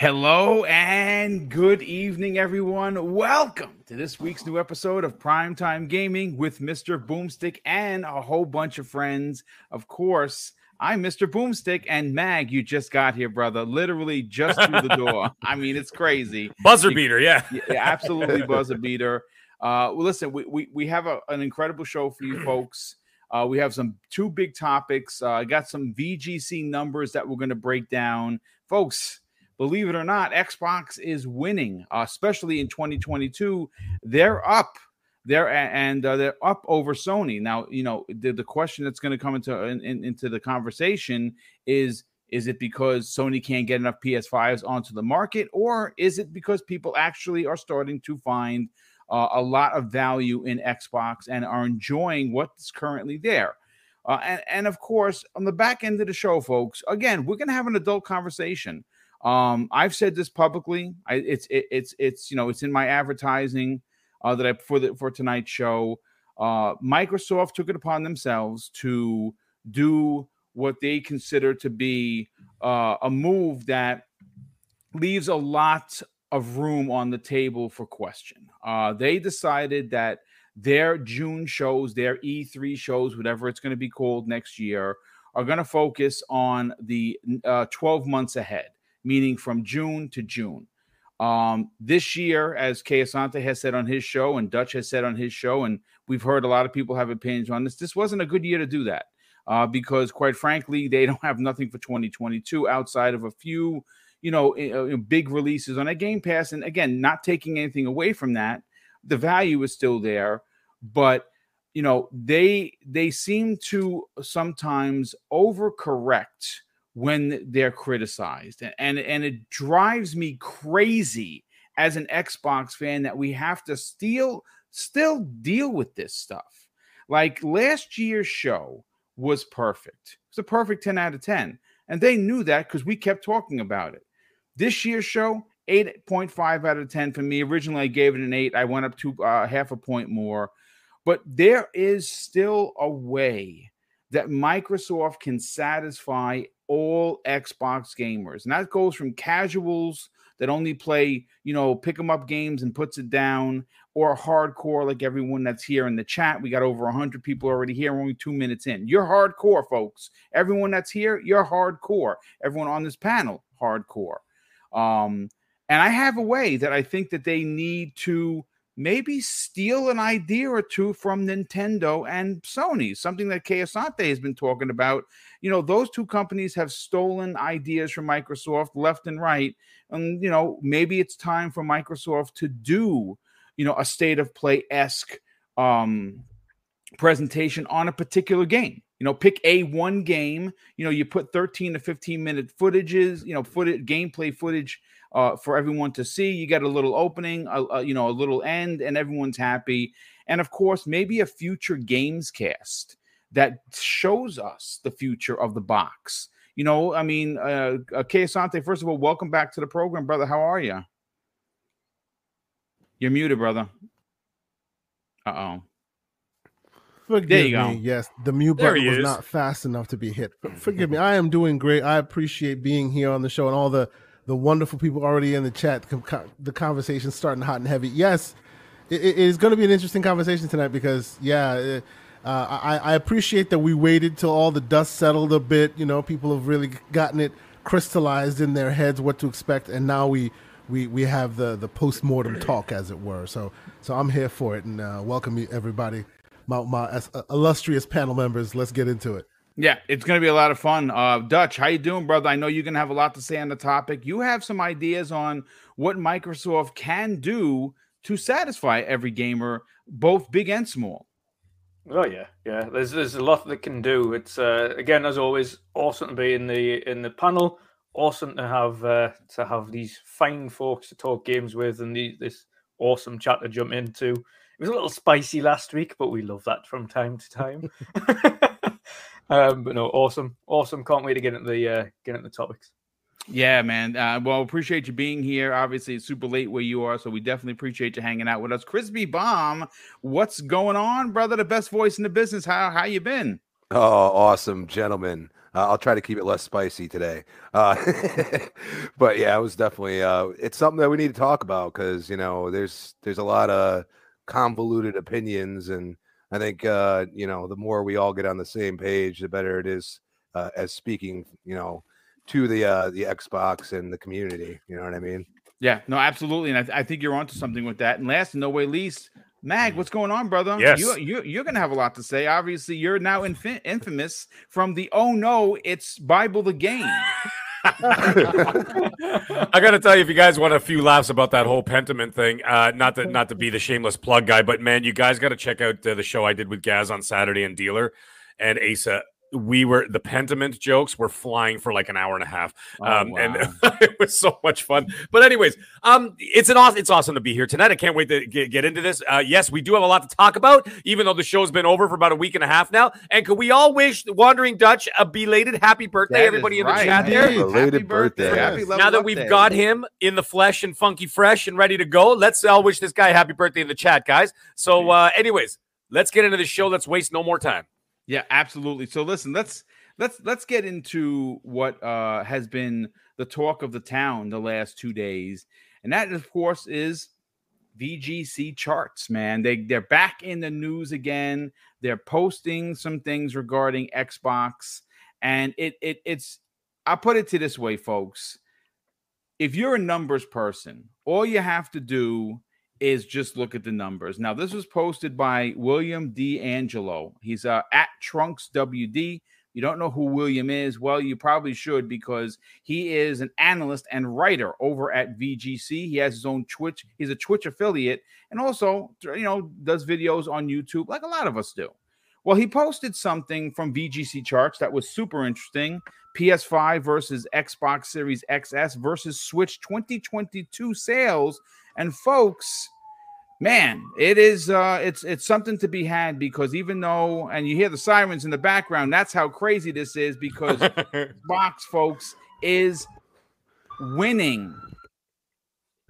Hello and good evening, everyone. Welcome to this week's new episode of Primetime Gaming with Mr. Boomstick and a whole bunch of friends. Of course, I'm Mr. Boomstick and Mag. You just got here, brother. Literally just through the door. I mean, it's crazy. Buzzer beater, yeah. yeah absolutely buzzer beater. Uh, well, listen, we, we, we have a, an incredible show for you folks. Uh, we have some two big topics. Uh, I got some VGC numbers that we're going to break down. Folks, believe it or not, Xbox is winning, uh, especially in 2022. They're up. They're and uh, they're up over Sony now. You know the, the question that's going to come into in, in, into the conversation is: Is it because Sony can't get enough PS5s onto the market, or is it because people actually are starting to find uh, a lot of value in Xbox and are enjoying what's currently there? Uh, and, and of course, on the back end of the show, folks, again, we're going to have an adult conversation. Um, I've said this publicly. I, it's it, it's it's you know it's in my advertising uh, that I for the for tonight's show. Uh, Microsoft took it upon themselves to do what they consider to be uh, a move that leaves a lot of room on the table for question. Uh, they decided that their June shows, their E3 shows, whatever it's going to be called next year, are going to focus on the uh, 12 months ahead meaning from June to June. Um, this year, as Kay Asante has said on his show, and Dutch has said on his show, and we've heard a lot of people have opinions on this, this wasn't a good year to do that uh, because, quite frankly, they don't have nothing for 2022 outside of a few, you know, uh, big releases on a Game Pass. And again, not taking anything away from that, the value is still there, but you know, they they seem to sometimes overcorrect when they're criticized. And and it drives me crazy as an Xbox fan that we have to still still deal with this stuff. Like last year's show was perfect. It's a perfect 10 out of 10. And they knew that because we kept talking about it. This year's show, 8.5 out of 10 for me. Originally, I gave it an 8. I went up to uh, half a point more. But there is still a way that Microsoft can satisfy all Xbox gamers. And that goes from casuals that only play, you know, pick them up games and puts it down, or hardcore like everyone that's here in the chat. We got over 100 people already here, only two minutes in. You're hardcore, folks. Everyone that's here, you're hardcore. Everyone on this panel, hardcore. Um, and I have a way that I think that they need to maybe steal an idea or two from Nintendo and Sony, something that Kay Asante has been talking about. You know, those two companies have stolen ideas from Microsoft left and right. And, you know, maybe it's time for Microsoft to do, you know, a state of play esque um, presentation on a particular game. You know, pick a one game. You know, you put 13 to 15 minute footages, you know, footage, gameplay footage uh, for everyone to see. You get a little opening, a, a, you know, a little end, and everyone's happy. And of course, maybe a future games cast that shows us the future of the box. You know, I mean, uh, uh Kay Asante, first of all, welcome back to the program, brother. How are you? You're muted, brother. Uh oh. Forgive there you me. Go. Yes, the mute button was is. not fast enough to be hit. Forgive me. I am doing great. I appreciate being here on the show and all the the wonderful people already in the chat. The conversation starting hot and heavy. Yes, it, is going to be an interesting conversation tonight because yeah, uh, I, I appreciate that we waited till all the dust settled a bit. You know, people have really gotten it crystallized in their heads what to expect, and now we we we have the the post mortem talk, as it were. So so I'm here for it, and uh, welcome everybody, my my uh, illustrious panel members. Let's get into it. Yeah, it's going to be a lot of fun. Uh, Dutch, how you doing, brother? I know you're going to have a lot to say on the topic. You have some ideas on what Microsoft can do to satisfy every gamer, both big and small. Oh yeah, yeah. There's there's a lot that can do. It's uh, again as always awesome to be in the in the panel. Awesome to have uh, to have these fine folks to talk games with, and the, this awesome chat to jump into. It was a little spicy last week, but we love that from time to time. Um, but no, awesome, awesome. Can't wait to get into the uh, get into the topics. Yeah, man. Uh, well, appreciate you being here. Obviously, it's super late where you are, so we definitely appreciate you hanging out with us. Crispy Bomb, what's going on, brother? The best voice in the business. How how you been? Oh, awesome, gentlemen. Uh, I'll try to keep it less spicy today. Uh, but yeah, it was definitely uh, it's something that we need to talk about because you know there's there's a lot of convoluted opinions, and I think uh, you know the more we all get on the same page, the better it is uh, as speaking, you know, to the uh, the Xbox and the community. You know what I mean? Yeah, no, absolutely, and I, th- I think you're onto something with that. And last, no way least, Mag, what's going on, brother? Yes, you, you you're gonna have a lot to say. Obviously, you're now inf- infamous from the oh no, it's Bible the game. I got to tell you, if you guys want a few laughs about that whole Pentiment thing, uh, not to not to be the shameless plug guy, but man, you guys got to check out uh, the show I did with Gaz on Saturday and Dealer and Asa we were the pentiment jokes were flying for like an hour and a half oh, um, wow. and it was so much fun. But anyways um it's an awesome it's awesome to be here tonight. I can't wait to get, get into this. Uh, yes we do have a lot to talk about even though the show's been over for about a week and a half now. And could we all wish wandering dutch a belated happy birthday that everybody in the right. chat there? Belated birthday, birthday. now that we've got him in the flesh and funky fresh and ready to go let's all wish this guy happy birthday in the chat guys. So uh anyways let's get into the show. Let's waste no more time yeah, absolutely. So listen, let's let's let's get into what uh has been the talk of the town the last two days, and that of course is VGChartz. Man, they they're back in the news again. They're posting some things regarding Xbox, and it it it's. I'll put it to this way, folks. If you're a numbers person, all you have to do is just look at the numbers. Now, this was posted by William D'Angelo. He's uh, at Trunks WD. You don't know who William is? Well, you probably should because he is an analyst and writer over at VGC. He has his own Twitch. He's a Twitch affiliate and also, you know, does videos on YouTube like a lot of us do. Well, he posted something from VGChartz that was super interesting. PS5 versus Xbox Series XS versus Switch 2022 sales and folks, man, it is uh it's it's something to be had because even though and you hear the sirens in the background, that's how crazy this is because box folks is winning.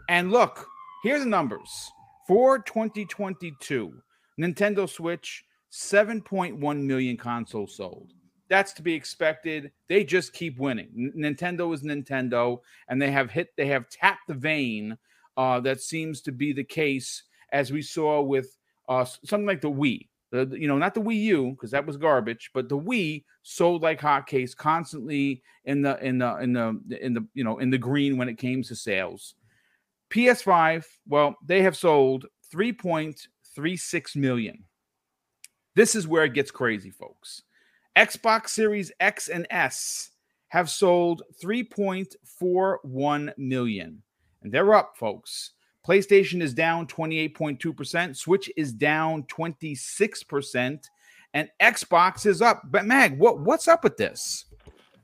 And look, here are the numbers. For 2022, Nintendo Switch 7.1 million consoles sold. That's to be expected. They just keep winning. N- Nintendo is Nintendo, and they have hit, they have tapped the vein uh, that seems to be the case as we saw with uh, something like the Wii. The, you know, not the Wii U because that was garbage, but the Wii sold like hotcakes, constantly in the in the in the in the you know in the green when it came to sales. PS5, well, they have sold 3.36 million. This is where it gets crazy, folks. Xbox Series X and S have sold 3.41 million and they're up, folks. PlayStation is down 28.2%, Switch is down 26%, and Xbox is up. But Mag, what what's up with this?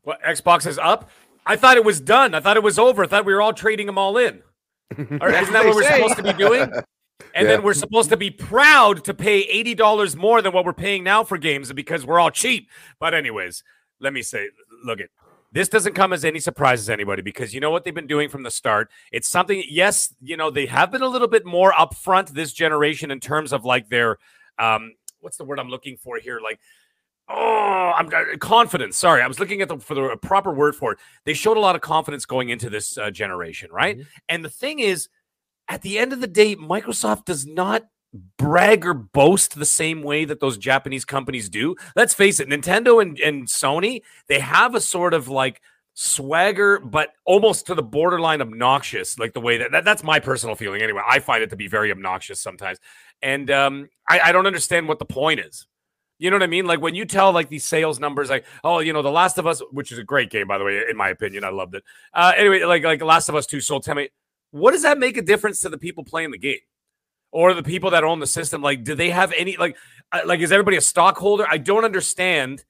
What Xbox is up? I thought it was done. I thought it was over. I thought we were all trading them all in. Or isn't that what we're say. supposed to be doing? And yeah. then we're supposed to be proud to pay $80 more than what we're paying now for games because we're all cheap. But anyways, let me say, look at this doesn't come as any surprise as anybody because you know what they've been doing from the start. It's something, yes, you know, they have been a little bit more upfront this generation in terms of like their, um, what's the word I'm looking for here? Like, oh, I'm confidence. Sorry, I was looking at the for the proper word for it. They showed a lot of confidence going into this uh, generation, right? Mm-hmm. And the thing is, at the end of the day, Microsoft does not brag or boast the same way that those Japanese companies do. Let's face it, Nintendo and, and Sony, they have a sort of like swagger, but almost to the borderline obnoxious, like the way that, that that's my personal feeling anyway. I find it to be very obnoxious sometimes. And um, I, I don't understand what the point is. You know what I mean? Like when you tell like these sales numbers, like, oh, you know, The Last of Us, which is a great game, by the way, in my opinion. I loved it. Uh, anyway, like like Last of Us 2 sold 10 million. What does that make a difference to the people playing the game? Or the people that own the system like do they have any like uh, like is everybody a stockholder? I don't understand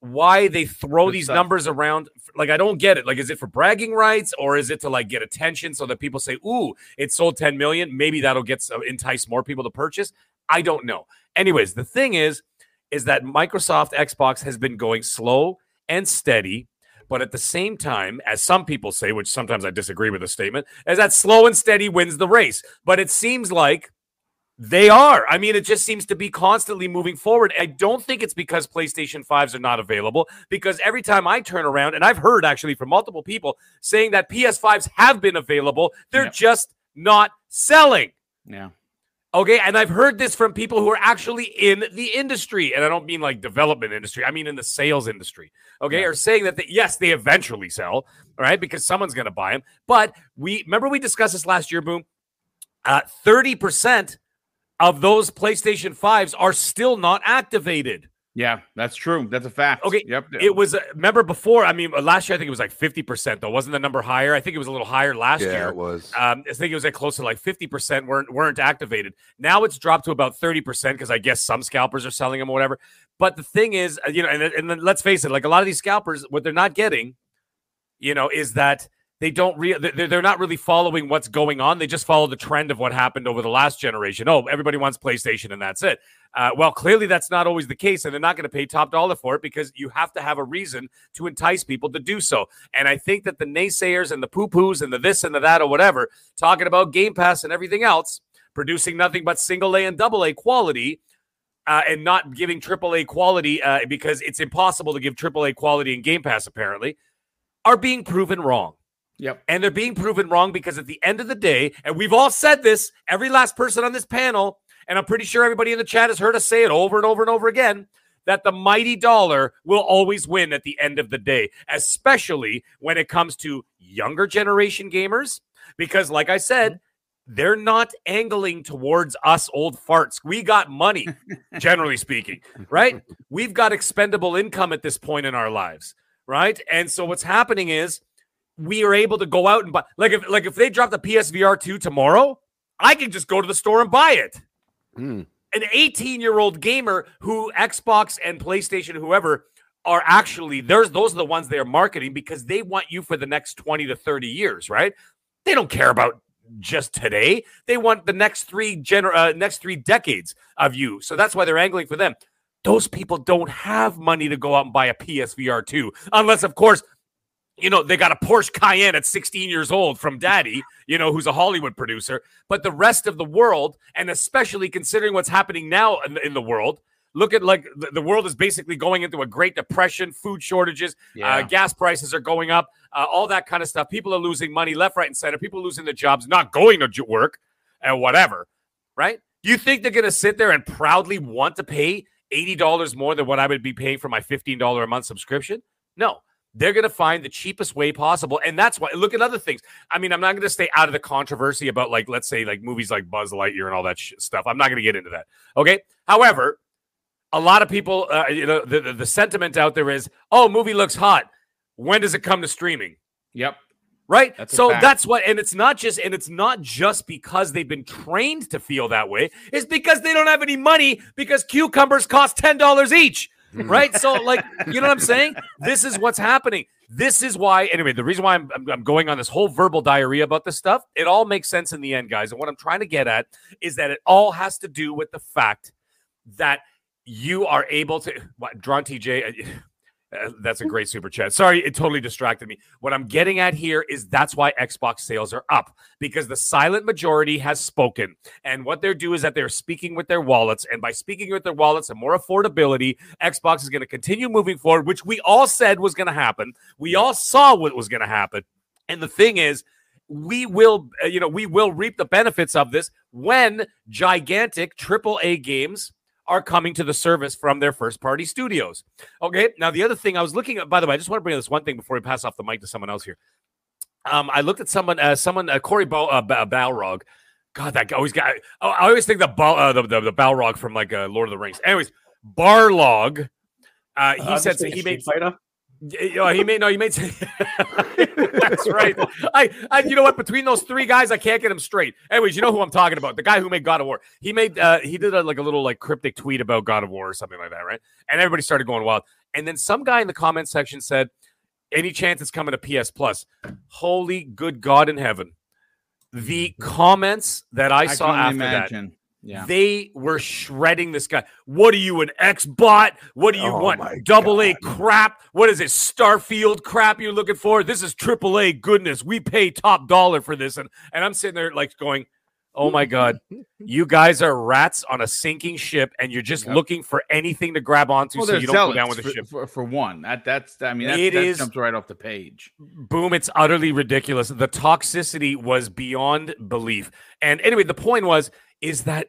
why they throw Good these stuff. numbers around like i don't get it. Like is it for bragging rights or is it to like get attention so that people say ooh it sold 10 million maybe that'll get uh, entice more people to purchase i don't know. Anyways the thing is is that microsoft xbox has been going slow and steady but at the same time, as some people say, which sometimes I disagree with the statement, is that slow and steady wins the race. But it seems like They are. I mean, it just seems to be constantly moving forward. I don't think it's because PlayStation 5s are not available, because every time I turn around, and I've heard actually from multiple people saying that PS5s have been available, they're just not selling. Yeah. Okay. And I've heard this from people who are actually in the industry. And I don't mean like development industry, I mean in the sales industry. Okay. Yeah. Are saying that, the, yes, they eventually sell, right? Because someone's going to buy them. But we remember we discussed this last year, Boom. Uh, 30% of those PlayStation 5s are still not activated. Yeah, that's true. That's a fact. Okay. Yep. It was, uh, remember before, I mean, last year, I think it was like 50%, though. Wasn't the number higher? I think it was a little higher last yeah, year. it was. Um, I think it was like close to like 50% weren't, weren't activated. Now it's dropped to about 30% because I guess some scalpers are selling them or whatever. But the thing is, uh, you know, and, and then let's face it, like a lot of these scalpers, what they're not getting, you know, is that they don't re- they're not really following what's going on. They just follow the trend of what happened over the last generation. Oh, everybody wants PlayStation and that's it. Uh, well, clearly that's not always the case, and they're not going to pay top dollar for it because you have to have a reason to entice people to do so. And I think that the naysayers and the poo poos and the this and the that or whatever, talking about Game Pass and everything else, producing nothing but single A and double A quality. Uh, and not giving AAA quality uh, because it's impossible to give AAA quality in Game Pass, apparently, are being proven wrong. Yep. And they're being proven wrong because at the end of the day, and we've all said this, every last person on this panel, and I'm pretty sure everybody in the chat has heard us say it over and over and over again, that the mighty dollar will always win at the end of the day, especially when it comes to younger generation gamers. Because, like I said, mm-hmm. they're not angling towards us old farts. We got money, generally speaking, right? We've got expendable income at this point in our lives, right? And so what's happening is, we are able to go out and buy. Like if like if they drop the PSVR two tomorrow, I can just go to the store and buy it. Mm. An 18 year old gamer who Xbox and PlayStation, whoever, are actually there's those are the ones they are marketing because they want you for the next 20 to 30 years, right? They don't care about just today. They want the next three gener- uh, next three decades of you. So that's why they're angling for them. Those people don't have money to go out and buy a PSVR 2 unless of course you know, they got a Porsche Cayenne at 16 years old from daddy, you know, who's a Hollywood producer. But the rest of the world, and especially considering what's happening now in the, in the world, look at like the, the, world is basically going into a great depression, food shortages, uh, yeah. uh, gas prices are going up, uh, all that kind of stuff. People are losing money left, right, and center. People losing their jobs, not going to work, and whatever, right? Do you think they're going to sit there and proudly want to pay $80 more than what I would be paying for my $15 a month subscription? No they're going to find the cheapest way possible. And that's why, look at other things. I mean, I'm not going to stay out of the controversy about, like, let's say, like movies like Buzz Lightyear and all that sh- stuff. I'm not going to get into that. Okay. However, a lot of people, uh, you know, the, the, the sentiment out there is, oh, movie looks hot. When does it come to streaming? Yep. Right. That's so that's what, and it's not just, and it's not just because they've been trained to feel that way. It's because they don't have any money because cucumbers cost ten dollars each. Right? So, like, you know what I'm saying? This is what's happening. This is why, anyway, the reason why I'm, I'm, I'm, going on this whole verbal diarrhea about this stuff, it all makes sense in the end, guys. And what I'm trying to get at is that it all has to do with the fact that you are able to, what, Drawn TJ, uh, that's a great super chat. Sorry, it totally distracted me. What I'm getting at here is that's why Xbox sales are up because the silent majority has spoken. And what they're doing is that they're speaking with their wallets. And by speaking with their wallets and more affordability, Xbox is going to continue moving forward, which we all said was going to happen. We all saw what was going to happen. And the thing is, we will, uh, you know, we will reap the benefits of this when gigantic AAA games are coming to the service from their first party studios. Okay. Now, the other thing I was looking at, by the way, I just want to bring this one thing before we pass off the mic to someone else here. Um, I looked at someone, uh, someone, uh, Cory Bo- uh, Balrog. God, that guy always got. I always think the uh, the, the, the Balrog from like uh, Lord of the Rings. Anyways, Barlog. Uh, he uh, said so he made fighter. Oh, he made no. He made. That's right. I, I, you know what? Between those three guys, I can't get them straight. Anyways, you know who I'm talking about? The guy who made God of War. He made. Uh, he did a, like a little like cryptic tweet about God of War or something like that, right? And everybody started going wild. And then some guy in the comment section said, "Any chance it's coming to PS Plus?" Holy good God in heaven! The comments that I, I saw after imagine. that yeah. They were shredding this guy. What are you, an X bot? What do you oh want? Double A crap? What is it? Starfield crap you're looking for? This is triple A goodness. We pay top dollar for this. And and I'm sitting there like going, Oh my God. You guys are rats on a sinking ship and you're just yep. looking for anything to grab onto well, so you don't go down with the for, ship. For, for, one, that that's I mean that, it that is, jumps right off the page. Boom, it's utterly ridiculous. The toxicity was beyond belief. And anyway, the point was is that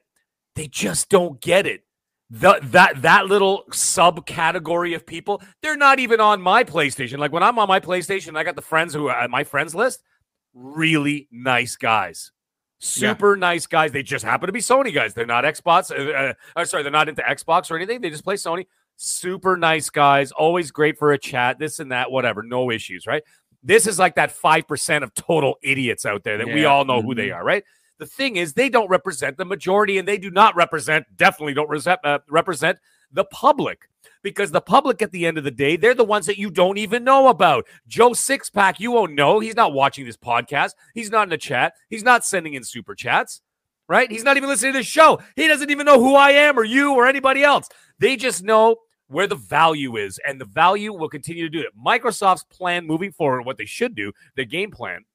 they just don't get it. The, that that little subcategory of people, they're not even on my PlayStation. Like when I'm on my PlayStation, I got the friends who are my friends list, really nice guys super yeah. nice guys. They just happen to be Sony guys. They're not Xbox. Uh, uh, sorry, they're not into Xbox or anything. They just play Sony. Super nice guys. Always great for a chat. This and that. Whatever. No issues. Right. This is like that five percent of total idiots out there that yeah. we all know mm-hmm. who they mm-hmm. are. Right. The thing is, they don't represent the majority, and they do not represent. Definitely don't represent, uh, represent the public because the public at the end of the day, they're the ones that you don't even know about. Joe Sixpack, you won't know. He's not watching this podcast. He's not in the chat. He's not sending in super chats, right? He's not even listening to this show. He doesn't even know who I am or you or anybody else. They just know where the value is, and the value will continue to do it. Microsoft's plan moving forward, what they should do, their game plan,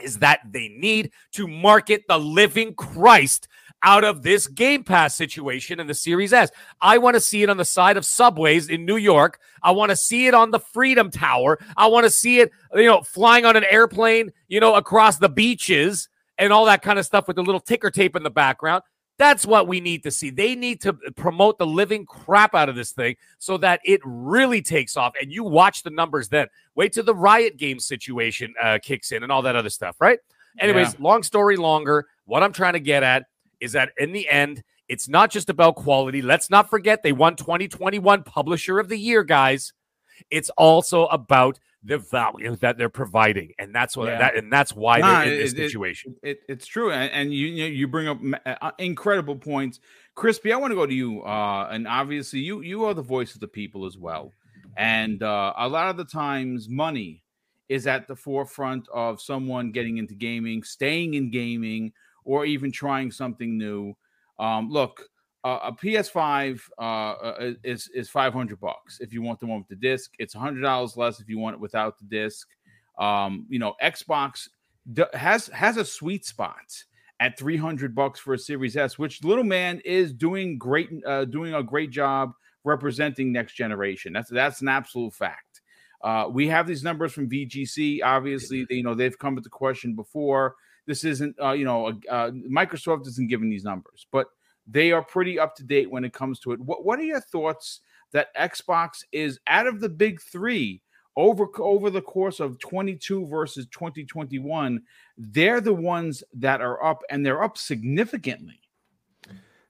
is that they need to market the living Christ out of this Game Pass situation in the Series S. I want to see it on the side of subways in New York. I want to see it on the Freedom Tower. I want to see it, you know, flying on an airplane, you know, across the beaches and all that kind of stuff with the little ticker tape in the background. That's what we need to see. They need to promote the living crap out of this thing so that it really takes off. And you watch the numbers then. Wait till the Riot game situation uh, kicks in and all that other stuff, right? Anyways, yeah. long story longer. What I'm trying to get at is that in the end, it's not just about quality. Let's not forget they won 2021 Publisher of the Year, guys. It's also about the value that they're providing, and that's what yeah. that and that's why nah, they're in this it, situation. It, it, it's true, and, and you you bring up uh, incredible points, Crispy. I want to go to you, uh, and obviously you you are the voice of the people as well, and uh, a lot of the times money is at the forefront of someone getting into gaming, staying in gaming, or even trying something new. Um, look, uh, a PS5 uh, is is 500 bucks if you want the one with the disc. It's $100 less if you want it without the disc. Um, you know, Xbox d- has has a sweet spot at 300 bucks for a Series S, which little man is doing great, uh, doing a great job representing next generation. That's that's an absolute fact. Uh, we have these numbers from VGC. Obviously, they, you know they've come to the question before. This isn't, uh, you know, uh, Microsoft isn't giving these numbers, but they are pretty up to date when it comes to it. What What are your thoughts that Xbox is out of the big three? over over the course of 22 versus 2021 they're the ones that are up and they're up significantly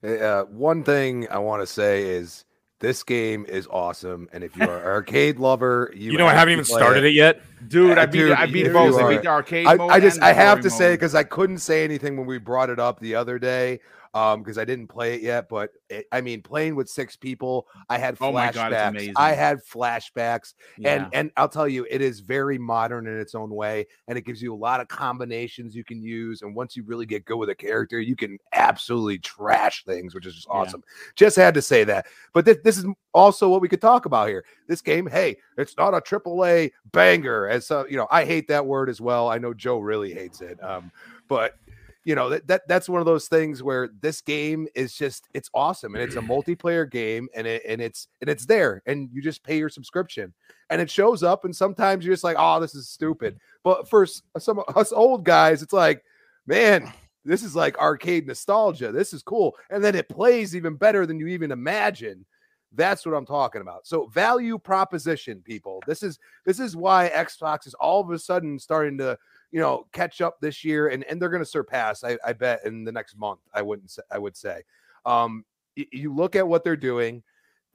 uh, one thing i want to say is this game is awesome, and if you are an arcade lover, you, you know I haven't even started it. it. yet, dude. I beat I beat both. I beat the arcade. I, I just I have to mode. say because I couldn't say anything when we brought it up the other day um because I didn't play it yet. But it, I mean, playing with six people, I had flashbacks. Oh God, I had flashbacks, yeah. and and I'll tell you, it is very modern in its own way, and it gives you a lot of combinations you can use. And once you really get good with a character, you can absolutely trash things, which is just awesome. Yeah. Just had to say that. But th- this is also what we could talk about here. This game, hey, it's not a triple A banger. As so, you know, I hate that word as well. I know Joe really hates it. Um, but you know that, that that's one of those things where this game is just it's awesome and it's a multiplayer game and it and it's and it's there and you just pay your subscription and it shows up and sometimes you're just like oh this is stupid but for some of us old guys it's like man this is like arcade nostalgia this is cool and then it plays even better than you even imagine that's what I'm talking about. So value proposition, people. This is this is why Xbox is all of a sudden starting to you know, catch up this year, and and they're going to surpass. I, I bet in the next month. I wouldn't. Say, I would say. Um, you look at what they're doing.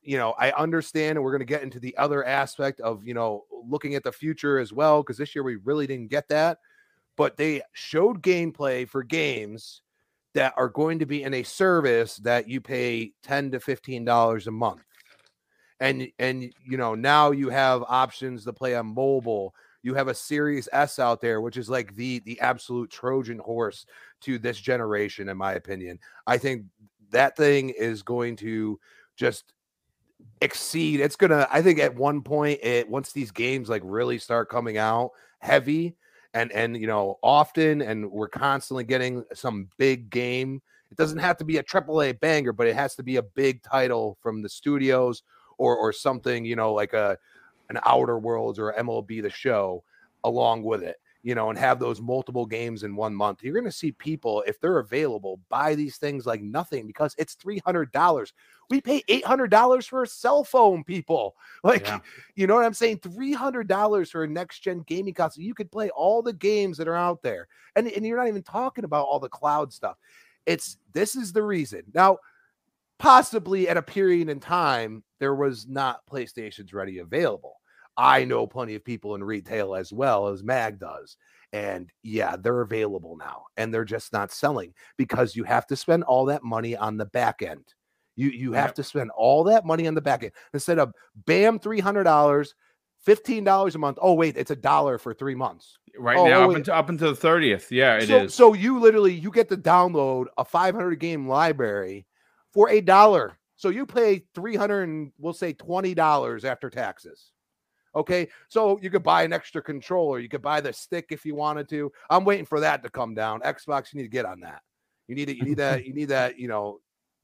You know, I understand, and we're going to get into the other aspect of you know looking at the future as well, because this year we really didn't get that. But they showed gameplay for games that are going to be in a service that you pay ten to fifteen dollars a month and and you know now you have options to play on mobile you have a Series S out there, which is like the the absolute Trojan horse to this generation, in my opinion. I think that thing is going to just exceed. It's gonna. I think at one point, it once these games like really start coming out heavy, and and you know often and we're constantly getting some big game it doesn't have to be a triple a banger but it has to be a big title from the studios or or something you know like a an outer worlds or mlb the show along with it you know, and have those multiple games in one month, you're going to see people, if they're available, buy these things like nothing because it's $300. We pay $800 for a cell phone, people. Like, yeah. you know what I'm saying? $300 for a next gen gaming console. You could play all the games that are out there. And, and you're not even talking about all the cloud stuff. It's this is the reason. Now, possibly at a period in time, there was not PlayStations ready available. I know plenty of people in retail as well as Mag does. And yeah, they're available now and they're just not selling because you have to spend all that money on the back end. You you have yep. to spend all that money on the back end instead of bam $300, $15 a month. Oh wait, it's a dollar for 3 months. Right oh, now oh, up, until, up until the 30th. Yeah, it so, is. so, you literally you get to download a 500 game library for a dollar. So you pay 300 and we'll say $20 after taxes. Okay, so you could buy an extra controller. You could buy the stick if you wanted to. I'm waiting for that to come down. Xbox, you need to get on that. You need it. You need that. You need that. You know,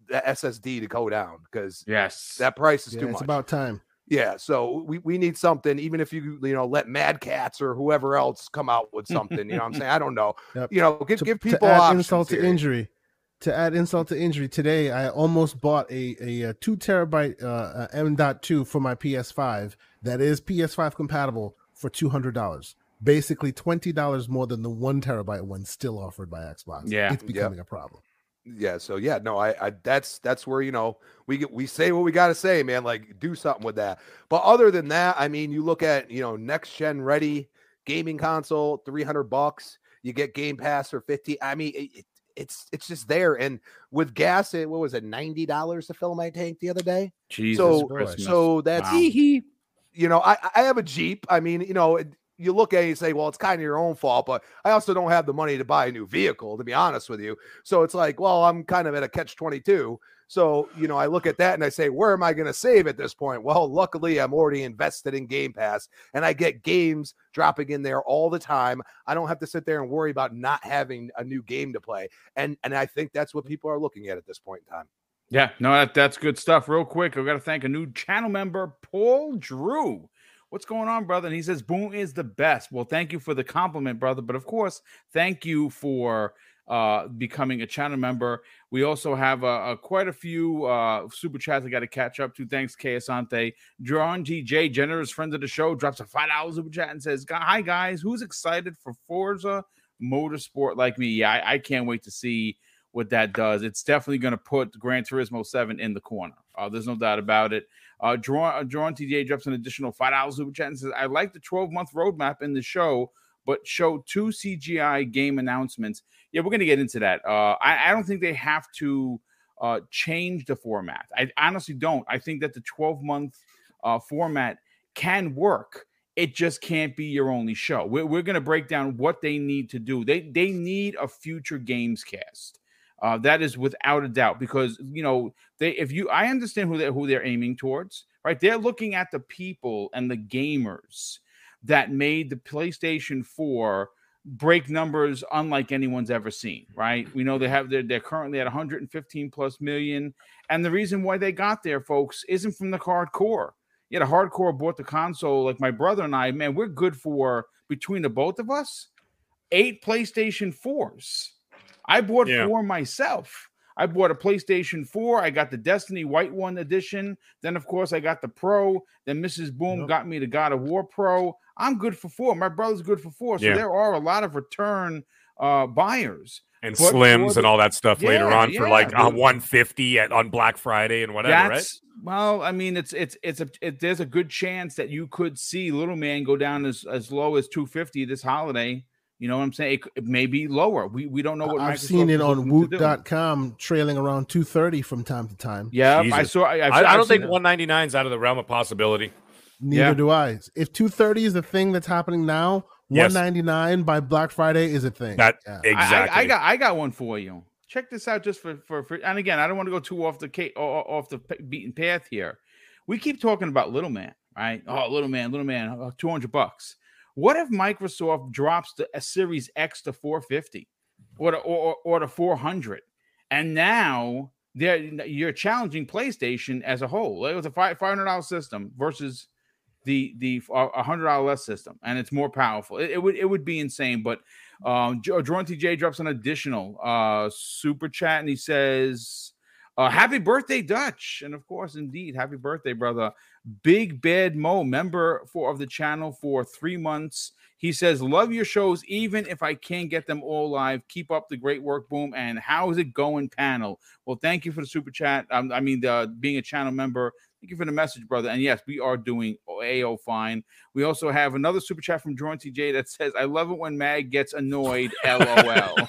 the SSD to go down because yes, that price is yeah, too it's much. It's about time. Yeah, so we, we need something, even if you you know let Mad Catz or whoever else come out with something. You know what I'm saying? I don't know. Yep. You know, give, to, give people to add insult to injury to add insult to injury, today I almost bought a, a, a two terabyte uh, M.2 for my PS5 that is PS5 compatible for two hundred dollars. Basically, twenty dollars more than the one terabyte one still offered by Xbox. Yeah, it's becoming yep. a problem. Yeah, so yeah, no, I, I that's that's where you know we get we say what we got to say, man. Like do something with that. But other than that, I mean, you look at you know next gen ready gaming console, three hundred bucks. You get Game Pass for fifty. I mean, it, it's it's just there. And with gas, it what was it, ninety dollars to fill my tank the other day? Jesus so Christmas. so that's wow. you know, I I have a Jeep. I mean, you know, you look at it and say, well, it's kind of your own fault, but I also don't have the money to buy a new vehicle, to be honest with you. So it's like, well, I'm kind of at a catch 22. So, you know, I look at that and I say, where am I going to save at this point? Well, luckily, I'm already invested in Game Pass and I get games dropping in there all the time. I don't have to sit there and worry about not having a new game to play. And and I think that's what people are looking at at this point in time. Yeah, no, that, that's good stuff. Real quick, I've got to thank a new channel member, Paul Drew. What's going on, brother? And he says, Boom is the best. Well, thank you for the compliment, brother. But of course, thank you for uh, becoming a channel member. We also have uh, uh, quite a few uh, super chats I got to catch up to. Thanks, K Asante. John TJ, generous friend of the show, drops a $5 super chat and says, Hi, guys. Who's excited for Forza Motorsport like me? Yeah, I, I can't wait to see what that does. It's definitely going to put Gran Turismo 7 in the corner. Uh, there's no doubt about it. Uh, Drawn, uh, Drawn TJ drops an additional $5 super chat and says, I like the 12 month roadmap in the show, but show two CGI game announcements yeah, we're going to get into that. Uh, I, I, don't think they have to uh, change the format. I honestly don't. I think that the 12 month uh, format can work. It just can't be your only show. We're, we're going to break down what they need to do. They they need a future games cast. Uh, that is without a doubt because you know they if you I understand who they who they're aiming towards right. They're looking at the people and the gamers that made the PlayStation 4 break numbers unlike anyone's ever seen, right? We know they have they're, they're currently at 115 plus million. And the reason why they got there, folks, isn't from the hardcore. Yeah, the hardcore bought the console, like my brother and I, man, we're good for between the both of us, eight PlayStation 4s. I bought yeah. four myself. I bought a PlayStation 4. I got the Destiny White One edition. Then, of course, I got the Pro. Then Mrs. Boom yep. got me the God of War Pro. I'm good for four. My brother's good for four. So yeah. there are a lot of return uh, buyers and but slims the, and all that stuff yeah, later on yeah, for like uh, 150 at on Black Friday and whatever, right? Well, I mean, it's it's it's a it, there's a good chance that you could see Little Man go down as as low as 250 this holiday. You know what I'm saying? It, it may be lower. We we don't know what I've Microsoft seen it on Woot.com trailing around 230 from time to time. Yeah, Jesus. I saw. I, I, I don't think 199 is out of the realm of possibility. Neither yeah. do I. If 230 is the thing that's happening now, yes. 199 by Black Friday is a thing. That yeah. exactly. I, I, got I got one for you. Check this out, just for, for for. And again, I don't want to go too off the off the beaten path here. We keep talking about little man, right? Oh, little man, little man, uh, 200 bucks. What if Microsoft drops the a Series X to 450 or to, or, or to 400? And now they're, you're challenging PlayStation as a whole. It was a five hundred dollar system versus the the a hundred dollar less system, and it's more powerful. It, it, would it would be insane. But um, Jordan TJ drops an additional uh, super chat, and he says. Uh, happy birthday, Dutch. And of course, indeed, happy birthday, brother. Big Bad Mo, member for of the channel for three months. He says, Love your shows, even if I can't get them all live. Keep up the great work, Boom. And how is it going, panel? Well, thank you for the super chat. Um, I mean, the, being a channel member. Thank you for the message, brother. And yes, we are doing AO fine. We also have another super chat from Jordan TJ that says, I love it when Mag gets annoyed. LOL.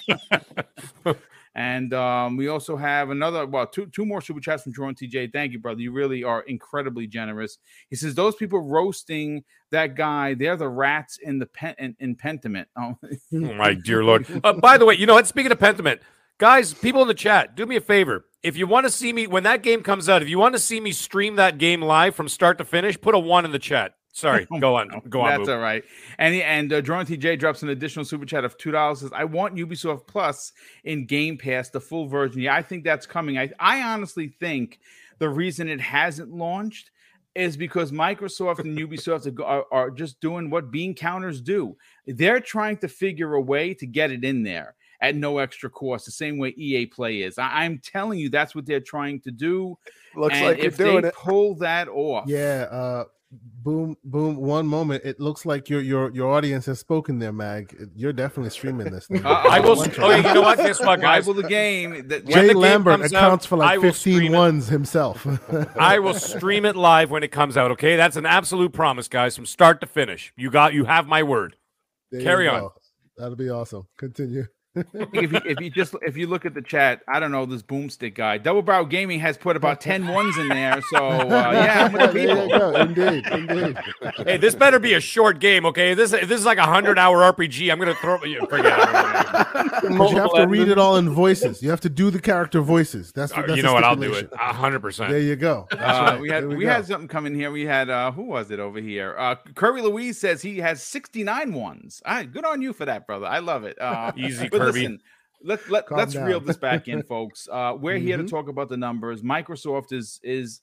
And um, we also have another, well, two two more super chats from Jordan TJ. Thank you, brother. You really are incredibly generous. He says those people roasting that guy, they're the rats in the pen in, in Pentiment. Oh. oh my dear lord! Uh, by the way, you know what? Speaking of Pentiment, guys, people in the chat, do me a favor. If you want to see me when that game comes out, if you want to see me stream that game live from start to finish, put a one in the chat. Sorry, go on. Go on. That's all right. And and uh, Jordan TJ drops an additional super chat of two dollars. Says, "I want Ubisoft Plus in Game Pass, the full version." Yeah, I think that's coming. I I honestly think the reason it hasn't launched is because Microsoft and Ubisoft are, are just doing what bean counters do. They're trying to figure a way to get it in there at no extra cost, the same way EA Play is. I, am telling you, that's what they're trying to do. Looks and like if they it. pull that off, yeah. Uh, boom boom one moment it looks like your your your audience has spoken there mag. You're definitely streaming this thing. Uh, i will okay you know what? Guess what guys? Will the game. That jay lambert accounts out, for like 15 ones himself. I will stream it live when it comes out okay? That's an absolute promise guys from start to finish. You got you have my word. There carry on. that'll be awesome. Continue if you if you just if you look at the chat, I don't know this boomstick guy. Double Barrel Gaming has put about 10 ones in there. So uh, yeah, I'm with the people. Indeed, indeed. Hey, this better be a short game, okay? This this is like a hundred hour RPG. I'm gonna throw you. Forget it. you have to read it all in voices. You have to do the character voices. That's, what, uh, that's you know what? I'll do it. hundred percent. There you go. Uh, right. We had we, we had something coming here. We had uh who was it over here? Uh Curry Louise says he has 69 ones. All right, good on you for that, brother. I love it. Uh, Easy. Kirby. Listen, let, let, let's down. reel this back in, folks. Uh, we're mm-hmm. here to mm-hmm. talk about the numbers. Microsoft is is,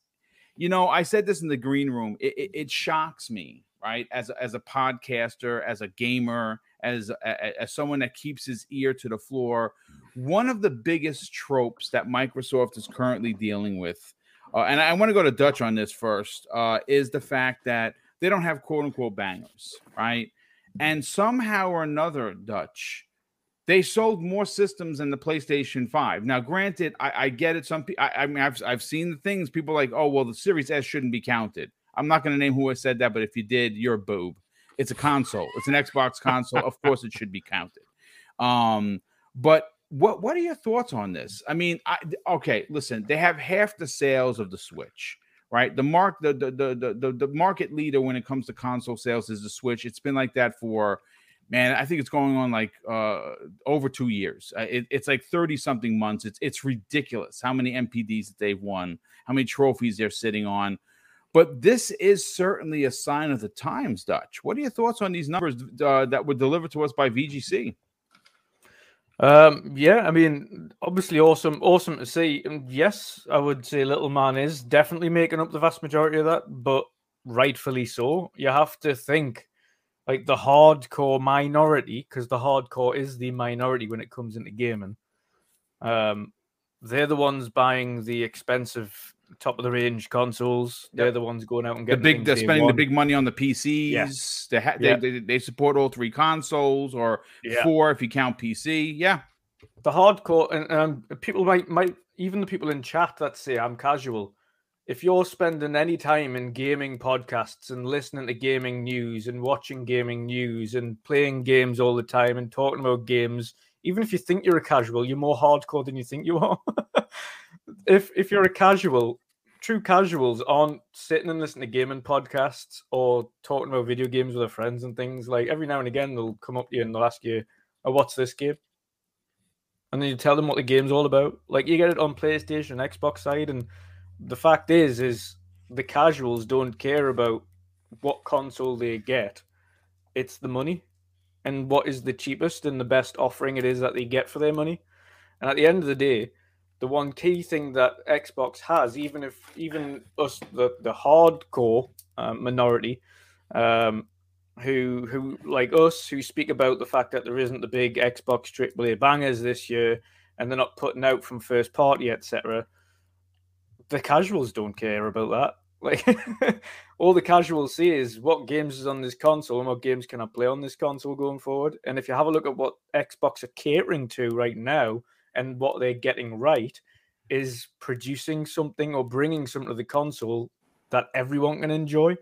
you know, I said this in the green room. It, it, it shocks me, right? As a, as a podcaster, as a gamer, as a, as someone that keeps his ear to the floor. One of the biggest tropes that Microsoft is currently dealing with, uh, and I want to go to Dutch on this first, uh, is the fact that they don't have quote unquote bangers, right? And somehow or another, Dutch they sold more systems than the PlayStation 5. Now, granted, I, I get it. Some people, I, I, mean, I've, I've seen the things people like, oh, well, the Series S shouldn't be counted. I'm not going to name who has said that, but if you did, you're a boob. It's a console. It's an Xbox console. of course, it should be counted. Um, but what what are your thoughts on this? I mean, I, okay, listen, they have half the sales of the Switch, right? The mark the the, the the the market leader when it comes to console sales is the Switch. It's been like that for man, I think it's going on like uh, over two years. Uh, it, it's like 30 something months. It's it's ridiculous how many NPDs that they've won, how many trophies they're sitting on. But this is certainly a sign of the times, Dutch. What are your thoughts on these numbers uh, that were delivered to us by VGC? Um, yeah, I mean, obviously awesome, awesome to see. And yes, I would say Little Man is definitely making up the vast majority of that, but rightfully so. You have to think like the hardcore minority, because the hardcore is the minority when it comes into gaming. Um, they're the ones buying the expensive top of the range consoles. They're the ones going out and getting the big. They're spending the big money on the PCs. Yes. They, ha- yep. they, they, they support all three consoles or yep. four if you count PC. Yeah, the hardcore and um, people might might even the people in chat that say I'm casual if you're spending any time in gaming podcasts and listening to gaming news and watching gaming news and playing games all the time and talking about games, even if you think you're a casual, you're more hardcore than you think you are. if if you're a casual, true casuals aren't sitting and listening to gaming podcasts or talking about video games with their friends and things. Like every now and again, they'll come up to you and they'll ask you, "Oh, what's this game?" And then you tell them what the game's all about. Like you get it on PlayStation, and Xbox side, and the fact is, is the casuals don't care about what console they get. it's the money and what is the cheapest and the best offering it is that they get for their money. And at the end of the day, the one key thing that Xbox has, even if even us the the hardcore uh, minority, um, who who like us who speak about the fact that there isn't the big Xbox AAA bangers this year, and they're not putting out from first party, etc. The casuals don't care about that. Like all the casuals see is what games is on this console and what games can I play on this console going forward. And if you have a look at what Xbox are catering to right now and what they're getting right, is producing something or bringing something to the console that everyone can enjoy.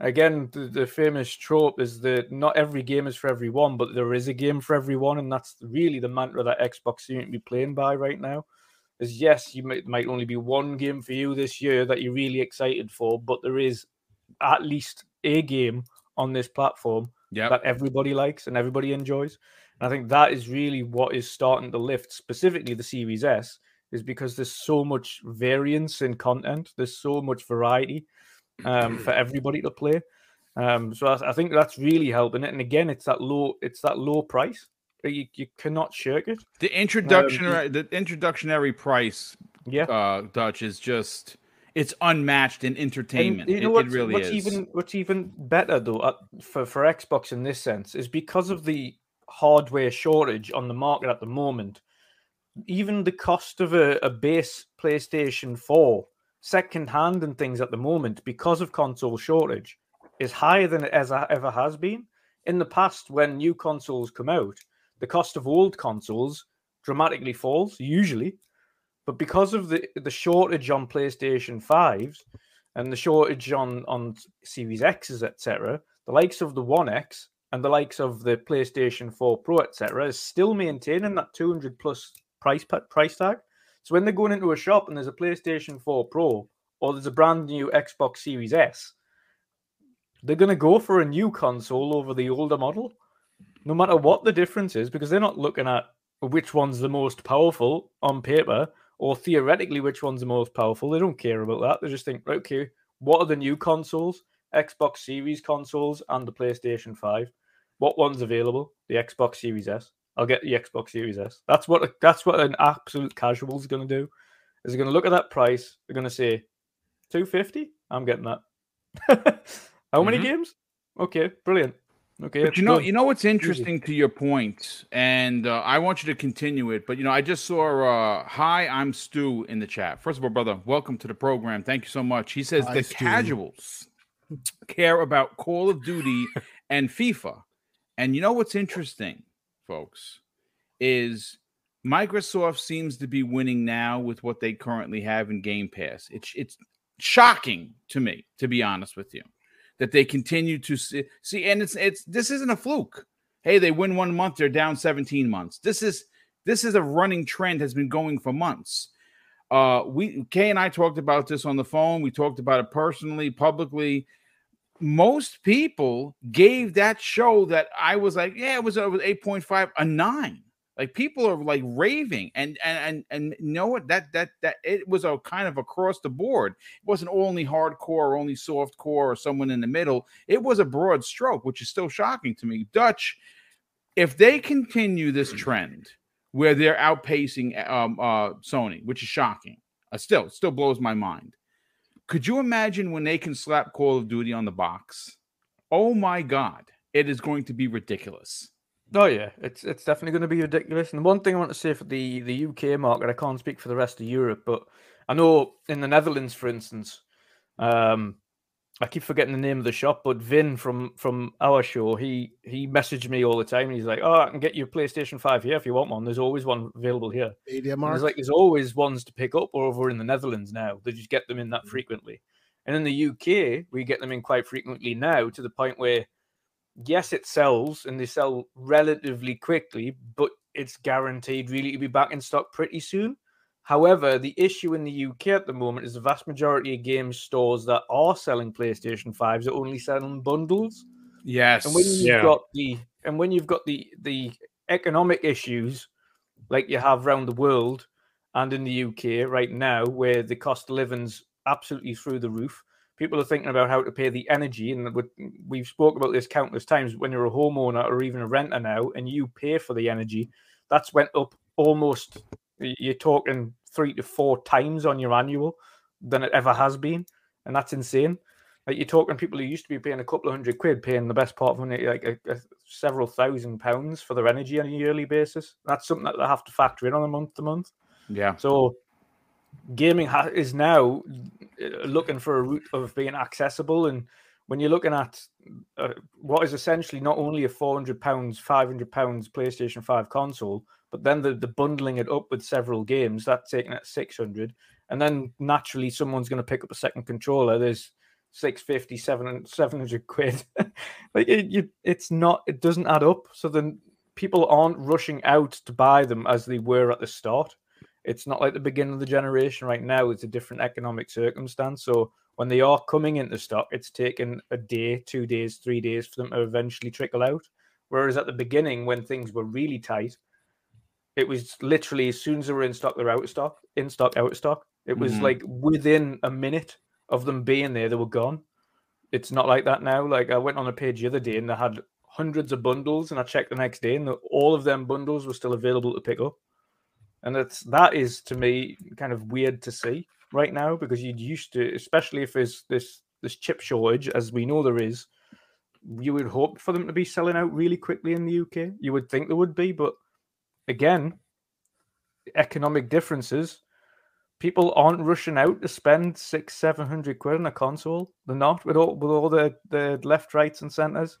Again, the, the famous trope is that not every game is for everyone, but there is a game for everyone, and that's really the mantra that Xbox seem to be playing by right now is yes, you might, might only be one game for you this year that you're really excited for, but there is at least a game on this platform yep. that everybody likes and everybody enjoys. And I think that is really what is starting to lift specifically the Series S, is because there's so much variance in content, there's so much variety um, for everybody to play. Um, so I, I, think that's really helping it. And again, it's that low, it's that low price. You, you cannot shirk it. The introduction, um, the introductionary price, yeah, uh, Dutch is just it's unmatched in entertainment. And you know it, it really what's is. Even what's even better though uh, for for Xbox in this sense is because of the hardware shortage on the market at the moment. Even the cost of a, a base PlayStation Four second hand and things at the moment because of console shortage is higher than it ever ever has been in the past when new consoles come out the cost of old consoles dramatically falls usually. But because of the the shortage on PlayStation 5s and the shortage on on Series X's etc the likes of the One X and the likes of the PlayStation 4 Pro etc is still maintaining that 200 plus price price tag. So when they're going into a shop and there's a PlayStation 4 Pro or there's a brand new Xbox Series S they're going to go for a new console over the older model no matter what the difference is, because they're not looking at which one's the most powerful on paper or theoretically which one's the most powerful. They don't care about that. They just think, okay, what are the new consoles? Xbox Series consoles and the PlayStation 5. What one's available? The Xbox Series S. I'll get the Xbox Series S. That's what that's what an absolute casual is going to do. Is going to look at that price. They're going to say, 250. I'm getting that. How many mm-hmm. games? Okay, brilliant. Okay, but you know, you know what's interesting to your point, and uh, I want you to continue it. But you know, I just saw uh, "Hi, I'm Stu" in the chat. First of all, brother, welcome to the program. Thank you so much. He says Hi, the Stu. casuals care about Call of Duty and FIFA, and you know what's interesting, folks, is Microsoft seems to be winning now with what they currently have in Game Pass. It's it's shocking to me, to be honest with you that they continue to see, see and it's it's this isn't a fluke. Hey, they win one month, they're down 17 months. This is this is a running trend has been going for months. Uh, we Kay and I talked about this on the phone. We talked about it personally, publicly. Most people gave that show that I was like, yeah, it was it was 8.5, a nine. Like people are like raving, and and and and you know what? That that that it was a kind of across the board. It wasn't only hardcore or only soft core or someone in the middle. It was a broad stroke, which is still shocking to me. Dutch, if they continue this trend where they're outpacing um, uh, Sony, which is shocking, uh, still still blows my mind. Could you imagine when they can slap Call of Duty on the box? Oh my God, it is going to be ridiculous. Oh yeah, it's it's definitely going to be ridiculous. And one thing I want to say for the the UK market, I can't speak for the rest of Europe, but I know in the Netherlands, for instance, um, I keep forgetting the name of the shop, but Vin from from our show, he he messaged me all the time. he's like, "Oh, I can get you a PlayStation Five here if you want one. There's always one available here." Media There's like there's always ones to pick up over in the Netherlands now. They just get them in that mm. frequently, and in the UK, we get them in quite frequently now to the point where yes, it sells and they sell relatively quickly, but it's guaranteed really to be back in stock pretty soon. However, the issue in the UK at the moment is the vast majority of game stores that are selling PlayStation 5s are only selling bundles. Yes. And when you've yeah. got the and when you've got the the economic issues like you have around the world and in the UK right now, where the cost of living's absolutely through the roof, people are thinking about how to pay the energy, and we've spoke about this countless times. When you're a homeowner or even a renter now, and you pay for the energy, that's went up almost. You're talking three to four times on your annual than it ever has been, and that's insane. Like you're talking people who used to be paying a couple of hundred quid, paying the best part of money, like a, a, several thousand pounds for their energy on a yearly basis. That's something that they have to factor in on a month to month. Yeah. So gaming ha- is now uh, looking for a route of being accessible, and when you're looking at uh, what is essentially not only a 400 pounds, 500 pounds PlayStation 5 console, but then the, the bundling it up with several games, that's taking at 600, and then naturally someone's going to pick up a second controller. There's 650 700, 700 quid like it, you, it's not it doesn't add up so then people aren't rushing out to buy them as they were at the start it's not like the beginning of the generation right now it's a different economic circumstance so when they are coming into stock it's taken a day two days three days for them to eventually trickle out whereas at the beginning when things were really tight it was literally as soon as they were in stock they're out of stock in stock out of stock it was mm-hmm. like within a minute of them being there, they were gone. It's not like that now. Like I went on a page the other day and they had hundreds of bundles, and I checked the next day, and the, all of them bundles were still available to pick up. And that's that is to me kind of weird to see right now because you'd used to, especially if there's this this chip shortage, as we know there is. You would hope for them to be selling out really quickly in the UK. You would think there would be, but again, economic differences people aren't rushing out to spend six, seven hundred quid on a console. They're not with all with all the, the left, rights, and centers.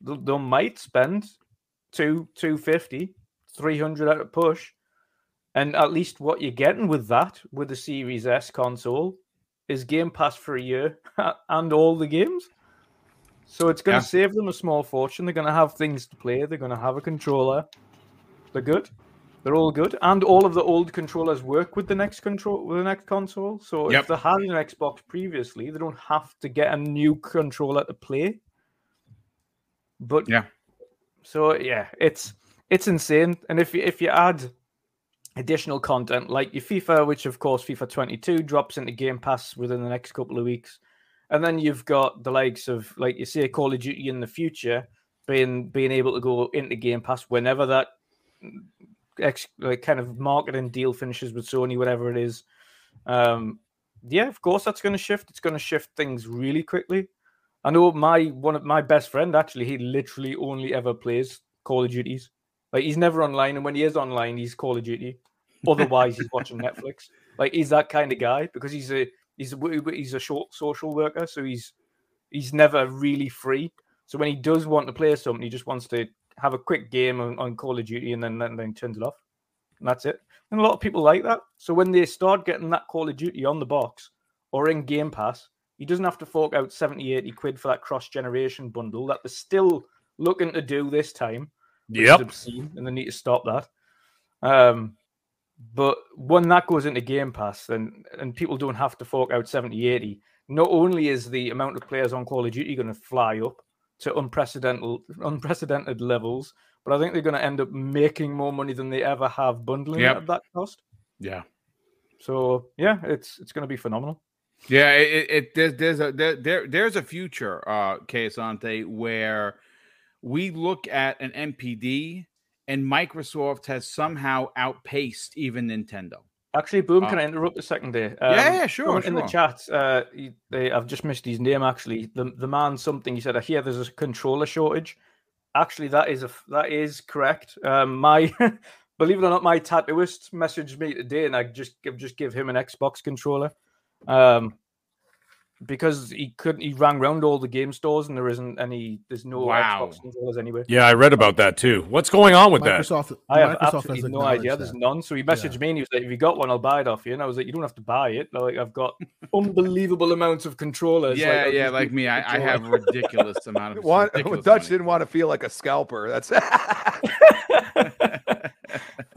They, they might spend two, two fifty, three hundred at a push. And at least what you're getting with that, with the Series S console, is Game Pass for a year and all the games. So it's going to save them a small fortune. They're going to have things to play. They're going to have a controller. They're good. They're all good, and all of the old controllers work with the next control with the next console. So yep. if they had an Xbox previously, they don't have to get a new controller to play. But yeah, so yeah, it's it's insane. And if you if you add additional content like your FIFA, which of course FIFA 22 drops into Game Pass within the next couple of weeks, and then you've got the likes of like you say Call of Duty in the future being being able to go into Game Pass whenever that ex, like kind of marketing deal finishes with Sony, whatever it is. Um, yeah, of course that's going to shift. It's going to shift things really quickly. I know my one of my best friend actually. He literally only ever plays Call of Duties. Like he's never online, and when he is online, he's Call of Duty. Otherwise, he's watching Netflix. Like he's that kind of guy because he's a he's a, he's a short social worker, so he's he's never really free. So when he does want to play something, he just wants to have a quick game on, on Call of Duty and then, then then turns it off. And that's it. And a lot of people like that. So when they start getting that Call of Duty on the box or in Game Pass, he doesn't have to fork out 70, 80 quid for that cross generation bundle that they're still looking to do this time. Yep. Obscene, and they need to stop that. Um, but when that goes into Game Pass and, and people don't have to fork out 70, 80, not only is the amount of players on Call of Duty going to fly up, to unprecedented unprecedented levels. But I think they're going to end up making more money than they ever have bundling yep. at that cost. Yeah. So yeah, it's it's going to be phenomenal. Yeah, it, it there's there's a there, there there's a future, uh, Asante, where we look at an NPD and Microsoft has somehow outpaced even Nintendo. Actually, Boom, uh, can I interrupt a second there? Um, yeah, yeah, sure. In sure. the chat, uh, he, they, I've just missed his name. Actually, the the man something he said. I hear there's a controller shortage. Actually, that is a that is correct. Um, my believe it or not, my tattooist messaged me today, and I just give just give him an Xbox controller. Um, because he couldn't he rang around all the game stores and there isn't any there's no wow. Xbox controllers anywhere. Yeah, I read about that too. What's going on with Microsoft, that? I have Microsoft absolutely no idea. That. There's none. So he messaged yeah. me and he was like, If you got one, I'll buy it off you. And I was like, You don't have to buy it. Like I've got unbelievable amounts of controllers. Yeah, like, yeah, like me. I, I, have ridiculous amount of want, ridiculous Dutch money. didn't want to feel like a scalper. That's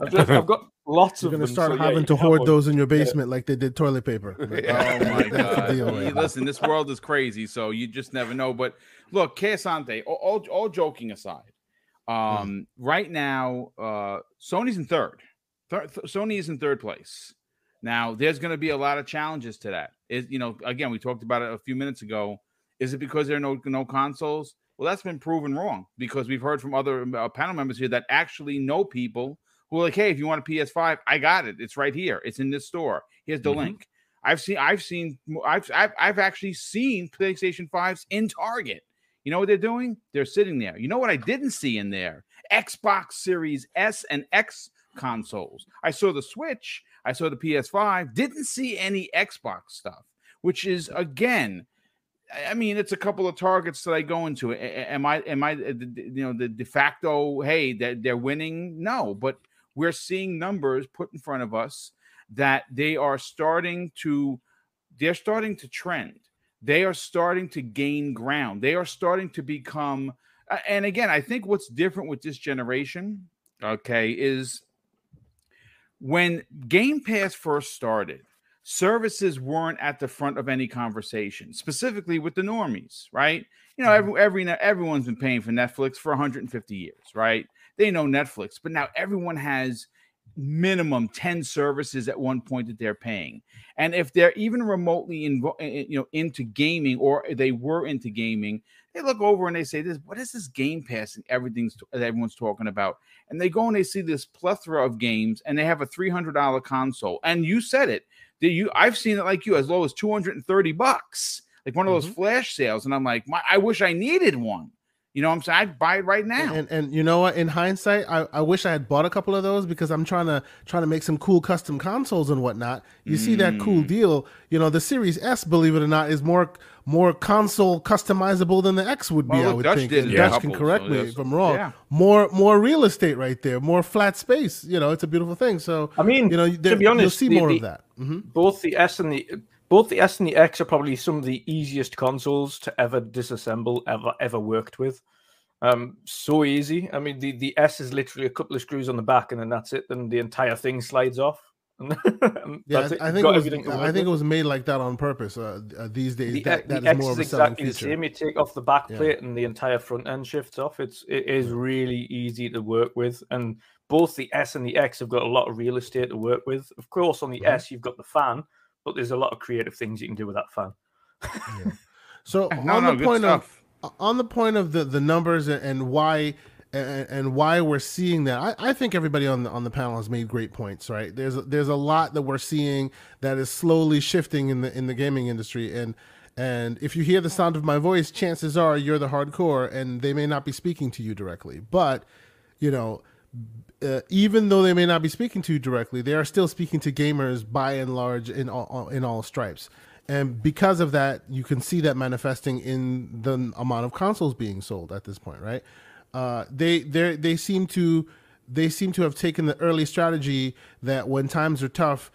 I've, just, I've got lots You're of. You're gonna start so, having yeah, to hoard those in your basement yeah. like they did toilet paper. yeah. Oh my god! Listen, this world is crazy, so you just never know. But look, Kesante, all, all, all joking aside, um, mm. right now, uh, Sony's in third. third. Sony is in third place. Now, there's going to be a lot of challenges to that. Is you know, again, we talked about it a few minutes ago. Is it because there are no no consoles? Well, that's been proven wrong because we've heard from other uh, panel members here that actually know people are like, "Hey, if you want a PS5, I got it. It's right here. It's in this store. Here's the mm-hmm. link." I've seen, I've seen, I've, I've, I've actually seen PlayStation 5s in Target. You know what they're doing? They're sitting there. You know what I didn't see in there? Xbox Series S and X consoles. I saw the Switch, I saw the PS5, didn't see any Xbox stuff, which is again, I mean, it's a couple of targets that I go into. Am I, am I, uh, you know, the de facto, hey, that they're winning? No, but we're seeing numbers put in front of us that they are starting to they're starting to trend. They are starting to gain ground. They are starting to become and again i think what's different with this generation okay is when game pass first started services weren't at the front of any conversation specifically with the normies right? You know mm-hmm. every, every everyone's been paying for netflix for 150 years right they know netflix but now everyone has minimum 10 services at one point that they're paying. And if they're even remotely in, you know into gaming or they were into gaming they look over and they say this what is this game pass and everything's that everyone's talking about? And they go and they see this plethora of games and they have a $300 console. And you said it. Did you i've seen it like you as low as 230 bucks like one of those mm-hmm. flash sales. And i'm like my, i wish i needed one you know what I'm saying? I'd buy it right now. And, and you know what? In hindsight, I, I wish I had bought a couple of those because I'm trying to trying to make some cool custom consoles and whatnot. You mm. see that cool mm. deal? You know, the Series S, believe it or not, is more more console customizable than the X would be. Well, I would Dutch think. Did yeah. Dutch can correct so me if I'm wrong. Yeah. More more real estate right there, more flat space. You know, it's a beautiful thing. So I mean, you know, to be honest, you'll see the, more the, of that. Mm-hmm. Both the S and the both the S and the X are probably some of the easiest consoles to ever disassemble, ever ever worked with. Um, so easy. I mean, the, the S is literally a couple of screws on the back, and then that's it. Then the entire thing slides off. yeah, I think, it was, I think it was made like that on purpose. Uh, uh, these days, the, that, that the is more of a exactly the same. You take off the back plate, yeah. and the entire front end shifts off. It's it is really easy to work with, and both the S and the X have got a lot of real estate to work with. Of course, on the mm-hmm. S, you've got the fan, but there's a lot of creative things you can do with that phone. yeah. So no, on no, the point of on the point of the the numbers and why and, and why we're seeing that, I, I, think everybody on the on the panel has made great points. Right? There's there's a lot that we're seeing that is slowly shifting in the in the gaming industry, and and if you hear the sound of my voice, chances are you're the hardcore, and they may not be speaking to you directly. But you know, uh, even though they may not be speaking to you directly, they are still speaking to gamers by and large in all in all stripes and because of that, you can see that manifesting in the amount of consoles being sold at this point, right? Uh, they they they seem to they seem to have taken the early strategy that when times are tough,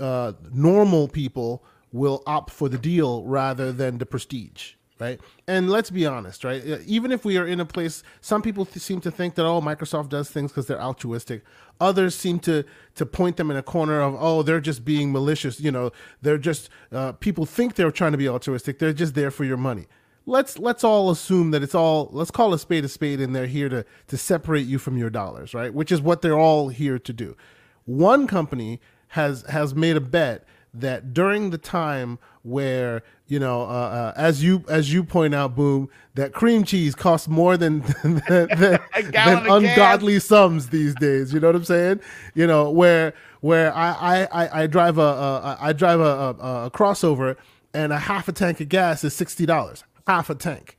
uh, normal people will opt for the deal rather than the prestige right? And let's be honest, right? Even if we are in a place, some people th- seem to think that oh, Microsoft does things because they're altruistic. Others seem to to point them in a corner of oh, they're just being malicious. You know, they're just uh, people think they're trying to be altruistic. They're just there for your money. Let's let's all assume that it's all let's call a spade a spade, and they're here to to separate you from your dollars, right? Which is what they're all here to do. One company has has made a bet that during the time where you know, uh, uh, as you as you point out, boom, that cream cheese costs more than than, than, than ungodly sums these days. You know what I'm saying? You know, where where I I, I drive a, a I drive a, a, a crossover and a half a tank of gas is sixty dollars, half a tank,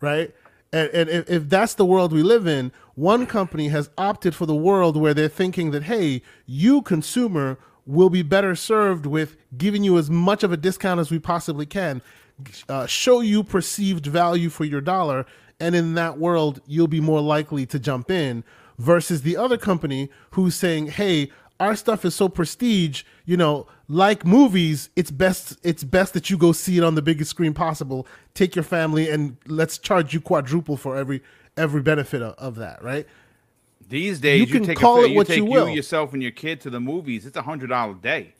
right? And, and if, if that's the world we live in, one company has opted for the world where they're thinking that, hey, you consumer will be better served with giving you as much of a discount as we possibly can, uh, show you perceived value for your dollar, and in that world, you'll be more likely to jump in versus the other company who's saying, hey, our stuff is so prestige, you know, like movies, it's best it's best that you go see it on the biggest screen possible. Take your family and let's charge you quadruple for every every benefit of, of that, right? These days, you, you take call a, it you what take you, will. you yourself and your kid to the movies. It's a hundred dollar day.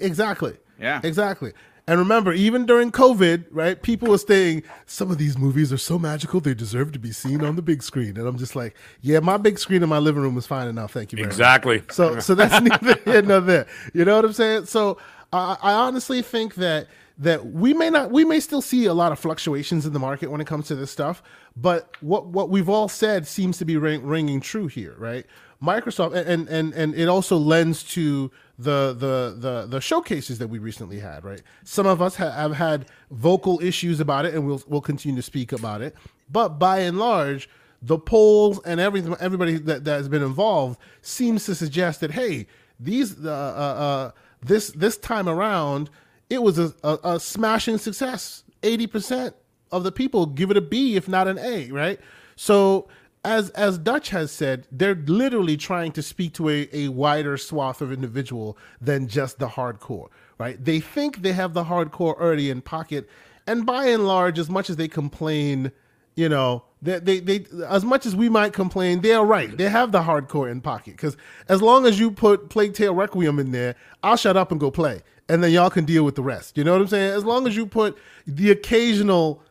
Exactly. Yeah. Exactly. And remember, even during COVID, right, people were saying some of these movies are so magical they deserve to be seen on the big screen. And I'm just like, yeah, my big screen in my living room is fine enough. Thank you very exactly. much. So, so that's neither here nor there. You know what I'm saying? So, I, I honestly think that that we may not we may still see a lot of fluctuations in the market when it comes to this stuff but what what we've all said seems to be ring, ringing true here right? Microsoft and and and it also lends to the the the the showcases that we recently had right? Some of us ha- have had vocal issues about it and we'll we'll continue to speak about it. But by and large the polls and everything everybody that, that has been involved seems to suggest that hey these uh, uh, uh this this time around it was a, a, a smashing success. 80% of the people give it a B, if not an A, right? So as as Dutch has said, they're literally trying to speak to a, a wider swath of individual than just the hardcore, right? They think they have the hardcore already in pocket, and by and large, as much as they complain, you know, they they, they as much as we might complain, they're right. They have the hardcore in pocket because as long as you put Plague Tale Requiem in there, I'll shut up and go play and then y'all can deal with the rest. You know what I'm saying? As long as you put the occasional,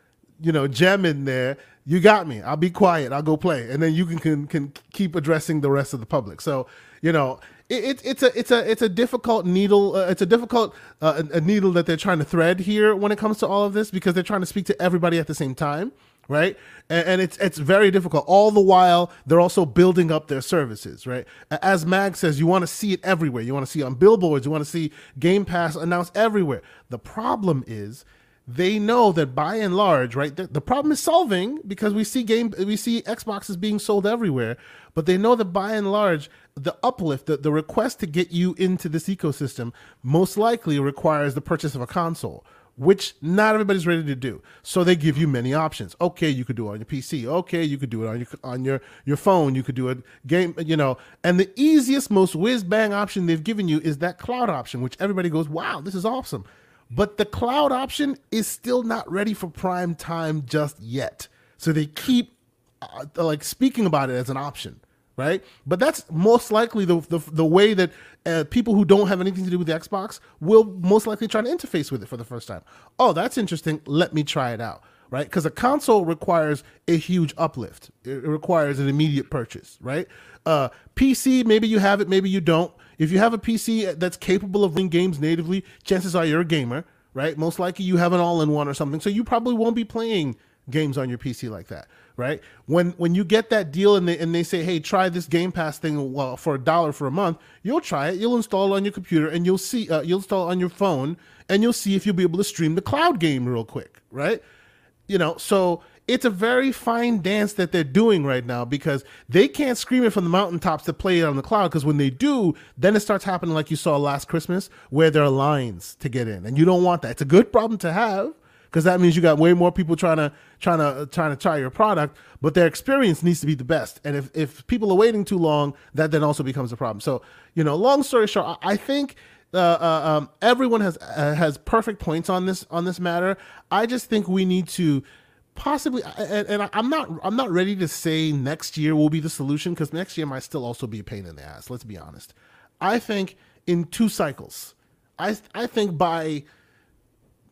you know, gem in there, you got me. I'll be quiet. I'll go play, and then you can can, can keep addressing the rest of the public. So you know, it, it, it's a it's a it's a difficult needle. Uh, it's a difficult uh, a, a needle that they're trying to thread here when it comes to all of this because they're trying to speak to everybody at the same time right? And, and, it's it's very difficult. All the while, they're also building up their services, right? As Mag says, you want to see it everywhere. You want to see on billboards. You want to see Game Pass announced everywhere. The problem is they know that by and large, right? The, the problem is solving because we see game we see Xboxes being sold everywhere, but they know that by and large, the uplift, the, the request to get you into this ecosystem most likely requires the purchase of a console which not everybody's ready to do. So they give you many options. Okay, you could do it on your PC. Okay, you could do it on your on your your phone. You could do a game, you know. And the easiest, most whiz bang option they've given you is that cloud option, which everybody goes, "Wow, this is awesome." But the cloud option is still not ready for prime time just yet. So they keep uh, like speaking about it as an option right? But that's most likely the the, the way that uh, people who don't have anything to do with the Xbox will most likely try to interface with it for the first time. Oh, that's interesting. Let me try it out, right? Because a console requires a huge uplift. It requires an immediate purchase, right? Uh, PC, maybe you have it, maybe you don't. If you have a PC that's capable of running games natively, chances are you're a gamer, right? Most likely you have an all-in-one or something, so you probably won't be playing games on your PC like that right? When when you get that deal and they and they say, hey, try this Game Pass thing well, for a dollar for a month, you'll try it. You'll install it on your computer and you'll see uh, you'll install it on your phone and you'll see if you'll be able to stream the cloud game real quick, right? You know, so it's a very fine dance that they're doing right now because they can't scream it from the mountaintops to play it on the cloud because when they do, then it starts happening like you saw last Christmas where there are lines to get in, and you don't want that. It's a good problem to have because that means you got way more people trying to trying to trying to try your product, but their experience needs to be the best. And if if people are waiting too long, that then also becomes a problem. So you know, long story short, I think. Uh, uh, um, everyone has uh, has perfect points on this on this matter. I just think we need to possibly and, and, I'm not I'm not ready to say next year will be the solution because next year might still also be a pain in the ass. Let's be honest. I think in two cycles. I I think by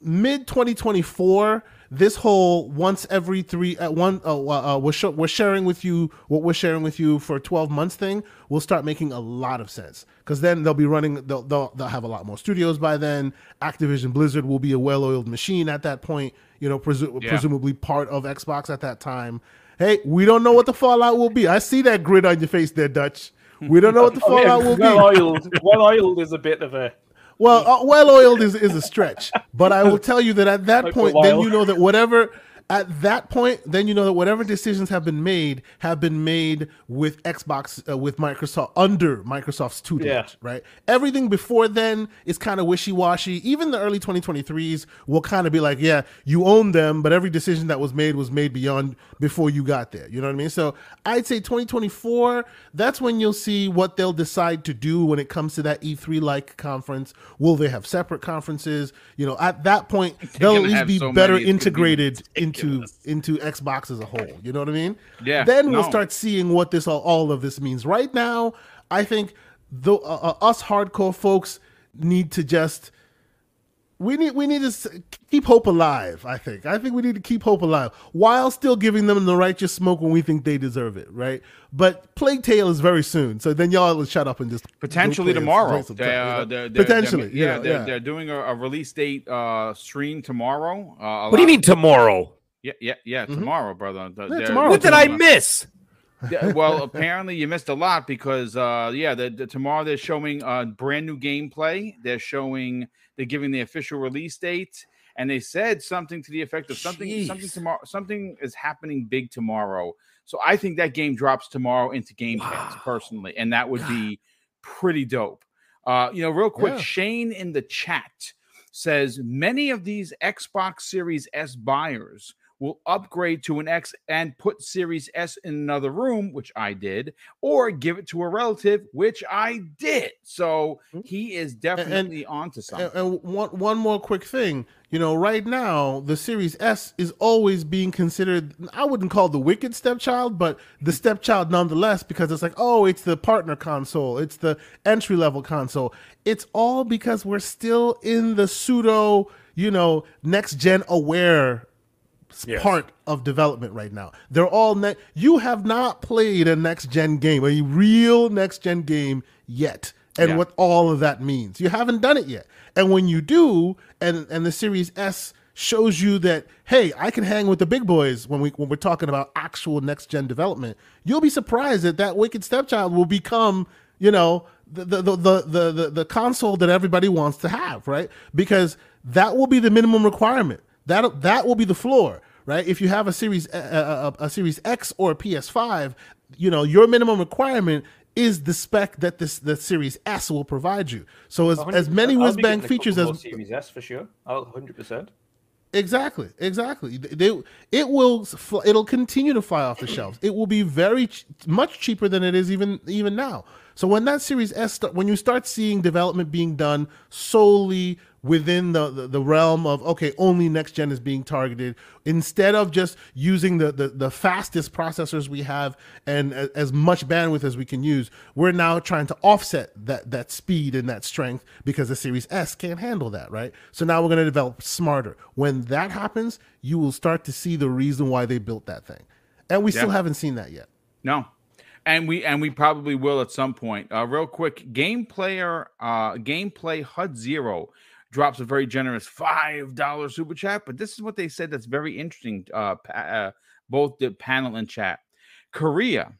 mid 2024 this whole once every three at uh, one uh, uh, we're, sh- we're sharing with you what we're sharing with you for 12 months thing will start making a lot of sense. Because then they'll be running they'll, they'll, they'll have a lot more studios by then. Activision blizzard will be a well-oiled machine at that point you know presu- yeah. presumably part of xbox at that time. Hey we don't know what the fallout will be. I see that grid on your face there dutch. We don't know what the fallout will well be. oiled well oiled is a bit of a well, uh, well oiled is, is a stretch, but I will tell you that at that like point, then you know that whatever at that point, then you know that whatever decisions have been made have been made with Xbox, uh, with Microsoft under Microsoft's tutelage, yeah. right? Everything before then is kind of wishy washy. Even the early 2023s will kind of be like, yeah, you own them, but every decision that was made was made beyond before you got there. You know what I mean? So I'd say 2024, that's when you'll see what they'll decide to do when it comes to that E3 like conference. Will they have separate conferences? You know, at that point, they'll at least be so better integrated into into into Xbox as a whole. You know what I mean? Yeah. Then no. we'll start seeing what this all, all of this means. Right now, I think the uh, uh us hardcore folks need to just we need we need to keep hope alive. I think. I think we need to keep hope alive while still giving them the righteous smoke when we think they deserve it. Right. But Plague Tale is very soon, so then y'all will shut up and just potentially tomorrow. They, uh, they're, they're, potentially, they're, yeah, they're, yeah. they're doing a, a, release date uh, stream tomorrow. Uh, what do you mean tomorrow? Yeah, yeah, yeah. Mm-hmm. Tomorrow, brother. Yeah, tomorrow. What did I miss? well, apparently you missed a lot because uh yeah, the, the tomorrow they're showing uh brand new gameplay. They're showing they're giving the official release date and they said something to the effect of something Jeez. something tomorrow something is happening big tomorrow. So I think that game drops tomorrow into Game Pass personally and that would God. be pretty dope. Uh you know, real quick, yeah. Shane in the chat says many of these Xbox Series S buyers will upgrade to an X and put Series S in another room, which I did, or give it to a relative, which I did. So hmm. he is definitely and, onto something. And, and one one more quick thing, you know, right now the Series S is always being considered. I wouldn't call the wicked stepchild, but the stepchild nonetheless, because it's like, oh, it's the partner console, it's the entry level console. It's all because we're still in the pseudo, you know, next gen aware yes. part of development right now. They're all ne- you have not played a next gen game, a real next gen game yet. And yeah. what all of that means. You haven't done it yet. And when you do, and and the Series S shows you that hey, I can hang with the big boys when we when we're talking about actual next gen development. You'll be surprised that that Wicked Stepchild will become, you know, the the the the the, the console that everybody wants to have, right? Because that will be the minimum requirement. That that will be the floor, right? If you have a series a, a, a Series X or a PS5, you know your minimum requirement is the spec that this the Series S will provide you. So as as many whiz bang features as Series S for sure, oh, hundred percent. Exactly, exactly. They, it will it'll continue to fly off the shelves. It will be very ch- much cheaper than it is even even now. So when that Series S, when you start seeing development being done solely within the, the, the, realm of okay only next gen is being targeted. Instead of just using the, the, the fastest processors we have and a, as much bandwidth as we can use we're now trying to offset that that speed and that strength because the series s can't handle that right? So now we're going to develop smarter. When that happens you will start to see the reason why they built that thing. And we yeah. still haven't seen that yet. No. And we and we probably will at some point. Uh, real quick, game player, uh, gameplay HUD Zero drops a very generous five dollar super chat. But this is what they said that's very interesting. Uh, uh, both the panel and chat. Korea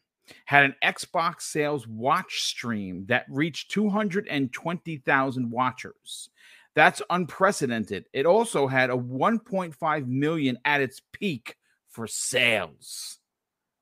had an Xbox sales watch stream that reached 220,000 watchers. That's unprecedented. It also had a 1.5 million at its peak for sales.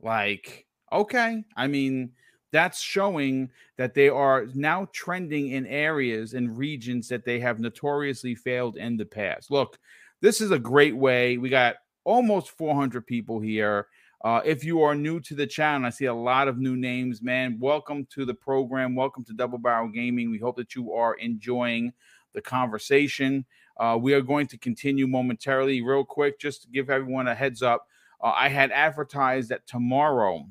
Like, okay. I mean, that's showing that they are now trending in areas and regions that they have notoriously failed in the past. Look, this is a great way. We got almost 400 people here. Uh, if you are new to the channel, I see a lot of new names, man. Welcome to the program. Welcome to Double Barrel Gaming. We hope that you are enjoying the conversation. Uh, we are going to continue momentarily, real quick, just to give everyone a heads up. Uh, I had advertised that tomorrow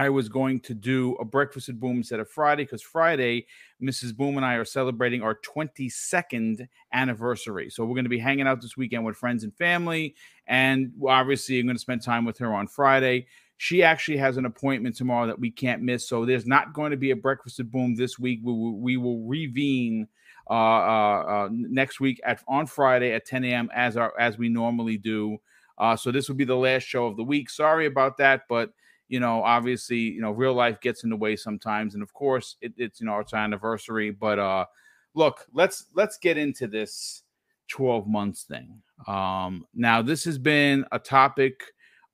I was going to do a breakfast at Boom instead of Friday because Friday, Mrs. Boom and I are celebrating our 22nd anniversary. So we're going to be hanging out this weekend with friends and family. And obviously, I'm going to spend time with her on Friday. She actually has an appointment tomorrow that we can't miss. So there's not going to be a breakfast at Boom this week. We will, we will uh, uh, uh, next week at on Friday at 10 a.m. as our as we normally do. Uh, so this will be the last show of the week. Sorry about that, but you know, obviously, you know, real life gets in the way sometimes, and of course, it, it's you know, it's our anniversary. But uh, look, let's let's get into this 12 months thing. Um, now, this has been a topic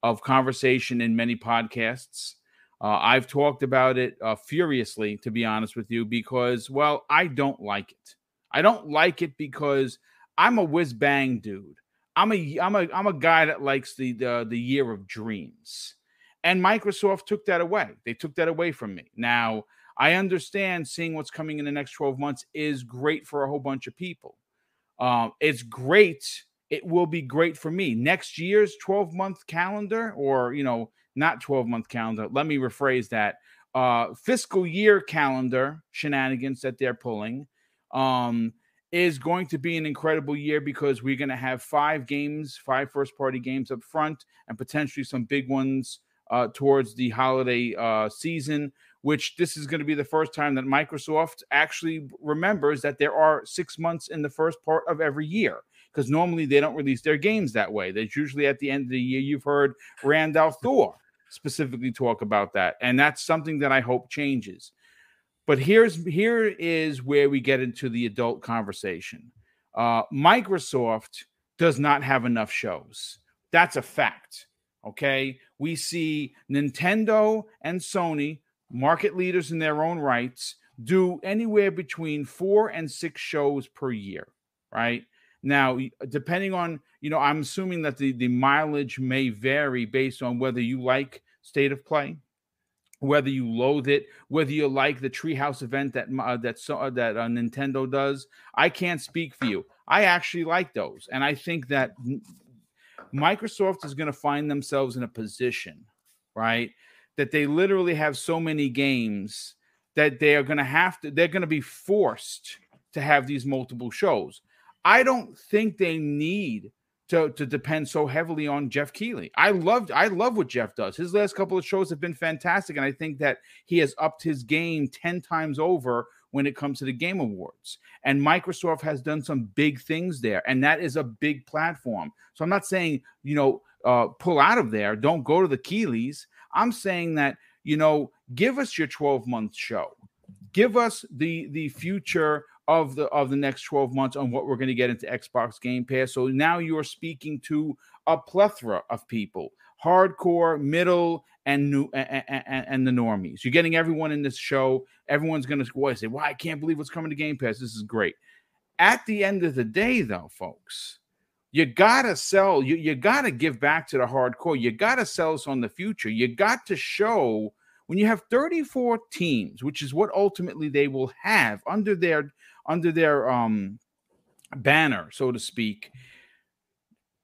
of conversation in many podcasts. Uh, I've talked about it uh, furiously, to be honest with you, because well, I don't like it. I don't like it because I'm a whiz bang dude. I'm a I'm a I'm a guy that likes the the, the year of dreams. And Microsoft took that away. They took that away from me. Now, I understand seeing what's coming in the next 12 months is great for a whole bunch of people. Um, it's great. It will be great for me. Next year's 12 month calendar, or, you know, not 12 month calendar, let me rephrase that uh, fiscal year calendar shenanigans that they're pulling. Um, is going to be an incredible year because we're going to have five games, five first party games up front, and potentially some big ones uh, towards the holiday uh, season. Which this is going to be the first time that Microsoft actually remembers that there are six months in the first part of every year because normally they don't release their games that way. That's usually at the end of the year. You've heard Rand al Thor specifically talk about that, and that's something that I hope changes. But here's here is where we get into the adult conversation. Uh, Microsoft does not have enough shows. That's a fact. Okay, we see Nintendo and Sony, market leaders in their own rights, do anywhere between four and six shows per year. Right now, depending on you know, I'm assuming that the the mileage may vary based on whether you like state of play whether you loathe it, whether you like the treehouse event that uh, that uh, that uh, Nintendo does. I can't speak for you. I actually like those, and I think that Microsoft is going to find themselves in a position, right, that they literally have so many games that they are going to have to. They're going to be forced to have these multiple shows. I don't think they need to, to depend so heavily on Jeff Keighley. I loved I love what Jeff does. His last couple of shows have been fantastic, and I think that he has upped his game 10 times over when it comes to the game awards. And Microsoft has done some big things there, and that is a big platform. So I'm not saying, you know, uh, pull out of there, don't go to the Keighleys. I'm saying that, you know, give us your 12 month show. Give us the the future of the of the next 12 months on what we're going to get into Xbox Game Pass. So now you're speaking to a plethora of people, hardcore, middle, and new and, and, and the normies. You're getting everyone in this show. Everyone's going to say, "Why I can't believe what's coming to Game Pass. This is great." At the end of the day, though, folks, you gotta sell. You you gotta give back to the hardcore. You gotta sell us on the future. You got to show when you have 34 teams, which is what ultimately they will have under their under their um, banner, so to speak,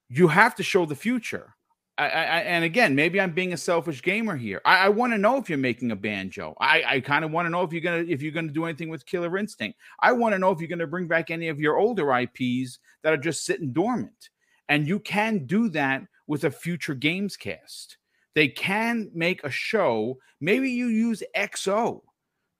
you have to show the future. I, I, and again, maybe I'm being a selfish gamer here. I, I want to know if you're making a banjo. I, I kind of want to know if you're gonna if you're gonna do anything with Killer Instinct. I want to know if you're gonna bring back any of your older IPs that are just sitting dormant. And you can do that with a future games cast. They can make a show. Maybe you use XO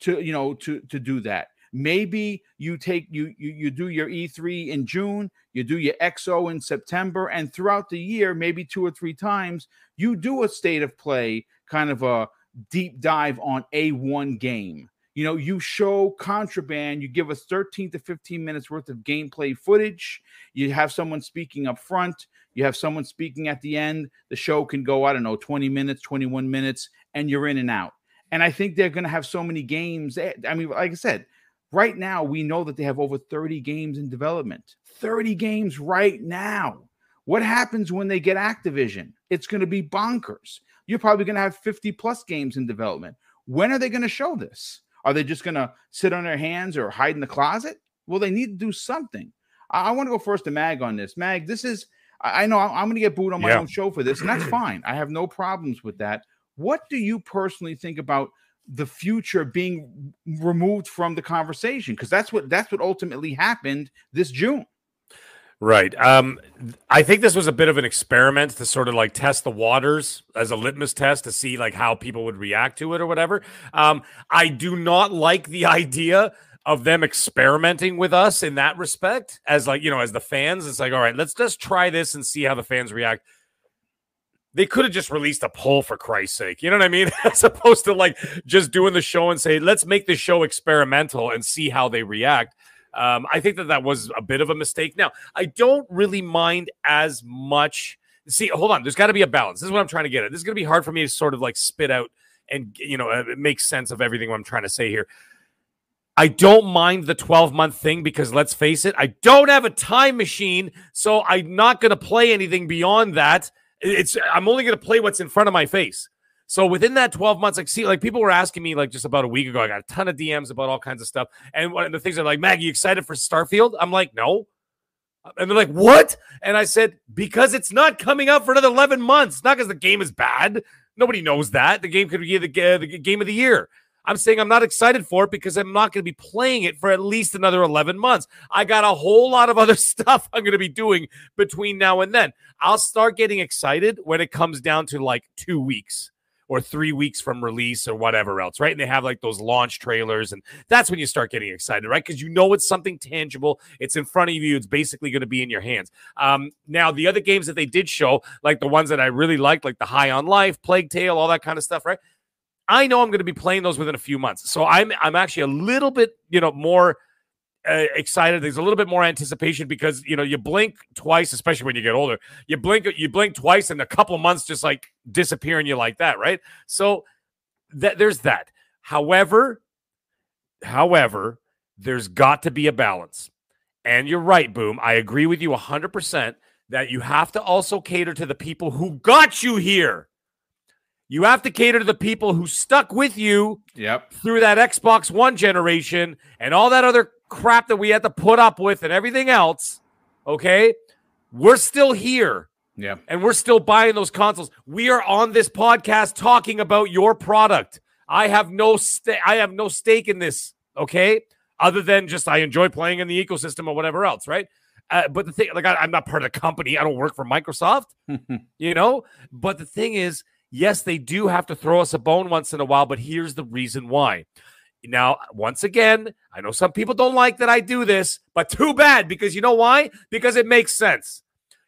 to you know to to do that. Maybe you take you you you do your E3 in June, you do your XO in September, and throughout the year, maybe two or three times, you do a state of play kind of a deep dive on a one game. You know, you show contraband, you give us 13 to 15 minutes worth of gameplay footage. You have someone speaking up front, you have someone speaking at the end. The show can go, I don't know, 20 minutes, 21 minutes, and you're in and out. And I think they're going to have so many games. Eh, I mean, like I said, Right now, we know that they have over 30 games in development. 30 games right now. What happens when they get Activision? It's going to be bonkers. You're probably going to have 50 plus games in development. When are they going to show this? Are they just going to sit on their hands or hide in the closet? Well, they need to do something. I, I want to go first to Mag on this. Mag, this is, I, I know I'm, going to get booed on my yeah. own show for this, and that's fine. I have no problems with that. What do you personally think about the future being removed from the conversation because that's what that's what ultimately happened this June. Right. Um, I think this was a bit of an experiment to sort of like test the waters as a litmus test to see like how people would react to it or whatever. Um, I do not like the idea of them experimenting with us in that respect as like, you know, as the fans. It's like, all right, let's just try this and see how the fans react they could have just released a poll for Christ's sake. You know what I mean? As opposed to like just doing the show and say, let's make the show experimental and see how they react. Um, I think that that was a bit of a mistake. Now, I don't really mind as much. See, hold on. There's got to be a balance. This is what I'm trying to get at. This is going to be hard for me to sort of like spit out and, you know, uh, make sense of everything I'm trying to say here. I don't mind the 12 month thing because let's face it, I don't have a time machine. So I'm not going to play anything beyond that it's I'm only going to play what's in front of my face. So within that 12 months, like see, like people were asking me like just about a week ago. I got a ton of DMs about all kinds of stuff, and one of the things are like, "Maggie, you excited for Starfield?" I'm like, "No," and they're like, "What?" And I said, "Because it's not coming out for another 11 months. Not because the game is bad. Nobody knows that the game could be the, uh, the game of the year." I'm saying I'm not excited for it because I'm not going to be playing it for at least another 11 months. I got a whole lot of other stuff I'm going to be doing between now and then. I'll start getting excited when it comes down to like two weeks or three weeks from release or whatever else, right? And they have like those launch trailers, and that's when you start getting excited, right? Because you know it's something tangible, it's in front of you, it's basically going to be in your hands. Um, now, the other games that they did show, like the ones that I really liked, like the High on Life, Plague Tale, all that kind of stuff, right? I know I'm going to be playing those within a few months, so I'm I'm actually a little bit, you know, more uh, excited. There's a little bit more anticipation because you know you blink twice, especially when you get older. You blink, you blink twice, and a couple months just like disappearing you like that, right? So that there's that. However, however, there's got to be a balance. And you're right, Boom. I agree with you 100% that you have to also cater to the people who got you here. You have to cater to the people who stuck with you yep. through that Xbox One generation and all that other crap that we had to put up with and everything else, okay? We're still here. Yeah. And we're still buying those consoles. We are on this podcast talking about your product. I have no st- I have no stake in this, okay? Other than just I enjoy playing in the ecosystem or whatever else, right? Uh, but the thing, like, I, I'm not part of the company. I don't work for Microsoft, you know. But the thing is, yes, they do have to throw us a bone once in a while. But here's the reason why: now, once again, I know some people don't like that I do this, but too bad because you know why? Because it makes sense.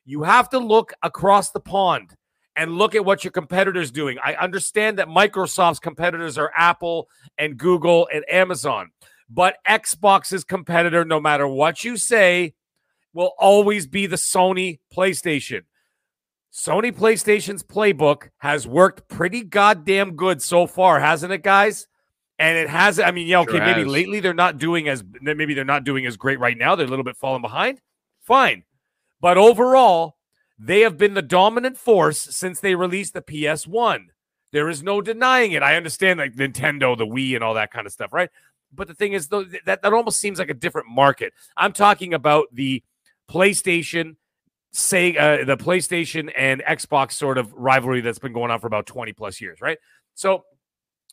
You have to look across the pond and look at what your competitors doing. I understand that Microsoft's competitors are Apple and Google and Amazon, but Xbox's competitor no matter what you say will always be the Sony PlayStation. Sony PlayStation's playbook has worked pretty goddamn good so far, hasn't it, guys? And it has, I mean, yeah, okay, sure maybe has. lately they're not doing as maybe they're not doing as great right now. They're a little bit falling behind. Fine. But overall, they have been the dominant force since they released the PS1. There is no denying it. I understand like Nintendo, the Wii, and all that kind of stuff, right? But the thing is, though, that, that almost seems like a different market. I'm talking about the PlayStation, say uh, the PlayStation and Xbox sort of rivalry that's been going on for about 20 plus years, right? So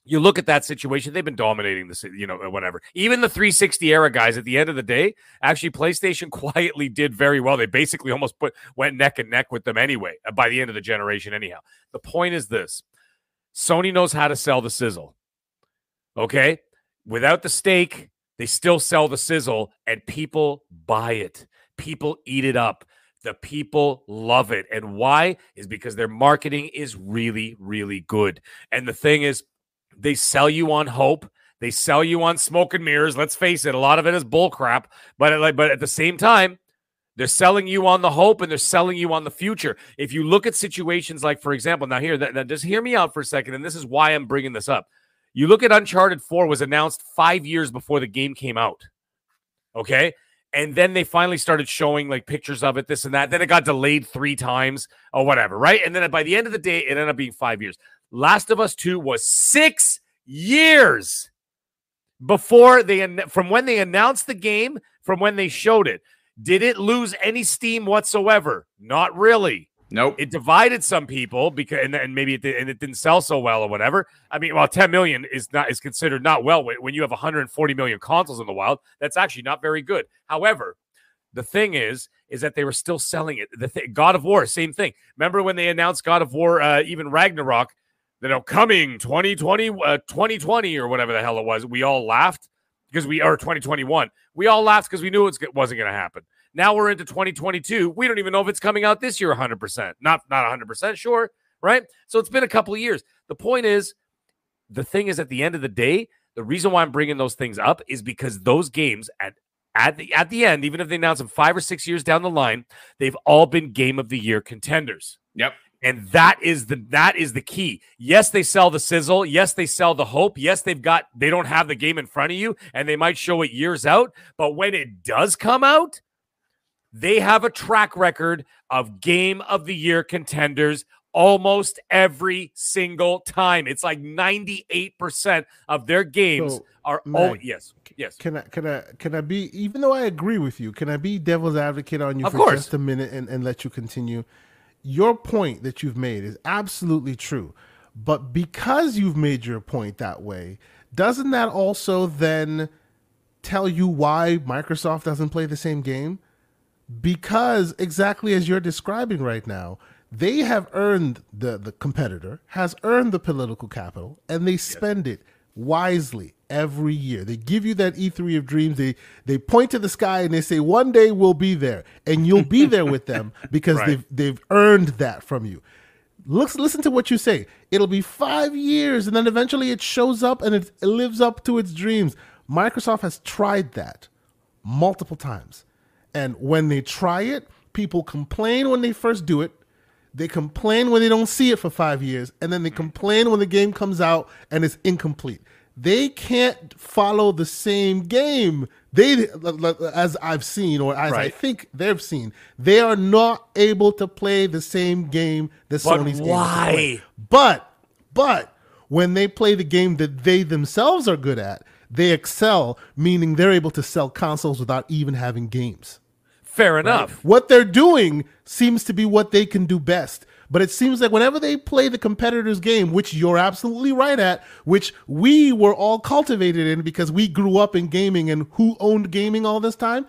you look at that situation, they've been dominating the you know, whatever. Even the 360 era guys at the end of the day, actually PlayStation quietly did very well. They basically almost put went neck and neck with them anyway uh, by the end of the generation anyhow. The point is this. Sony knows how to sell the sizzle. Okay? Without the steak, they still sell the sizzle and people buy it. People eat it up. The people love it. And why? Is because their marketing is really, really good. And the thing is, they sell you on hope. They sell you on smoke and mirrors. Let's face it, a lot of it is bullcrap. But but at the same time, they're selling you on the hope and they're selling you on the future. If you look at situations like, for example, now here, that, just hear me out for a second, and this is why I'm bringing this up. You look at Uncharted 4 was announced five years before the game came out. Okay. And then they finally started showing like pictures of it, this and that. Then it got delayed three times or whatever, right? And then by the end of the day, it ended up being five years. Last of Us 2 was six years before they from when they announced the game from when they showed it. Did it lose any steam whatsoever? Not really. Nope. It divided some people because and, and maybe it, did, and it didn't sell so well or whatever. I mean, well, 10 million is not is considered not well when you have 140 million consoles in the wild. That's actually not very good. However, the thing is, is that they were still selling it. The th- God of War, same thing. Remember when they announced God of War, uh, even Ragnarok? you know, coming 2020, uh, 2020 or whatever the hell it was, we all laughed because we are 2021. We all laughed because we knew it wasn't going to happen. Now we're into 2022. We don't even know if it's coming out this year 100%. Not not 100% sure, right? So it's been a couple of years. The point is the thing is at the end of the day, the reason why I'm bringing those things up is because those games at at the at the end, even if they announce them 5 or 6 years down the line, they've all been game of the year contenders. Yep. And that is the that is the key. Yes, they sell the sizzle. Yes, they sell the hope. Yes, they've got they don't have the game in front of you and they might show it years out, but when it does come out, they have a track record of game of the year contenders almost every single time. It's like 98% of their games so, are oh yes. Yes. Can I can I can I be even though I agree with you, can I be devil's advocate on you of for course. just a minute and, and let you continue? your point that you've made is absolutely true. But because you've made your point that way, doesn't that also then tell you why Microsoft doesn't play the same game? Because exactly as you're describing right now, they have earned the the competitor has earned the political capital and they spend yes. it wisely every year. They give you that E3 of dreams. They they point to the sky and they say one day we'll be there and you'll be there with them because right. they've they've earned that from you. Looks listen to what you say. It'll be 5 years and then eventually it shows up and it, it lives up to its dreams. Microsoft has tried that multiple times. And when they try it, people complain when they first do it they complain when they don't see it for five years, and then they complain when the game comes out and it's incomplete. They can't follow the same game. They, as I've seen, or as right. I think they've seen, they are not able to play the same game that but Sony's why? But, but when they play the game that they themselves are good at, they excel, meaning they're able to sell consoles without even having games. Fair enough. Right? What they're doing seems to be what they can do best. But it seems like whenever they play the competitor's game, which you're absolutely right at, which we were all cultivated in because we grew up in gaming and who owned gaming all this time?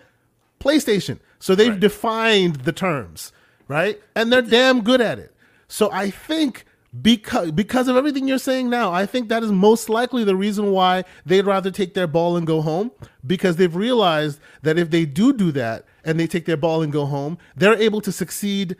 PlayStation. So they've right. defined the terms, right? And they're damn good at it. So I think because because of everything you're saying now, I think that is most likely the reason why they'd rather take their ball and go home because they've realized that if they do do that and they take their ball and go home, they're able to succeed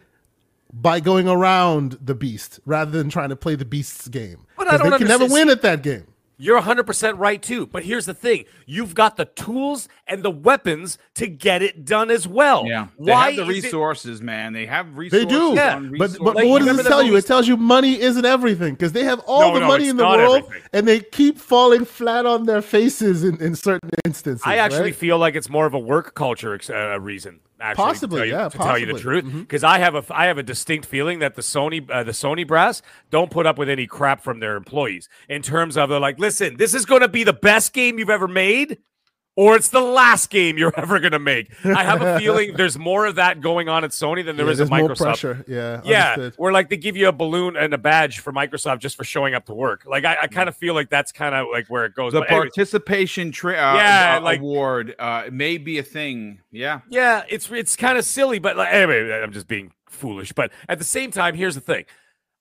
by going around the beast rather than trying to play the beast's game. But I don't they can never win at that game. You're 100% right too. But here's the thing you've got the tools and the weapons to get it done as well. Yeah. They Why have the resources, it... man. They have resources. They do. Yeah. But, but, like, what does it tell you? It tells you money isn't everything because they have all no, the no, money in the world everything. and they keep falling flat on their faces in, in certain instances. I actually right? feel like it's more of a work culture uh, reason. Actually, possibly, to you, yeah. To possibly. tell you the truth, because mm-hmm. I have a I have a distinct feeling that the Sony uh, the Sony brass don't put up with any crap from their employees in terms of they're like, listen, this is going to be the best game you've ever made or it's the last game you're ever going to make. I have a feeling there's more of that going on at Sony than there yeah, is at Microsoft. pressure. Yeah, yeah. Understood. Where like they give you a balloon and a badge for Microsoft just for showing up to work. Like I, I kind of feel like that's kind of like where it goes. The but participation tra- uh, yeah, uh, like, award uh, may be a thing. Yeah, yeah. It's it's kind of silly, but like, anyway, I'm just being foolish. But at the same time, here's the thing.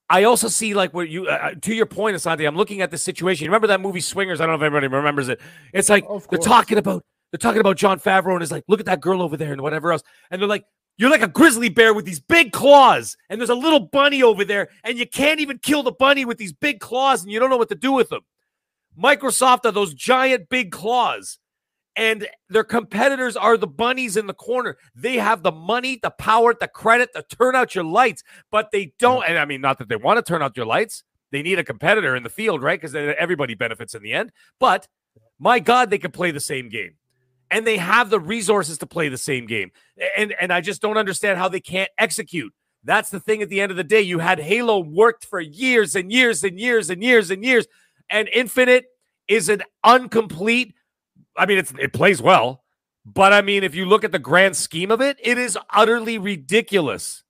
I also see like what you uh, uh, to your point, Asante. I'm looking at the situation. Remember that movie Swingers? I don't know if everybody remembers it. It's like they're talking about they're talking about Jon Favreau and it's like, look at that girl over there and whatever else. And they're like, you're like a grizzly bear with these big claws, and there's a little bunny over there, and you can't even kill the bunny with these big claws, and you don't know what to do with them. Microsoft are those giant big claws and their competitors are the bunnies in the corner. They have the money, the power, the credit to turn out your lights, but they don't. Mm. And I mean, not that they want to turn out your lights. They need a competitor in the field, right? Because everybody benefits in the end. But my God, they can play the same game. And they have the resources to play the same game. And, and I just don't understand how they can't execute. That's the thing at the end of the day. You had Halo worked for years and years and years and years and years. And Infinite is an incomplete I mean, it's it plays well, but I mean, if you look at the grand scheme of it, it is utterly ridiculous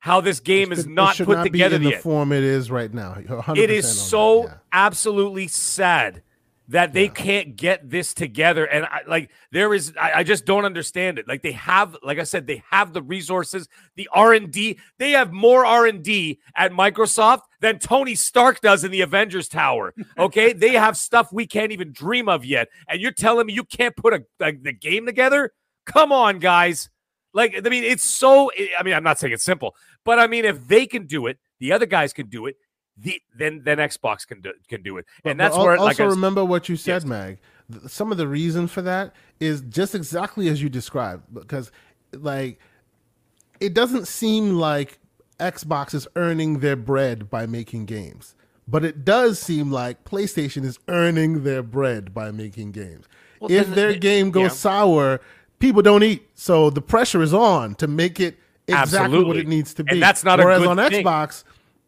how this game is not put not together in the form it is right now. It is so yeah. absolutely sad that they yeah. can't get this together. And I, like there is I, I, just don't understand it. Like they have like i said they have the resources the r&d they have more r&d at microsoft than tony stark does in the avengers tower okay? They have stuff we can't even dream of yet. And you're telling me you can't put a, a the game together? Come on guys. Like i mean it's so i mean i'm not saying it's simple but i mean if they can do it the other guys can do it the, then then Xbox can do can do it, and that's but where. Also, like remember what you said, yes. Mag. Some of the reason for that is just exactly as you described, because like it doesn't seem like Xbox is earning their bread by making games, but it does seem like PlayStation is earning their bread by making games. Well, if their it, game goes yeah. sour, people don't eat, so the pressure is on to make it exactly Absolutely. what it needs to be. And that's not Whereas on thing. Xbox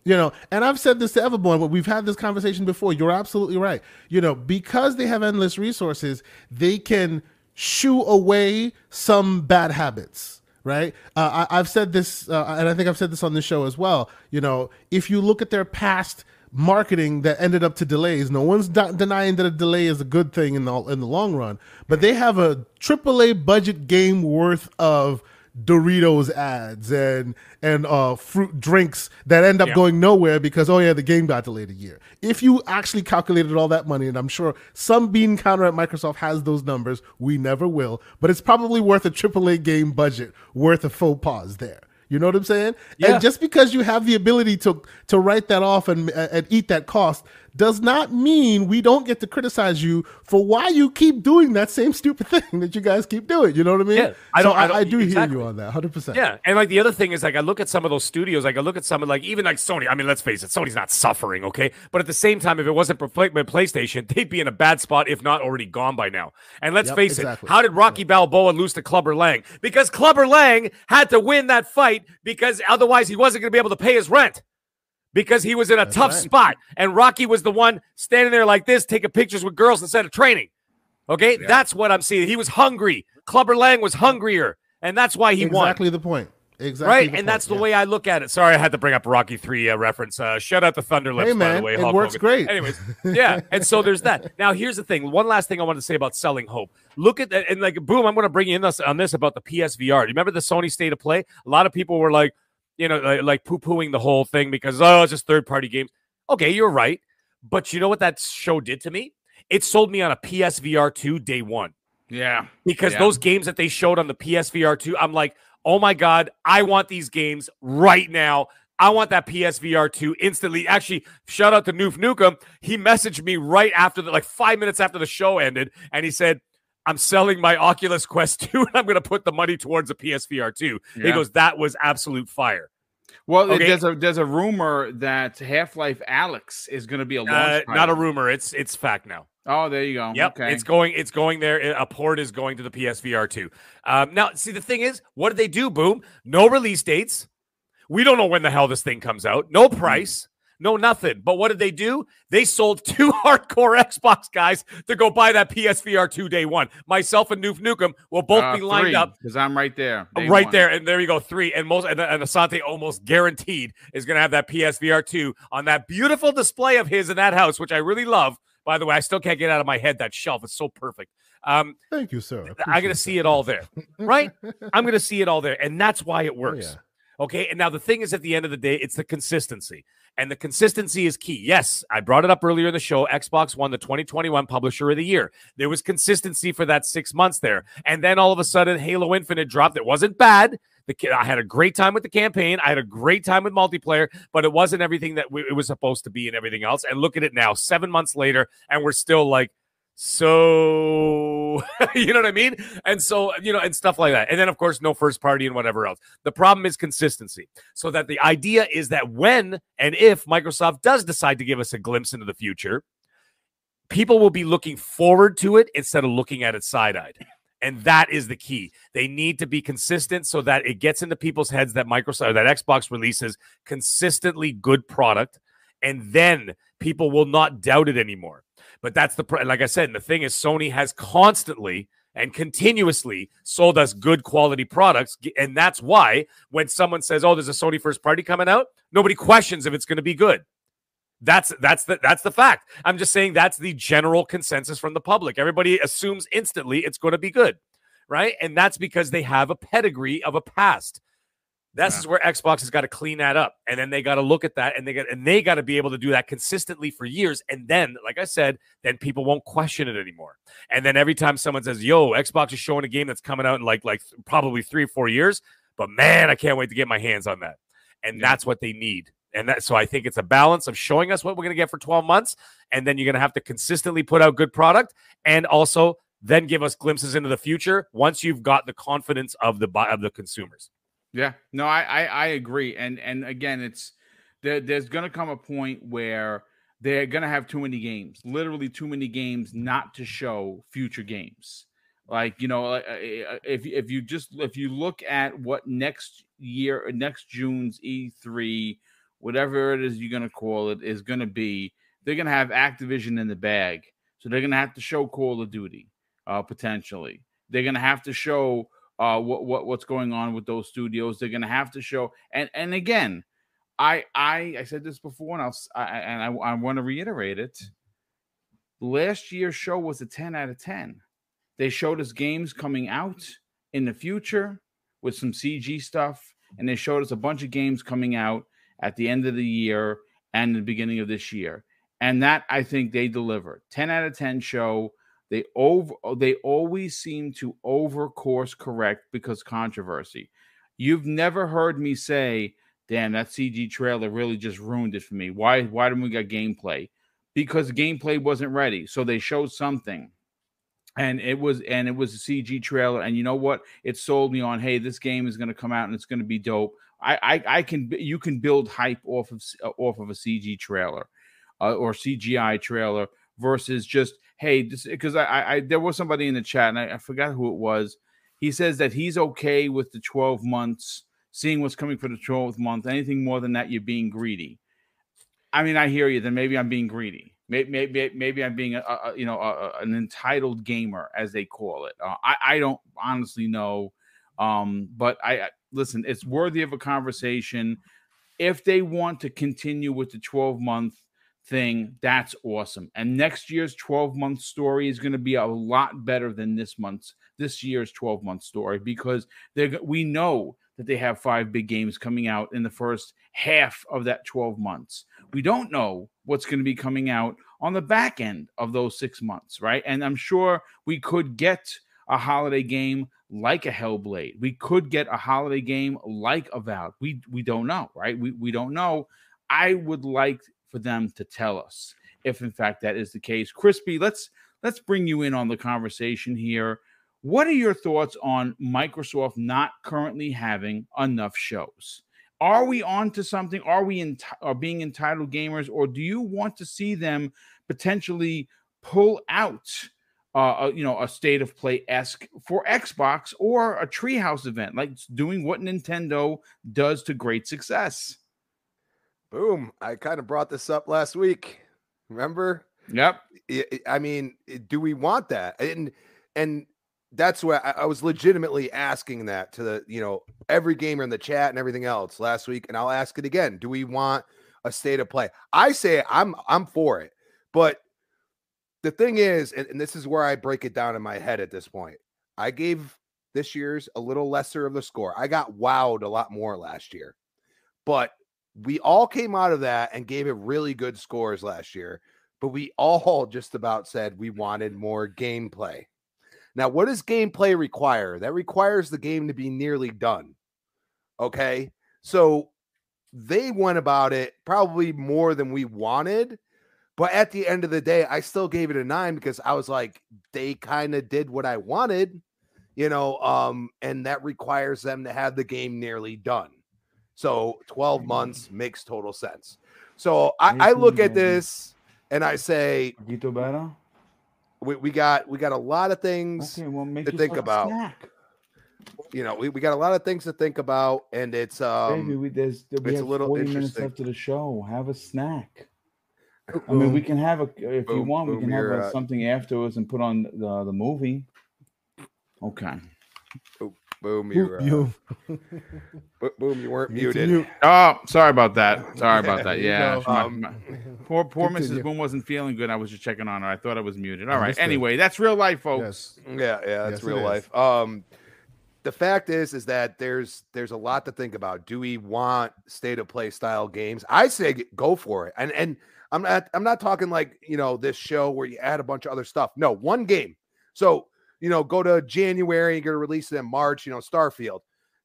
you know, and I've said this to Everborn, but we've had this conversation before. You're absolutely right. You know, because they have endless resources, they can shoo away some bad habits right? Uh, I, have said this, uh, and I think I've said this on the show as well. You know, if you look at their past marketing that ended up to delays. No one's denying that a delay is a good thing in the in the long run, but they have a AAA budget game worth of Doritos ads and and uh, fruit drinks that end up yeah. going nowhere because oh yeah the game got delayed a year. If you actually calculated all that money, and I'm sure some bean counter at Microsoft has those numbers, we never will, but it's probably worth a AAA game budget worth a faux pas there. You know what I'm saying? Yeah. And just because you have the ability to to write that off and and eat that cost does not mean we don't get to criticize you for why you keep doing that same stupid thing that you guys keep doing. You know what I mean? Yeah, I don't. So I, don't, I, do exactly. hear you on that, hundred percent. Yeah, and like the other thing is, like I look at some of those studios, like I look at some of like even like Sony. I mean, let's face it, Sony's not suffering, okay? But at the same time, if it wasn't for PlayStation, they'd be in a bad spot, if not already gone by now. And let's yep, face exactly. it, how did Rocky Balboa lose to Clubber Lang? Because Clubber Lang had to win that fight because otherwise he wasn't going to be able to pay his rent because he was in a That's tough right. spot. And Rocky was the one standing there like this, taking pictures with girls instead of training. Okay, yeah. that's what I'm seeing. He was hungry. Clubber Lang was hungrier, and that's why he exactly won. Exactly the point. Exactly. Right, and point. that's the yeah. way I look at it. Sorry, I had to bring up Rocky Three uh, reference. Uh, shout out the Thunder Lips, hey, man, by the way. It Hulk works Hogan. great. Anyways, yeah, and so there's that. Now, here's the thing. One last thing I want to say about selling hope. Look at that, and like, boom, I'm going to bring you in this, on this about the PSVR. Do you remember the Sony State of Play? A lot of people were like, you know, like, like poo pooing the whole thing because, oh, it's just third party games. Okay, you're right. But you know what that show did to me? It sold me on a PSVR 2 day one. Yeah. Because yeah. those games that they showed on the PSVR 2, I'm like, oh my God, I want these games right now. I want that PSVR 2 instantly. Actually, shout out to Noof Nukem. He messaged me right after the like five minutes after the show ended, and he said, I'm selling my Oculus Quest 2 and I'm going to put the money towards a PSVR 2. Yeah. He goes, that was absolute fire. Well, okay. there's a there's a rumor that Half Life Alyx is going to be a. Uh, not a rumor. It's it's fact now. Oh, there you go. Yep, okay. it's going. It's going there. A port is going to the PSVR two. Um, now, see, the thing is, what did they do? Boom, no release dates. We don't know when the hell this thing comes out. No hmm. price. No, nothing. But what did they do? They sold two hardcore Xbox guys to go buy that PSVR 2 day one. Myself and Noof Nukem will both uh, be lined three, up. Because I'm right there. Right one. there. And there you go. Three. And most and, and Asante almost guaranteed is going to have that PSVR 2 on that beautiful display of his in that house, which I really love. By the way, I still can't get out of my head that shelf. It's so perfect. Um, Thank you, sir. I'm going to see it all there. Right? I'm going to see it all there. And that's why it works. Oh, yeah. Okay. And now the thing is, at the end of the day, it's the consistency. And the consistency is key. Yes, I brought it up earlier in the show. Xbox won the 2021 Publisher of the Year. There was consistency for that six months there. And then all of a sudden, Halo Infinite dropped. It wasn't bad. The, I had a great time with the campaign. I had a great time with multiplayer, but it wasn't everything that it was supposed to be and everything else. And look at it now, seven months later, and we're still like, so you know what I mean? And so, you know, and stuff like that. And then, of course, no first party and whatever else. The problem is consistency. So that the idea is that when and if Microsoft does decide to give us a glimpse into the future, people will be looking forward to it instead of looking at it side eyed. And that is the key. They need to be consistent so that it gets into people's heads that Microsoft, that Xbox releases consistently good product. And then people will not doubt it anymore. But that's the like I said, the thing is, Sony has constantly and continuously sold us good quality products, and that's why when someone says, "Oh, there's a Sony first party coming out," nobody questions if it's going to be good. That's that's the that's the fact. I'm just saying that's the general consensus from the public. Everybody assumes instantly it's going to be good, right? And that's because they have a pedigree of a past. This yeah. is where Xbox has got to clean that up, and then they got to look at that, and they got and they got to be able to do that consistently for years. And then, like I said, then people won't question it anymore. And then every time someone says, "Yo, Xbox is showing a game that's coming out in like like probably three or four years," but man, I can't wait to get my hands on that. And yeah. that's what they need. And that so I think it's a balance of showing us what we're going to get for 12 months, and then you're going to have to consistently put out good product, and also then give us glimpses into the future once you've got the confidence of the of the consumers. Yeah, no, I, I, I agree, and and again, it's there, there's going to come a point where they're going to have too many games, literally too many games, not to show future games. Like you know, uh, uh, if if you just if you look at what next year, next June's E3, whatever it is you're going to call it, is going to be, they're going to have Activision in the bag, so they're going to have to show Call of Duty, uh, potentially. They're going to have to show uh, what what what's going on with those studios. They're going to have to show, and and again, I I I said this before, and I'll I, and I, I want to reiterate it. Last year's show was a 10 out of 10. They showed us games coming out in the future with some CG stuff, and they showed us a bunch of games coming out at the end of the year and the beginning of this year. And that I think they delivered. 10 out of 10 show. They over they always seem to over course correct because controversy. You've never heard me say, damn, that CG trailer really just ruined it for me. Why why didn't we get gameplay? Because gameplay wasn't ready. So they showed something. And it was and it was a CG trailer. And you know what? It sold me on, hey, this game is going to come out and it's going to be dope. I, I I can you can build hype off of off of a CG trailer uh, or CGI trailer versus just hey because I, I there was somebody in the chat and I, I forgot who it was. He says that he's okay with the 12 months, seeing what's coming for the 12th month. Anything more than that, you're being greedy. I mean, I hear you. Then maybe I'm being greedy. Maybe maybe, maybe I'm being a, a you know a, an entitled gamer as they call it. Uh, I I don't honestly know, um, but I listen. It's worthy of a conversation. If they want to continue with the 12 month thing, that's awesome. And next year's 12 month story is going to be a lot better than this month's this year's 12 month story because they we know that they have five big games coming out in the first half of that 12 months. We don't know what's going to be coming out on the back end of those 6 months, right? And I'm sure we could get a holiday game like a Hellblade. We could get a holiday game like Avowed. We we don't know, right? We we don't know. I would like for them to tell us if in fact that is the case. Crispy, let's let's bring you in on the conversation here. What are your thoughts on Microsoft not currently having enough shows? Are we on to something? Are we in, are being entitled gamers, or do you want to see them potentially pull out, uh, a, you know, a state of play esque for Xbox or a Treehouse event, like doing what Nintendo does to great success? Boom. I kind of brought this up last week. Remember? Yep. I mean, do we want that? And and that's where I, I, was legitimately asking that to the you know every gamer in the chat and everything else last week, and I'll ask it again. Do we want a state of play? I say I'm I'm for it, but the thing is, and, and this is where I break it down in my head at this point. I gave this year's a little lesser of the score. I got wowed a lot more last year, but we all came out of that and gave it really good scores last year, but we all just about said we wanted more gameplay. Now, what does gameplay require? That requires the game to be nearly done. Okay. So they went about it probably more than we wanted. But at the end of the day, I still gave it a nine because I was like, they kind of did what I wanted, you know, um, and that requires them to have the game nearly done. So 12 months makes total sense. So I, I look at this and I say, we, we got we got a lot of things okay, well, to think about. You know, we, we got a lot of things to think about, and it's um Baby, we, there's, we it's a little 40 minutes left to the show. Have a snack. I mean, we can have a if boom, you want, boom, we can have a, uh, something afterwards and put on the the movie. Okay. Boom, you're you. Uh, boom, you weren't muted. Mute. Oh, sorry about that. Sorry about that. Yeah, um, my, my, poor poor Mrs. Boom wasn't feeling good. I was just checking on her. I thought I was muted. All right. Anyway, that's real life, folks. Yes. Yeah, yeah, that's yes, real life. Um, the fact is, is that there's there's a lot to think about. Do we want state of play style games? I say go for it. And and I'm not I'm not talking like you know this show where you add a bunch of other stuff. No, one game. So you know, go to January, you're going to release it in March, you know, Starfield.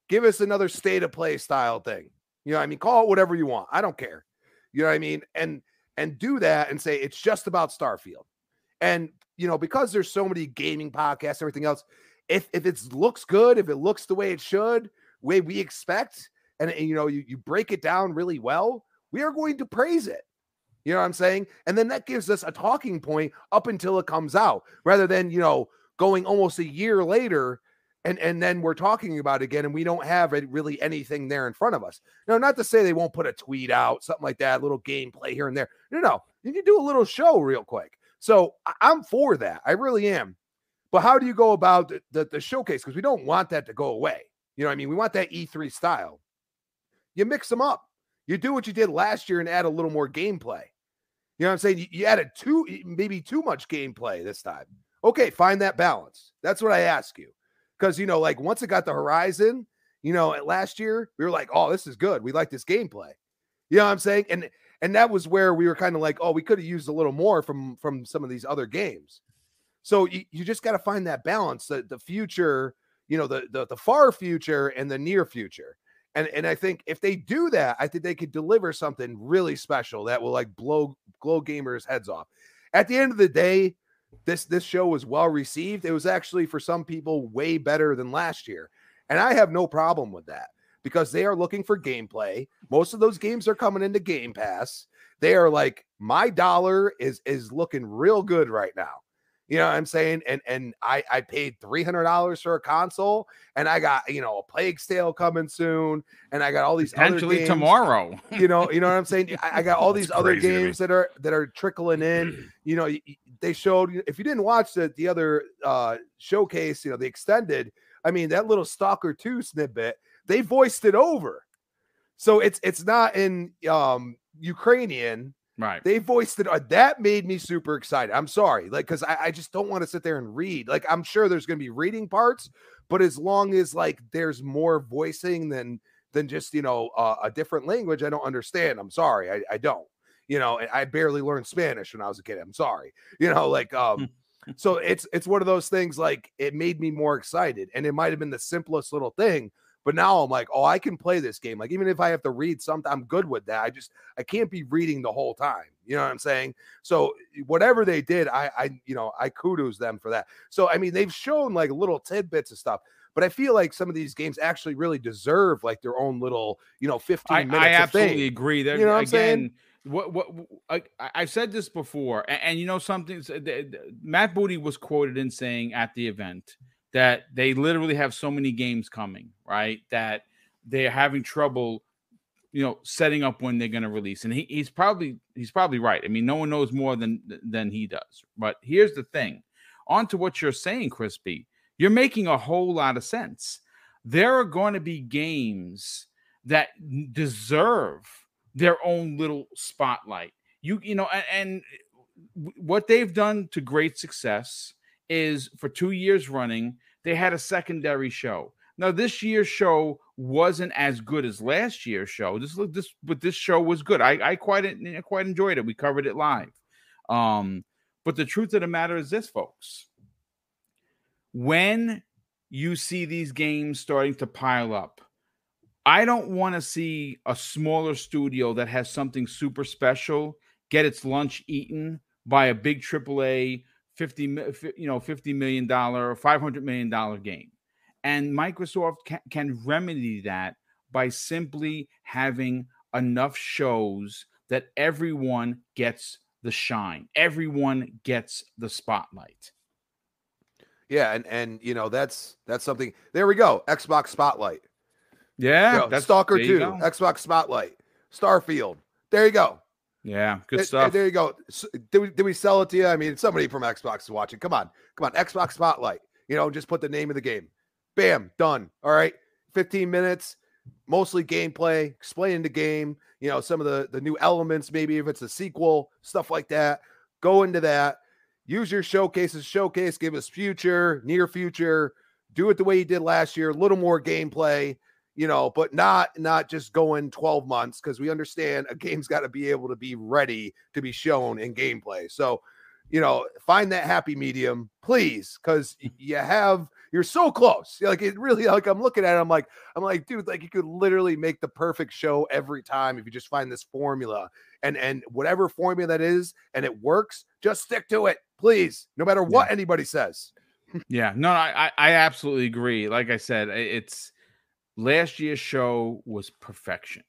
Give us another state of play style thing. You know, I mean, call it whatever you want. I don't care. You know what I mean? And and do that and say it's just about Starfield. And you know, because there's so many gaming podcasts, everything else, if if it looks good, if it looks the way it should, way we expect, and, and you know, you, you break it down really well, we are going to praise it. You know what I'm saying? And then that gives us a talking point up until it comes out, rather than you know going almost a year later and and then we're talking about again and we don't have really anything there in front of us. No not to say they won't put a tweet out something like that a little gameplay here and there. No no you can do a little show real quick. So i'm for that. I really am. But how do you go about the, the, the showcase? Because we don't want that to go away. You know what i mean? We want that e3 style. You mix them up. You do what you did last year and add a little more gameplay. You know what I'm saying? You, you added too, maybe too much gameplay this time. Okay, find that balance. That's what I ask you. Because, you know, like once it got the horizon, you know, at last year, we were like, oh, this is good. We like this gameplay. You know what I'm saying? And and that was where we were kind of like, oh, we could have used a little more from from some of these other games. So you, you just got to find that balance, the, the future, you know, the, the the far future and the near future. And and I think if they do that, I think they could deliver something really special that will like blow blow gamers' heads off. At the end of the day, this this show was well received. It was actually for some people way better than last year. And I have no problem with that because they are looking for gameplay. Most of those games are coming into Game Pass. They are like my dollar is is looking real good right now. You know what I'm saying? And and I I paid three hundred dollars for a console, and I got you know a Plague's Tale coming soon, and I got all these potentially tomorrow. you know, you know what I'm saying? I, I got all these other games that are that are trickling in. You know, they showed if you didn't watch the the other uh showcase, you know, the extended. I mean, that little Stalker Two snippet, they voiced it over, so it's it's not in um Ukrainian Right. They voiced it. Uh, that made me super excited. I'm sorry. Like, because I, I just don't want to sit there and read. Like, I'm sure there's going to be reading parts, but as long as like there's more voicing than than just you know uh, a different language, I don't understand. I'm sorry. I, I don't. You know, I barely learned Spanish when I was a kid. I'm sorry. You know, like um. so it's it's one of those things like it made me more excited and it might have been the simplest little thing but now I'm like, oh, I can play this game. Like, even if I have to read something, I'm good with that. I just I can't be reading the whole time. You know what I'm saying? So whatever they did, I I you know, I kudos them for that. So I mean, they've shown like little tidbits of stuff. But I feel like some of these games actually really deserve like their own little, you know, 15 I, minutes. I absolutely agree. That you know what again, I'm saying? What what I, I said this before, and, and you know something. Matt Booty was quoted in saying at the event that they literally have so many games coming, right? That they're having trouble, you know, setting up when they're going to release. And he, he's probably he's probably right. I mean, no one knows more than than he does. But here's the thing: on to what you're saying, Crispy. You're making a whole lot of sense. There are going to be games that deserve their own little spotlight. You you know, and, and what they've done to great success is for two years running, they had a secondary show. Now, this year's show wasn't as good as last year's show. This this but this show was good. I, I quite quite enjoyed it. We covered it live. Um, but the truth of the matter is this, folks. When you see these games starting to pile up, I don't want to see a smaller studio that has something super special get its lunch eaten by a big AAA 50 you know 50 million dollar or 500 million dollar game. And microsoft can, can remedy that by simply having enough shows that everyone gets the shine everyone gets the spotlight. Yeah and and you know that's that's something there we go xbox spotlight yeah know, that's stalker 2 xbox spotlight starfield there you go yeah, good stuff. there you go. Did we, did we sell it to you? I mean, somebody from Xbox is watching. Come on, come on, Xbox Spotlight. You know, just put the name of the game. Bam, done. All right, 15 minutes, mostly gameplay, explaining the game. You know, some of the the new elements, maybe if it's a sequel, stuff like that. Go into that. Use your showcases, showcase, give us future, near future. Do it the way you did last year. A little more gameplay you know, but not not just going 12 months because we understand a game's got to be able to be ready to be shown in gameplay. So, you know, find that happy medium, please, because you have you're so close. Like it really like I'm looking at it, I'm like, I'm like, dude, like you could literally make the perfect show every time if you just find this formula and and whatever formula that is and it works, just stick to it, please, no matter what yeah. anybody says. yeah, no, I I absolutely agree. Like I said, it's last year's show was perfection.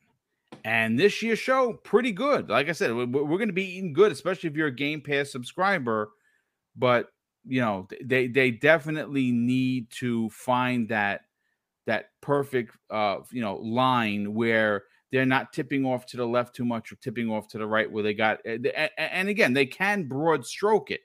And this year's show, pretty good. Like I said, we're, we're going to be eating good, especially if you're a Game Pass subscriber. But you know, they they definitely need to find that that perfect uh you know line where they're not tipping off to the left too much or tipping off to the right where they got and again they can broad stroke it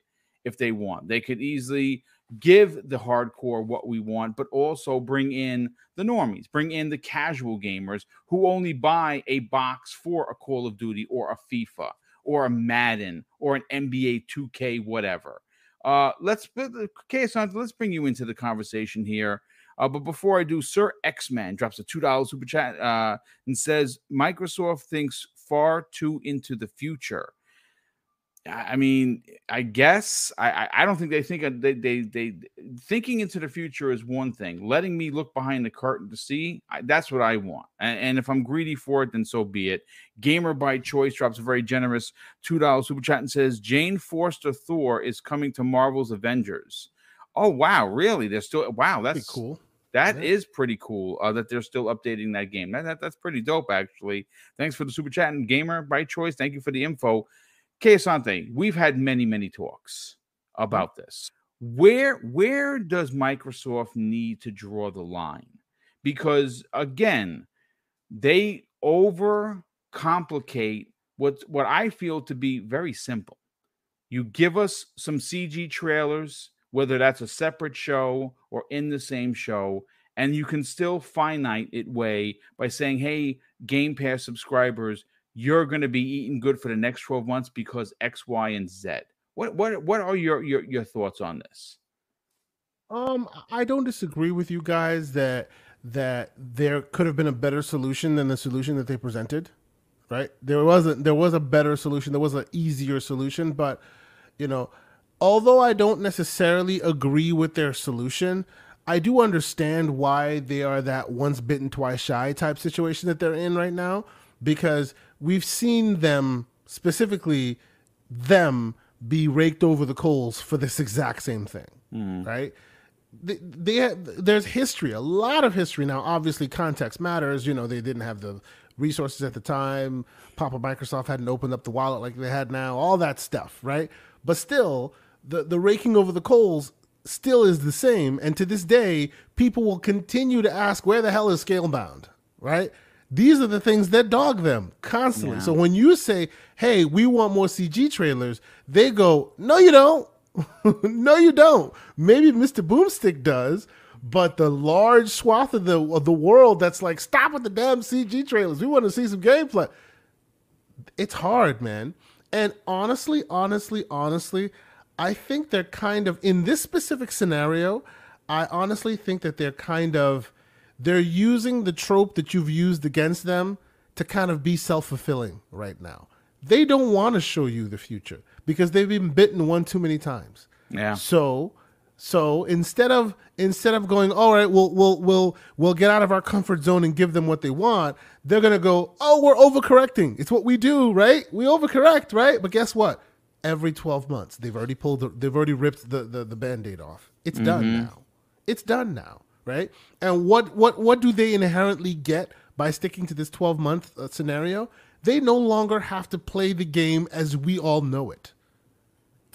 if they want they could easily give the hardcore what we want, but also bring in the normies, bring in the casual gamers who only buy a box for a Call of Duty or a FIFA or a Madden or an NBA 2K, whatever. Uh, let's okay, so let's bring you into the conversation here. Uh, but before I do, Sir X Man drops a two dollar super chat uh, and says Microsoft thinks far too into the future. I mean, I guess I, I don't think they think they, they they thinking into the future is one thing. Letting me look behind the curtain to see I, that's what I want. And, and, if I'm greedy for it, then so be it. Gamer by choice drops a very generous two dollars super chat and says Jane Foster Thor is coming to Marvel's Avengers. Oh wow, really? They're still wow. That's pretty cool. That yeah. is pretty cool uh, that they're still updating that game. That, that, that's pretty dope, actually. Thanks for the super chat and gamer by choice. Thank you for the info. Asante, we've had many, many talks mm-hmm. about this. Where where does Microsoft need to draw the line? Because again, they overcomplicate what what I feel to be very simple. You give us some CG trailers, whether that's a separate show or in the same show, and you can still finite it way by saying, "Hey, Game Pass subscribers, you're going to be eating good for the next 12 months because X, Y, and Z. What what what are your your, your thoughts on this? Um, I don't disagree with you guys that that there could have been a better solution than the solution that they presented. Right? There wasn't there was a better solution, there was an easier solution, but you know, although I don't necessarily agree with their solution, I do understand why they are that once bitten twice shy type situation that they're in right now because we've seen them specifically them be raked over the coals for this exact same thing, mm. right? They, they there's history, a lot of history now. Obviously, context matters. You know, they didn't have the resources at the time. Papa Microsoft hadn't opened up the wallet like they had now. All that stuff, right? But still, the the raking over the coals still is the same. And to this day, people will continue to ask, "Where the hell is Scalebound?" Right? These are the things that dog them constantly. Yeah. So when you say, "Hey, we want more CG trailers," they go, "No, you don't. no, you don't. Maybe Mr. Boomstick does." But the large swath of the of the world that's like, stop with the damn CG trailers. We want to see some gameplay. It's hard, man. And honestly, honestly, honestly, I think they're kind of in this specific scenario. I honestly think that they're kind of they're using the trope that you've used against them to kind of be self-fulfilling right now. They don't want to show you the future because they've been bitten one too many times. Yeah. So so instead of instead of going, all right, we'll we'll we'll we'll get out of our comfort zone and give them what they want, they're gonna go, oh, we're overcorrecting. It's what we do, right? We overcorrect, right? But guess what? Every twelve months, they've already pulled, the, they've already ripped the the, the band aid off. It's mm-hmm. done now. It's done now right? And what what what do they inherently get by sticking to this 12 month uh, scenario? They no longer have to play the game as we all know it.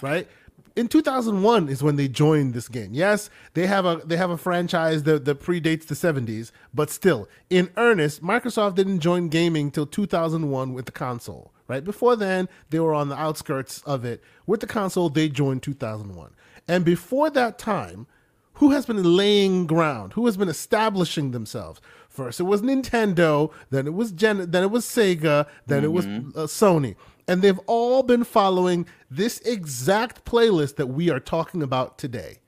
Right? In 2001 is when they joined this game. Yes, they have a they have a franchise that, that predates the 70s, but still, in earnest, Microsoft didn't join gaming till 2001 with the console. Right before then, they were on the outskirts of it. With the console, they joined 2001, and before that time, who has been laying ground, who has been establishing themselves. First, it was Nintendo, then it was Gen, then it was Sega, then mm-hmm. it was mm-hmm. uh, Sony, and they've all been following this exact playlist that we are talking about today.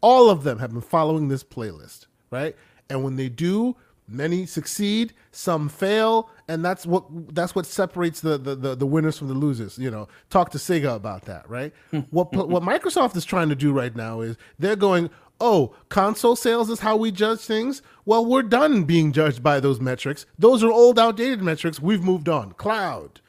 All of them have been following this playlist, right? And when they do, many succeed, some fail, and that's what that's what separates the the, the, the winners from the losers. You know, talk to Sega about that, right? what what Microsoft is trying to do right now is they're going, oh, console sales is how we judge things. Well, we're done being judged by those metrics. Those are old, outdated metrics. We've moved on. Cloud.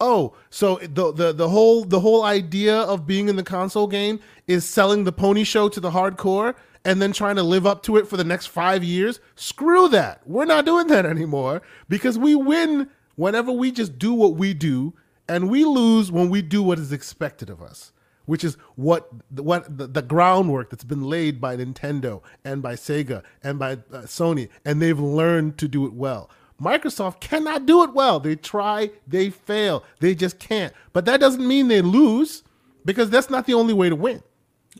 Oh, so the the the whole the whole idea of being in the console game is selling the pony show to the hardcore and then trying to live up to it for the next 5 years? Screw that. We're not doing that anymore because we win whenever we just do what we do and we lose when we do what is expected of us which is what what the, the, groundwork that's been laid by Nintendo and by Sega and by uh, Sony, and they've learned to do it well. Microsoft cannot do it well. They try, they fail, they just can't. But that doesn't mean they lose because that's not the only way to win.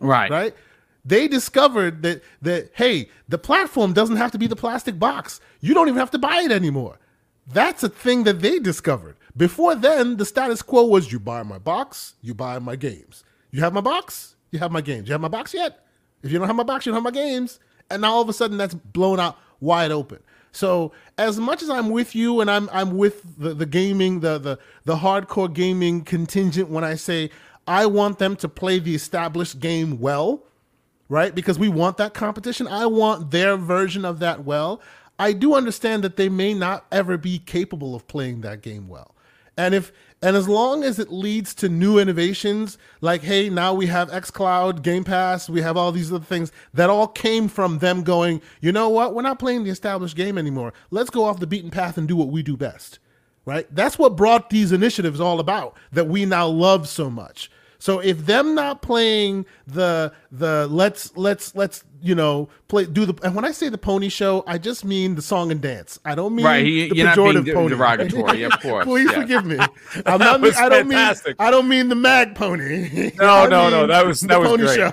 Right. Right. They discovered that that hey, the platform doesn't have to be the plastic box. You don't even have to buy it anymore. That's a thing that they discovered. Before then, the status quo was you buy my box, you buy my games. You have my box, you have my games. You have my box yet? If you don't have my box, you don't have my games. And now all of a sudden that's blown out wide open. So as much as I'm with you and I'm I'm with the, the gaming, the, the the hardcore gaming contingent when I say I want them to play the established game well, right? Because we want that competition. I want their version of that well. I do understand that they may not ever be capable of playing that game well. And if and as long as it leads to new innovations, like hey, now we have xCloud, Game Pass, we have all these other things that all came from them going, you know what? We're not playing the established game anymore. Let's go off the beaten path and do what we do best. Right? That's what brought these initiatives all about that we now love so much. So if them not playing the the let's let's let's you know play do the and when I say the pony show, I just mean the song and dance. I don't mean right. He, the you're pejorative not being pony. derogatory, of course. Please yeah. forgive me. I'm not. Mean, I don't fantastic. mean. I don't mean the mag pony. No, no, no. That was that the was pony great. show.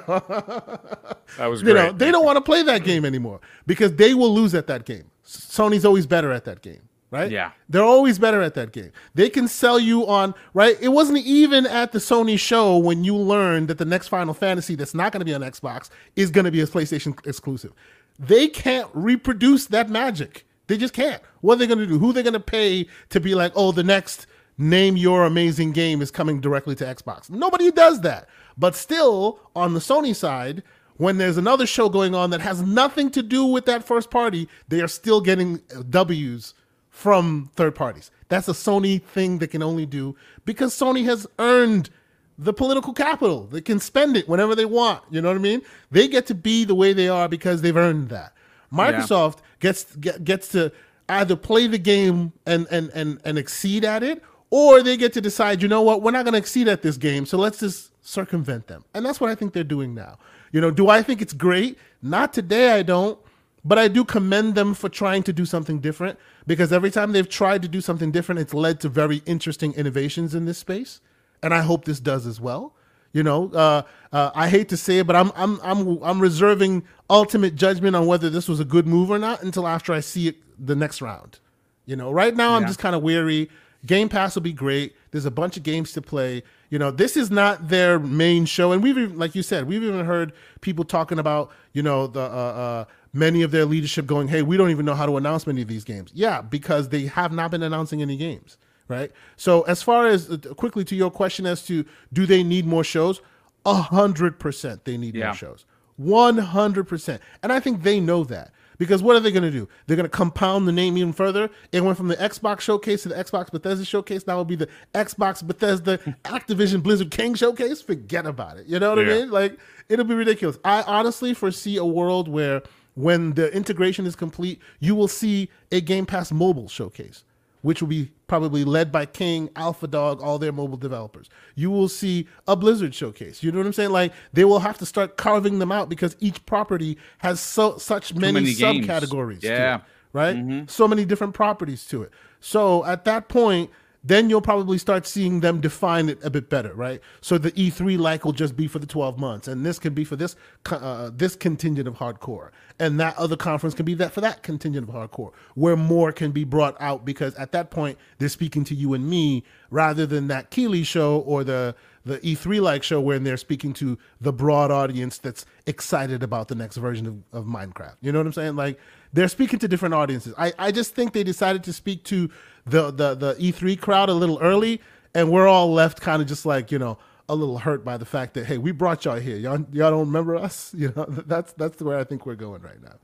That was you know they don't want to play that game anymore because they will lose at that game. Sony's always better at that game right? Yeah. They're always better at that game. They can sell you on, right? It wasn't even at the Sony show when you learned that the next Final Fantasy that's not going to be on Xbox is going to be a PlayStation exclusive. They can't reproduce that magic. They just can't. What are they going to do? Who are they going to pay to be like, oh, the next name your amazing game is coming directly to Xbox? Nobody does that. But still, on the Sony side, when there's another show going on that has nothing to do with that first party, they are still getting W's from third parties. That's a Sony thing they can only do because Sony has earned the political capital. They can spend it whenever they want. You know what I mean? They get to be the way they are because they've earned that. Microsoft yeah. gets get, gets to either play the game and and and and exceed at it, or they get to decide, you know what, we're not going to exceed at this game, so let's just circumvent them. And that's what I think they're doing now. You know, do I think it's great? Not today, I don't. But I do commend them for trying to do something different because every time they've tried to do something different, it's led to very interesting innovations in this space. And I hope this does as well. You know, uh, uh, I hate to say it, but I'm I'm I'm I'm reserving ultimate judgment on whether this was a good move or not until after I see it the next round. You know, right now I'm just kind of weary. Game Pass will be great. There's a bunch of games to play. You know, this is not their main show, and we've even, like you said, we've even heard people talking about you know the uh, uh, many of their leadership going, "Hey, we don't even know how to announce many of these games." Yeah, because they have not been announcing any games, right? So, as far as uh, quickly to your question as to do they need more shows, a hundred percent they need Yeah. more shows, one hundred percent, and I think they know that. Because what are they going to do? They're going to compound the name even further. It went from the Xbox showcase to the Xbox Bethesda showcase. Now will be the Xbox Bethesda Activision Blizzard King showcase. Forget about it. You know what I mean? Like it'll be ridiculous. I honestly foresee a world where when the integration is complete, you will see a Game Pass mobile showcase, which will be probably led by King, Alpha Dog, all their mobile developers. You will see a Blizzard showcase. You know what I'm saying? Like they will have to start carving them out because each property has so such many, many subcategories. Yeah. it, right? Mm-hmm. So many different properties to it. So at that point, then you'll probably start seeing them define it a bit better, right? So the E3 like will just be for the 12 months, and this can be for this uh, this contingent of hardcore, and that other conference can be that for that contingent of hardcore, where more can be brought out because at that point they're speaking to you and me rather than that Keighley show or the the E3 like show where they're speaking to the broad audience that's excited about the next version of, of Minecraft. You know what I'm saying? Like they're speaking to different audiences. I, I just think they decided to speak to the, the the E3 crowd a little early, and we're all left kind of just like you know a little hurt by the fact that hey we brought y'all here y'all y'all don't remember us you know that's that's where I think we're going right now,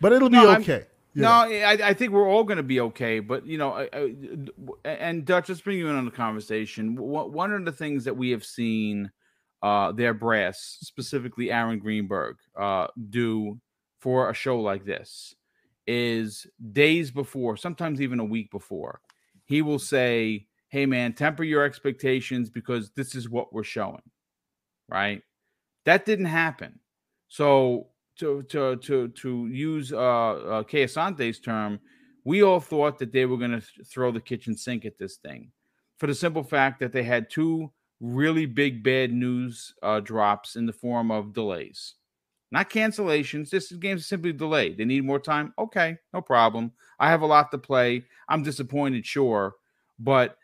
but it'll be No, I'm- okay. No. I, I think we're all going to be okay. But you know, I, I, and Dutch, let's bring you in on the conversation. One one of the things that we have seen uh, their brass, specifically Aaron Greenberg, uh, do for a show like this is days before, sometimes even a week before, he will say, "Hey, man, temper your expectations because this is what we're showing." Right? That didn't happen. So to to to to use uh, uh Kay Asante's term, we all thought that they were going to throw the kitchen sink at this thing, for the simple fact that they had two really big bad news uh, drops in the form of delays, not cancellations. This is game's simply delayed. They need more time. Okay, no problem. I have a lot to play. I'm disappointed, sure, but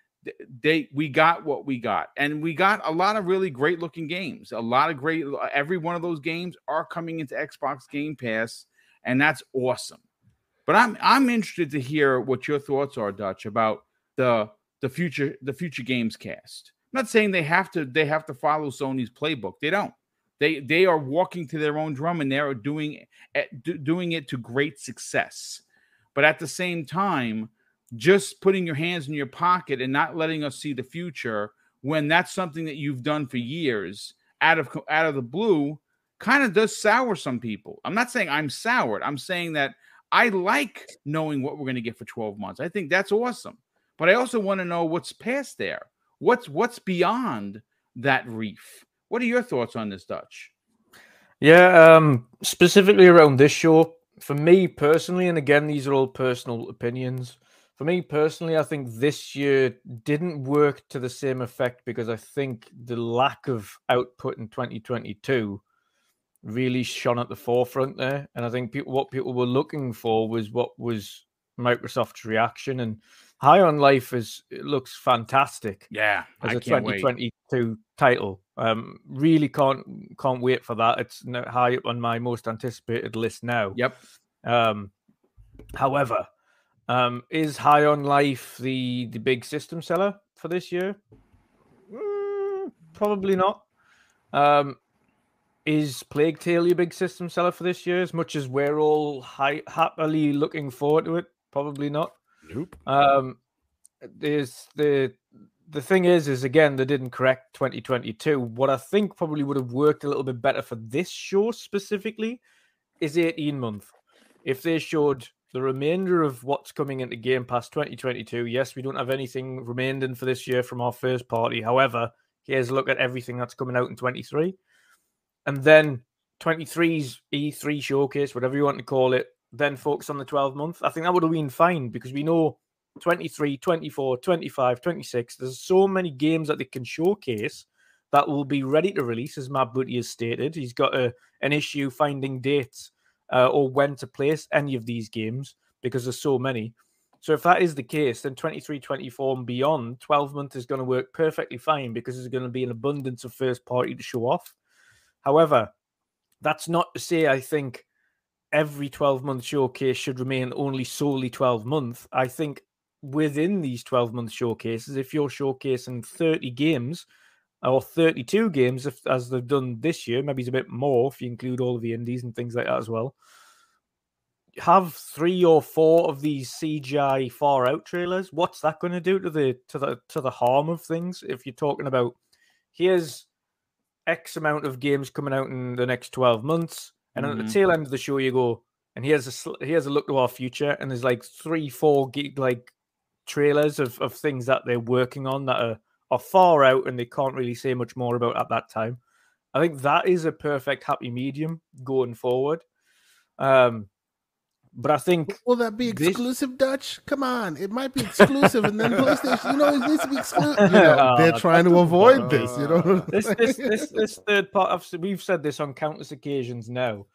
they we got what we got, and we got a lot of really great looking games. A lot of great. Uh, every one of those games are coming into Xbox Game Pass, and that's awesome. But I'm I'm interested to hear what your thoughts are, Dutch, about the the future the future games cast. I'm not saying they have to they have to follow Sony's playbook. They don't. They they are walking to their own drum and they're doing eh, doing it to great success. But at the same time, just putting your hands in your pocket and not letting us see the future when that's something that you've done for years out of out of the blue kind of does sour some people. I'm not saying I'm soured. I'm saying that I like knowing what we're going to get for 12 months. I think that's awesome. But I also want to know what's past there. What's what's beyond that reef? What are your thoughts on this, Dutch? Yeah, um, specifically around this show, for me personally, and again, these are all personal opinions. For me personally, I think this year didn't work to the same effect because I think the lack of output in 2022 really shone at the forefront there. And I think people, what people were looking for was what was Microsoft's reaction. And High on Life is it looks fantastic. Yeah, as I a 2022 wait. title. Um, really can't can't wait for that. It's high up on my most anticipated list now. Yep. Um, however, um, is High on Life the the big system seller for this year? Mm, probably not. Um, is Plague Tale your big system seller for this year? As much as we're all high, happily looking forward to it, probably not. Nope. Um, there's the the thing is, is again they didn't correct 2022. What I think probably would have worked a little bit better for this show specifically is 18 month. If they showed the remainder of what's coming into Game Pass 2022. Yes, we don't have anything remaining for this year from our first party. However, here's a look at everything that's coming out in 23. And then 23's E3 showcase, whatever you want to call it, then focus on the 12 month. I think that would have been fine because we know 23, 24, 25, 26. There's so many games that they can showcase that will be ready to release, as Matt Booty has stated. He's got a, an issue finding dates uh, or when to place any of these games because there's so many. So if that is the case, then 23, 24 and beyond, 12 months is going to work perfectly fine because there's going to be an abundance of first party to show off. However, that's not to say I think every 12 month showcase should remain only solely 12 month. I think within these 12 month showcases, if you're showcasing 30 games, or 32 games if, as they've done this year. Maybe it's a bit more if you include all of the indies and things like that as well. Have three or four of these CGI far out trailers. What's that going to do to the to the to the harm of things? If you're talking about here's X amount of games coming out in the next 12 months, and mm-hmm. at the mm-hmm. tail end of the show, you go and here's a here's a look to our future, and there's like three, four like trailers of, of things that they're working on that are are far out and they can't really say much more about at that time. I think that is a perfect happy medium going forward. Um, but I think will that be exclusive this... Dutch? Come on, it might be exclusive, and then PlayStation, you know, it needs to be exclusive. You know, uh, they're trying to avoid this. You know, this this this this third part. we've said this on countless occasions now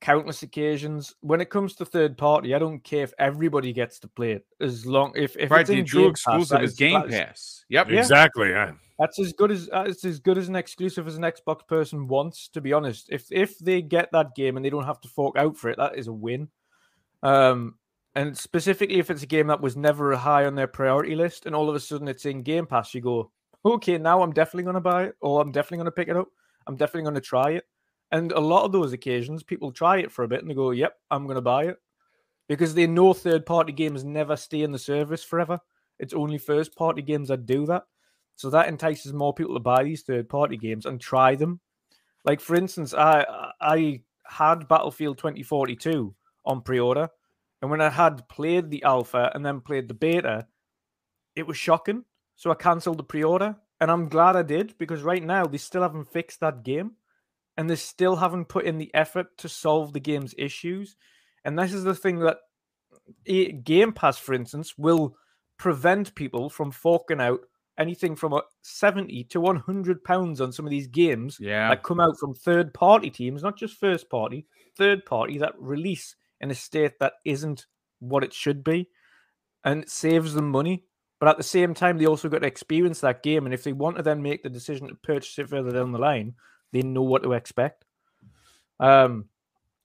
countless occasions. When it comes to third party, I don't care if everybody gets to play it as long if if right, it's the true exclusive Pass, is Game Pass. Yep, exactly. Yeah. That's as good as it's as good as an exclusive as an Xbox person wants. To be honest, if if they get that game and they don't have to fork out for it, that is a win. Um, and specifically if it's a game that was never high on their priority list, and all of a sudden it's in Game Pass, you go, okay, now I'm definitely going to buy it, or I'm definitely going to pick it up. I'm definitely going to try it. And a lot of those occasions, people try it for a bit and they go, "Yep, I'm going to buy it," because they know third-party games never stay in the service forever. It's only first-party games that do that. So that entices more people to buy these third-party games and try them. Like for instance, I I had Battlefield 2042 on pre-order, and when I had played the alpha and then played the beta, it was shocking. So I cancelled the pre-order, and I'm glad I did because right now they still haven't fixed that game and they still haven't put in the effort to solve the game's issues. And this is the thing that Game Pass, for instance, will prevent people from forking out anything from 70 to 100 pounds on some of these games yeah. that come out from third party teams, not just first party, third party that release in a state that isn't what it should be and it saves them money. But at the same time, they also got to experience that game. And if they want to then make the decision to purchase it further down the line, they know what to expect. Um,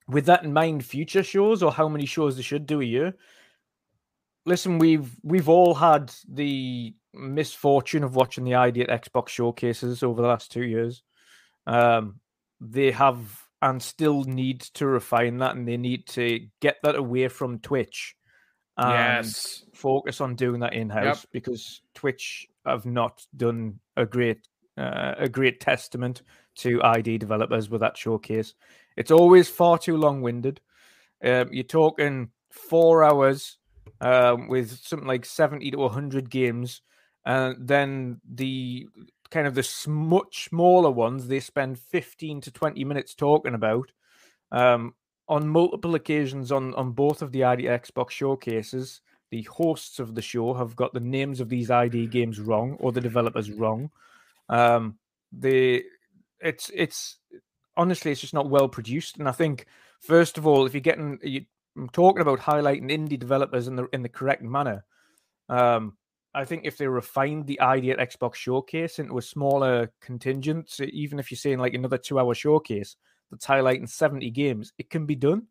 with that in mind, future shows or how many shows they should do a year. Listen, we've we've all had the misfortune of watching the ID at Xbox showcases over the last two years. Um, they have and still need to refine that, and they need to get that away from Twitch and yes. focus on doing that in house yep. because Twitch have not done a great uh, a great testament to ID developers with that showcase. It's always far too long winded. Um, you're talking four hours um, with something like 70 to 100 games. And then the kind of the much smaller ones, they spend 15 to 20 minutes talking about. Um, on multiple occasions on, on both of the ID Xbox showcases, the hosts of the show have got the names of these ID games wrong or the developers wrong. Um, they, it's it's honestly, it's just not well produced. And I think, first of all, if you're getting, you, I'm talking about highlighting indie developers in the in the correct manner. Um, I think if they refined the idea at Xbox Showcase into a smaller contingent, so even if you're saying like another two-hour showcase that's highlighting 70 games, it can be done.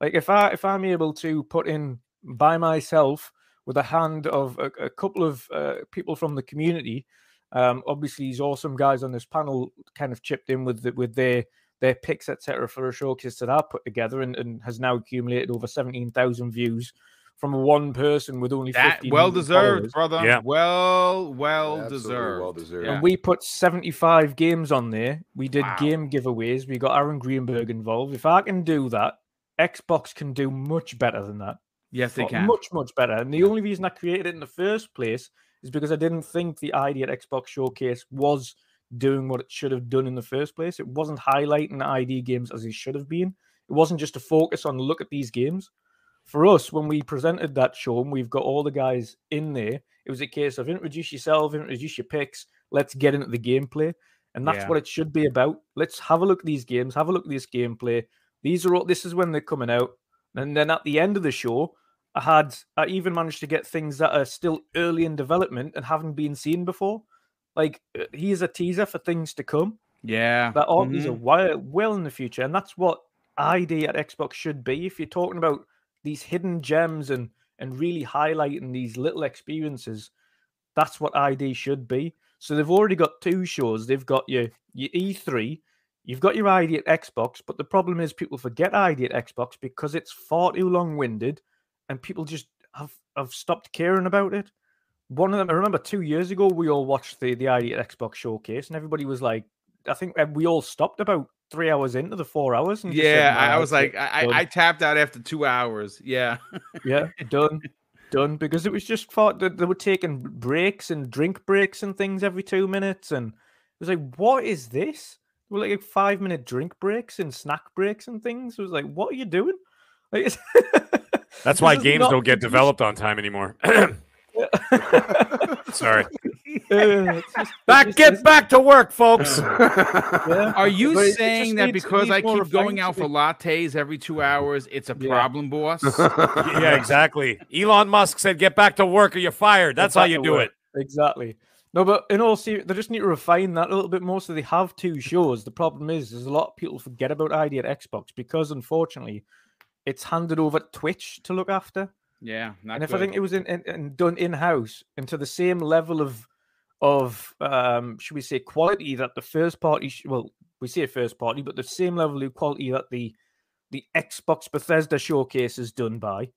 Like if I if I'm able to put in by myself with a hand of a, a couple of uh, people from the community um, obviously, these awesome guys on this panel kind of chipped in with the, with their their picks, etc., for a showcase that I put together, and, and has now accumulated over seventeen thousand views from one person with only that well deserved, brother. Yeah, well, well yeah, deserved. Well deserved. And we put seventy five games on there. We did wow. game giveaways. We got Aaron Greenberg involved. If I can do that, Xbox can do much better than that. Yes, they can. Much, much better. And the only reason I created it in the first place is because I didn't think the ID at Xbox Showcase was doing what it should have done in the first place. It wasn't highlighting the ID games as it should have been. It wasn't just a focus on look at these games. For us, when we presented that show and we've got all the guys in there, it was a case of introduce yourself, introduce your picks, let's get into the gameplay. And that's yeah. what it should be about. Let's have a look at these games, have a look at this gameplay. These are all this is when they're coming out. And then at the end of the show, I had I even managed to get things that are still early in development and haven't been seen before. Like uh, here's a teaser for things to come. Yeah, that all mm-hmm. these are well, well in the future, and that's what ID at Xbox should be. If you're talking about these hidden gems and and really highlighting these little experiences, that's what ID should be. So they've already got two shows. They've got your your E3, you've got your ID at Xbox, but the problem is people forget ID at Xbox because it's far too long winded and people just have have stopped caring about it. One of them, I remember two years ago, we all watched the the ID at Xbox showcase, and everybody was like, I think uh, we all stopped about three hours into the four hours. And yeah, said, I was like, I, I, tapped out after two hours. Yeah, yeah, done, done, because it was just thought that they were taking breaks and drink breaks and things every two minutes, and it was like, what is this? Well, like five minute drink breaks and snack breaks and things. It was like, what are you doing? Like, That's why games not... don't get developed on time anymore. Sorry. back, get back to work, folks. Yeah. Are you but saying that needs, because I keep going out for lattes every two hours, it's a yeah. problem, boss? yeah, exactly. Elon Musk said, "Get back to work, or you're fired." That's how you do work. it. Exactly. No, but in all seriousness, they just need to refine that a little bit more. So they have two shows. The problem is, there's a lot of people forget about ID at Xbox because, unfortunately, it's handed over Twitch to look after. Yeah, and if good. I think it was in, in, in done in house and to the same level of of um should we say quality that the first party well we say first party but the same level of quality that the the Xbox Bethesda showcase is done by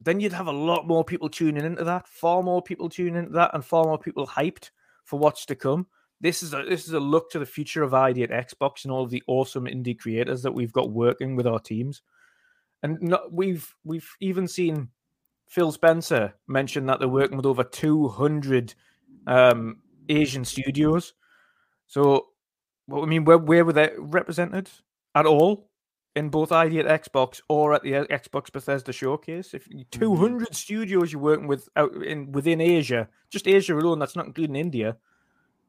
then you'd have a lot more people tuning into that far more people tuning into that and far more people hyped for what's to come this is a this is a look to the future of ID at Xbox and all of the awesome indie creators that we've got working with our teams and not, we've we've even seen Phil Spencer mention that they're working with over 200 um, Asian studios. So, well, I mean, where where were they represented at all? in both ID at Xbox or at the Xbox Bethesda showcase. If 200 mm-hmm. studios you're working with out in within Asia, just Asia alone, that's not including India,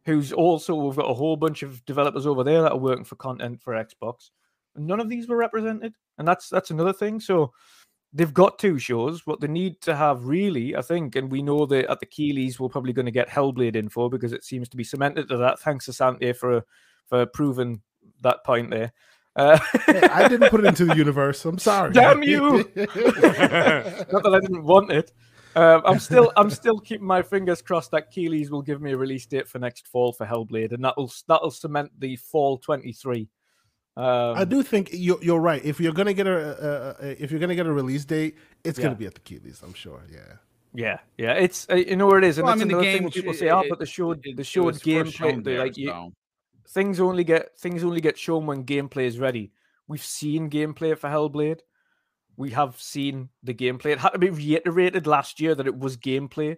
who's also we've got a whole bunch of developers over there that are working for content for Xbox. None of these were represented, and that's that's another thing. So they've got two shows. What they need to have really, I think, and we know that at the Keighleys we're probably going to get Hellblade info because it seems to be cemented to that. Thanks to Santi for for proving that point there. Uh, I didn't put it into the universe. I'm sorry. Damn you! Not that I didn't want it. Um, I'm still I'm still keeping my fingers crossed that Keighley's will give me a release date for next fall for Hellblade, and that'll that'll cement the fall 23. Um, I do think you're, you're right. If you're gonna get a, a, a, if you're gonna get a release date, it's yeah. gonna be at the Keighley's. I'm sure. Yeah. Yeah, yeah. It's uh, you know where it is, and well, I mean, the game, people say, "Oh, but the show, the showed gameplay, there, like you, things only get things only get shown when gameplay is ready. We've seen gameplay for Hellblade. We have seen the gameplay. It had to be reiterated last year that it was gameplay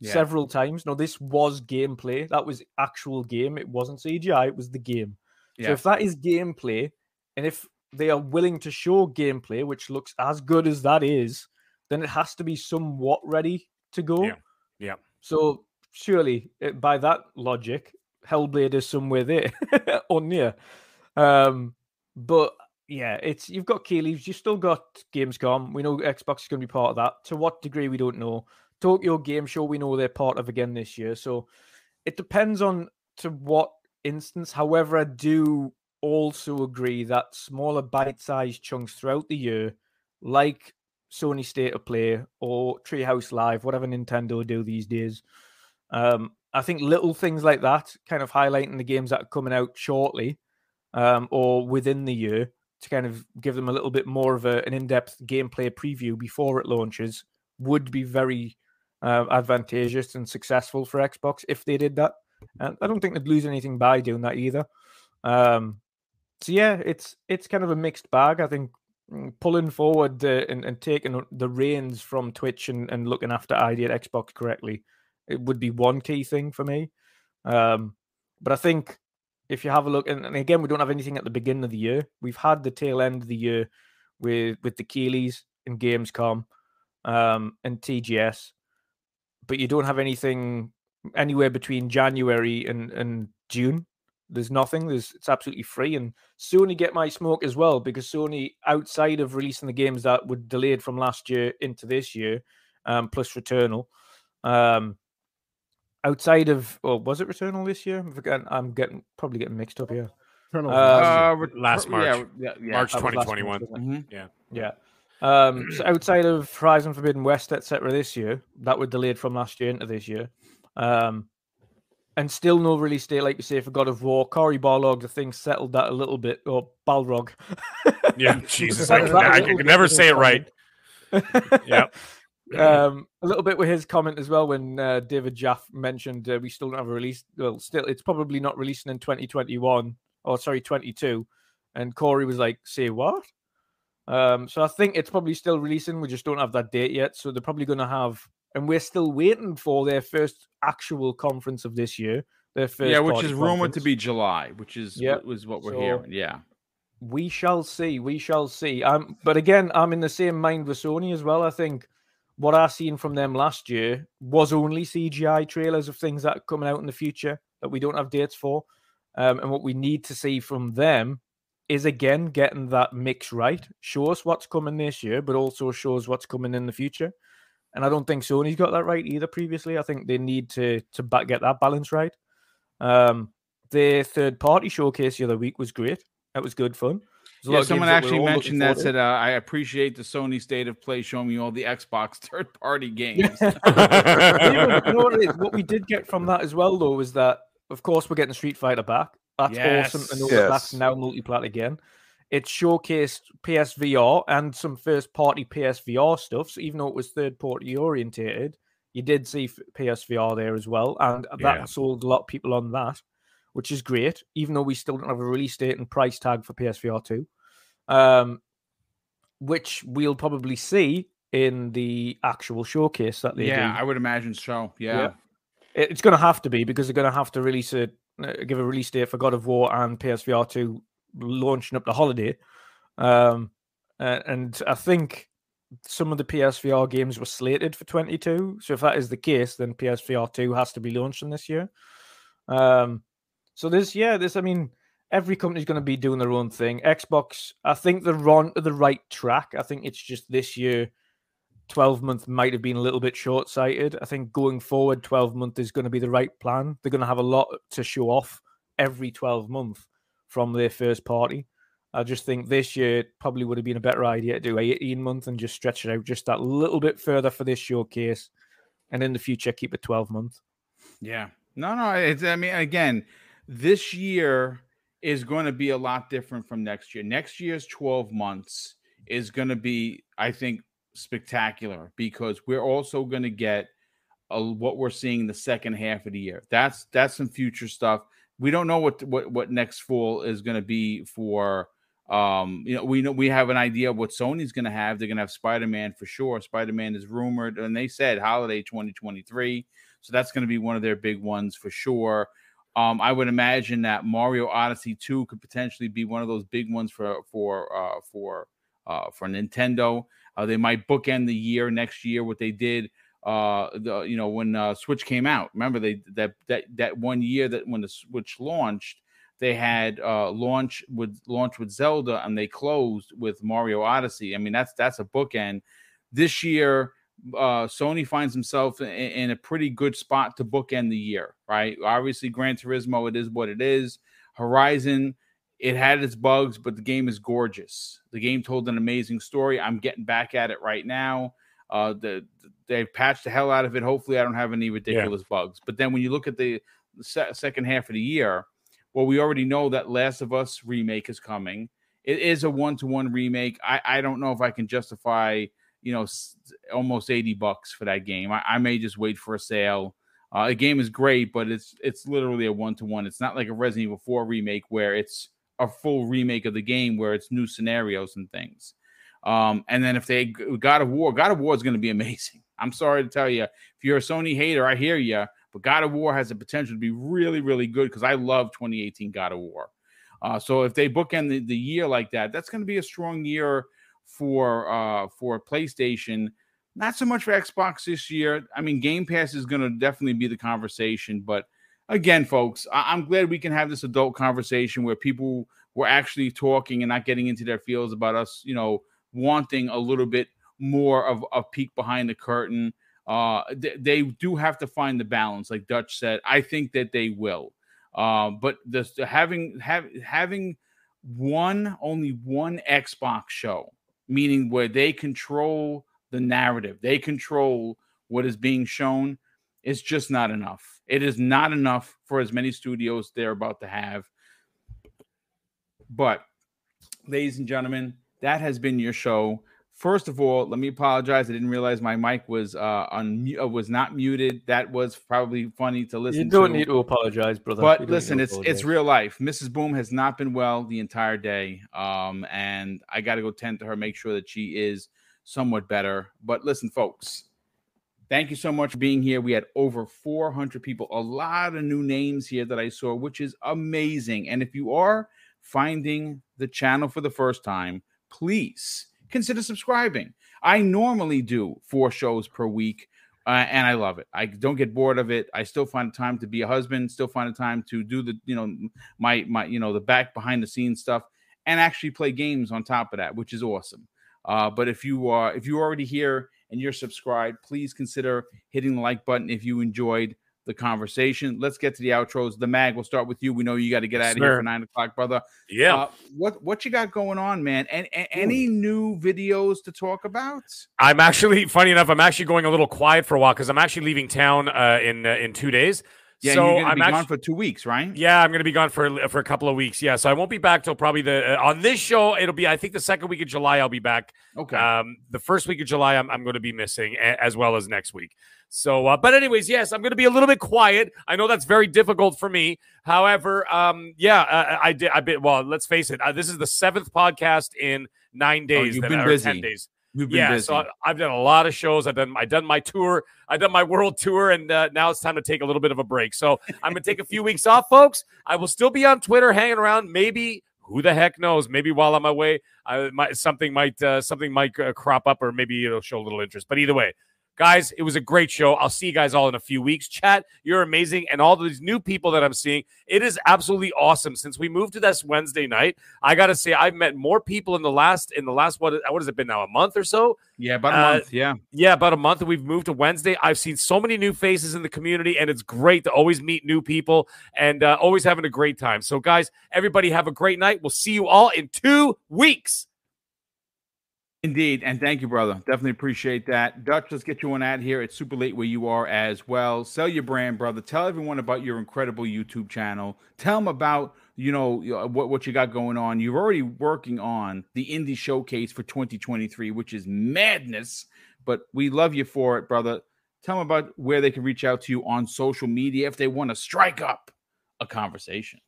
yeah. several times. No, this was gameplay. That was actual game. It wasn't CGI. It was the game. Yeah. So if that is gameplay, and if they are willing to show gameplay, which looks as good as that is, then it has to be somewhat ready to go. Yeah. Yeah. So surely, eh, by that logic, Hellblade is somewhere there or near. Um, but yeah, it's you've got Keighley's, you've still got Gamescom. We know Xbox is going to be part of that. To what degree we don't know. Tokyo Game Show we know they're part of again this year. So it depends on to what instance. However, I do also agree that smaller bite-sized chunks throughout the year, like Sony State of Play or Treehouse Live, whatever Nintendo do these days, um, I think little things like that, kind of highlighting the games that are coming out shortly um, or within the year, to kind of give them a little bit more of a, an in-depth gameplay preview before it launches, would be very uh, advantageous and successful for Xbox if they did that. And I don't think they'd lose anything by doing that either. Um, so yeah, it's it's kind of a mixed bag. I think mm, pulling forward and, and taking the reins from Twitch and, and looking after ID at Xbox correctly it would be one key thing for me. Um, but I think if you have a look, and, and, again, we don't have anything at the beginning of the year. We've had the tail end of the year with with the Keighleys and Gamescom um, and TGS, but you don't have anything anywhere between January and, and June. There's nothing. There's it's absolutely free. And Sony get my smoke as well because Sony, outside of releasing the games that were delayed from last year into this year, um, plus Returnal, um, outside of, well, was it Returnal this year? I'm, I'm getting probably getting mixed up here. Um, uh, last March, yeah, yeah, yeah. March 2021. mm-hmm. Yeah, yeah. Um, so outside of Horizon Forbidden West, etc., this year that were delayed from last year into this year, um, and still no release date, like you say, for God of War. Cory Barlog, the thing settled that a little bit, or Balrog. yeah, Jesus, I, can, I can never say it right. yeah. Um, a little bit with his comment as well when uh, David Jaffe mentioned uh, we still don't have a release. Well, still, it's probably not releasing in 2021 or sorry, 22. And Cory was like, "Say what?" Um, so I think it's probably still releasing. We just don't have that date yet. So they're probably going to have, and we're still waiting for their first actual conference of this year. Their first, yeah, which is rumored conference. to be July, which is yep. was what we're so, hearing. Yeah, we shall see. We shall see. Um, but again, I'm in the same mind with Sony as well. I think what I seen from them last year was only CGI trailers of things that are coming out in the future that we don't have dates for. Um, and what we need to see from them is again getting that mix right. Show us what's coming this year, but also shows what's coming in the future. And I don't think Sony's got that right either. Previously, I think they need to to back, get that balance right. Um, their third party showcase the other week was great. That was good fun. Yeah, someone actually mentioned that said, uh, "I appreciate the Sony State of Play showing me all the Xbox third party games." you know, you know what, what, we did get from that as well, though, is that of course we're getting Street Fighter back. That's yes. awesome to know yes. that's now multiplat again. It showcased PSVR and some first party PSVR stuff. So even though it was third party orientated, you did see PSVR there as well, and that yeah. sold a lot of people on that which is great, even though we still don't have a release date and price tag for PSVR 2, um, which we'll probably see in the actual showcase that they yeah, do. I would imagine so. Yeah. yeah. It's going to have to be because they're going to have to release a uh, give a release date for God of War and PSVR 2 launching up the holiday. Um, and I think some of the PSVR games were slated for 22. So if that is the case, then PSVR 2 has to be launching this year. Um, so this, yeah, this, I mean, every company's going to be doing their own thing. Xbox, I think they're on the right track. I think it's just this year, 12 month might have been a little bit short sighted. I think going forward, 12 month is going to be the right plan. They're going to have a lot to show off every 12 month from their first party. I just think this year probably would have been a better idea to do 18 month and just stretch it out just that little bit further for this showcase. And in the future, keep it 12 months. Yeah. No, no. It's, I mean, again, this year is going to be a lot different from next year. Next year's 12 months is going to be, I think, spectacular because we're also going to get a, what we're seeing the second half of the year. That's that's some future stuff. We don't know what what what next fall is going to be for um, you know, we know we have an idea of what Sony's going to have. They're going to have Spider Man for sure. Spider Man is rumored, and they said holiday 2023. So that's going to be one of their big ones for sure. Um, I would imagine that Mario Odyssey 2 could potentially be one of those big ones for for uh, for uh, for Nintendo. Uh, they might bookend the year next year. What they did, uh, the you know when uh, Switch came out. Remember they that that that one year that when the Switch launched, they had uh, launch with launch with Zelda and they closed with Mario Odyssey. I mean, that's that's a bookend. This year, uh, Sony finds himself in, in, a pretty good spot to bookend the year, right? Obviously, Gran Turismo, it is what it is. Horizon, it had its bugs, but the game is gorgeous. The game told an amazing story. I'm getting back at it right now. Uh, the they've patched the hell out of it. Hopefully, I don't have any ridiculous yeah. bugs. But then when you look at the, se- second half of the year, well, we already know that Last of Us remake is coming. It is a one to one remake. I, I don't know if I can justify, you know, almost 80 bucks for that game. I, I may just wait for a sale. Uh, the game is great, but it's it's literally a one to one. It's not like a Resident Evil 4 remake where it's a full remake of the game where it's new scenarios and things. Um, and then if they God of War, God of War is going to be amazing. I'm sorry to tell you, if you're a Sony hater, I hear you. But God of War has the potential to be really, really good because I love 2018 God of War. Uh, so if they bookend the, the year like that, that's going to be a strong year for uh, for PlayStation. Not so much for Xbox this year. I mean, Game Pass is going to definitely be the conversation. But again, folks, I- I'm glad we can have this adult conversation where people were actually talking and not getting into their feels about us, you know, wanting a little bit more of a peek behind the curtain uh, they, they do have to find the balance, like Dutch said. I think that they will. Uh, but the, having have, having one only one Xbox show, meaning where they control the narrative, they control what is being shown, is just not enough. It is not enough for as many studios they're about to have. But, ladies and gentlemen, that has been your show. First of all, let me apologize. I didn't realize my mic was uh on uh, was not muted. That was probably funny to listen. To. You don't to. need to apologize, brother. But listen, it's it's real life. Mrs. Boom has not been well the entire day, um, and I got to go tend to her, make sure that she is somewhat better. But listen, folks, thank you so much for being here. We had over 400 people, a lot of new names here that I saw, which is amazing. And if you are finding the channel for the first time, please consider subscribing. I normally do four shows per week. Uh, and I love it. I don't get bored of it. I still find time to be a husband, still find time to do the, you know, my my, you know, the back behind the scenes stuff, and actually play games on top of that, which is awesome. Uh, but if you are if you're already here and you're subscribed, please consider hitting the like button if you enjoyed the conversation. Let's get to the outros. The mag, we'll start with you. We know you got to get out of here for nine o'clock, brother. Yeah. Uh, what what you got going on, man? And, and any new videos to talk about? I'm actually funny enough. I'm actually going a little quiet for a while because I'm actually leaving town uh, in uh, in two days. Yeah, so I'm be actually, gone for two weeks, right? Yeah, I'm gonna be gone for for a couple of weeks. Yeah, so I won't be back till probably the uh, on this show. It'll be I think the second week of July. I'll be back. Okay. Um, the first week of July, I'm I'm going to be missing as well as next week. So, uh, but anyways, yes, I'm going to be a little bit quiet. I know that's very difficult for me. However, um, yeah, uh, I did. I bit. Well, let's face it. Uh, this is the seventh podcast in nine days. Oh, you've been busy. Ten days yeah, busy. so I've done a lot of shows. I've done I done my tour. I've done my world tour, and uh, now it's time to take a little bit of a break. So I'm gonna take a few weeks off, folks. I will still be on Twitter, hanging around. Maybe Who the heck knows? Maybe while I'm away, I might something might uh, something might uh, crop up, or maybe it'll show a little interest. But either way, Guys, it was a great show. I'll see you guys all in a few weeks. Chat, you're amazing. And all these new people that I'm seeing, it is absolutely awesome. Since we moved to this Wednesday night, I gotta say I've met more people in the last in the last what what has it been now? A month or so? Yeah, about a uh, month. Yeah. Yeah, about a month. We've moved to Wednesday. I've seen so many new faces in the community, and it's great to always meet new people and uh, always having a great time. So, guys, everybody have a great night. We'll see you all in two weeks. Indeed, and thank you, brother. Definitely appreciate that. Dutch, let's get you one out here. It's super late where you are as well. Sell your brand, brother. Tell everyone about your incredible YouTube channel. Tell them about you know uh, what what you got going on. You're already working on the indie showcase for 2023, which is madness. But we love you for it, brother. Tell them about where they can reach out to you on social media if they want to strike up a conversation.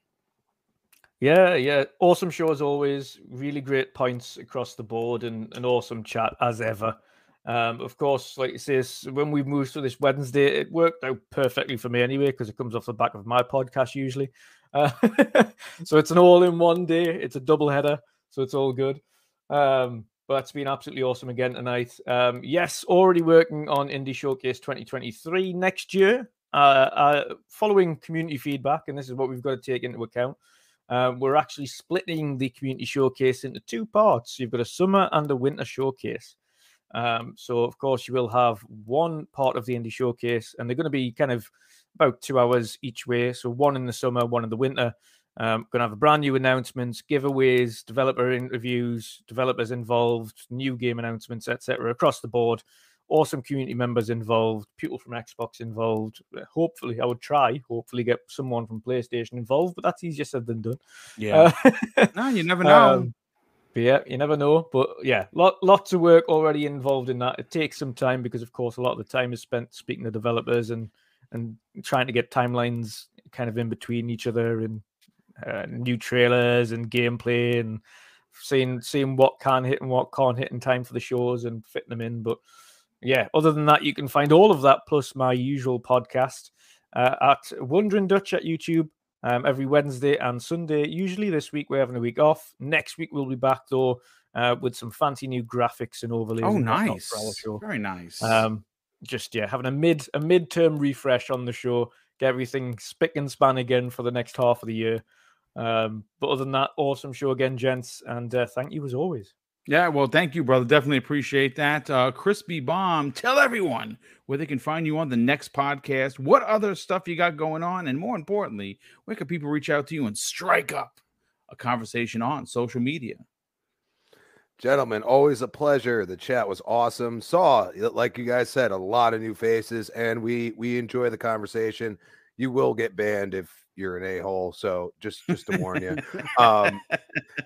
Yeah, yeah. Awesome show as always. Really great points across the board and an awesome chat as ever. Um, of course, like you say, when we moved to this Wednesday, it worked out perfectly for me anyway, because it comes off the back of my podcast usually. Uh, so it's an all in one day, it's a double header, so it's all good. Um, but it's been absolutely awesome again tonight. Um, yes, already working on Indie Showcase 2023 next year. Uh, uh, following community feedback, and this is what we've got to take into account. Um, we're actually splitting the community showcase into two parts. You've got a summer and a winter showcase. Um, so, of course, you will have one part of the indie showcase, and they're going to be kind of about two hours each way. So, one in the summer, one in the winter. Um, going to have a brand new announcements, giveaways, developer interviews, developers involved, new game announcements, etc. across the board awesome community members involved, people from Xbox involved. Hopefully, I would try, hopefully, get someone from PlayStation involved, but that's easier said than done. Yeah. Uh, no, you never know. Um, yeah, you never know. But yeah, lot, lots of work already involved in that. It takes some time because, of course, a lot of the time is spent speaking to developers and and trying to get timelines kind of in between each other and uh, new trailers and gameplay and seeing seeing what can hit and what can't hit in time for the shows and fitting them in. But yeah, other than that, you can find all of that plus my usual podcast uh, at Wondering Dutch at YouTube um, every Wednesday and Sunday. Usually this week we're having a week off. Next week we'll be back though uh, with some fancy new graphics and overlays. Oh, and nice! Very nice. Um, just yeah, having a mid a midterm refresh on the show. Get everything spick and span again for the next half of the year. Um, but other than that, awesome show again, gents, and uh, thank you as always. Yeah, well, thank you, brother. Definitely appreciate that. Uh, Crispy Bomb, tell everyone where they can find you on the next podcast, what other stuff you got going on, and more importantly, where can people reach out to you and strike up a conversation on social media? Gentlemen, always a pleasure. The chat was awesome. Saw, like you guys said, a lot of new faces, and we we enjoy the conversation. You will get banned if you're an a-hole so just just to warn you um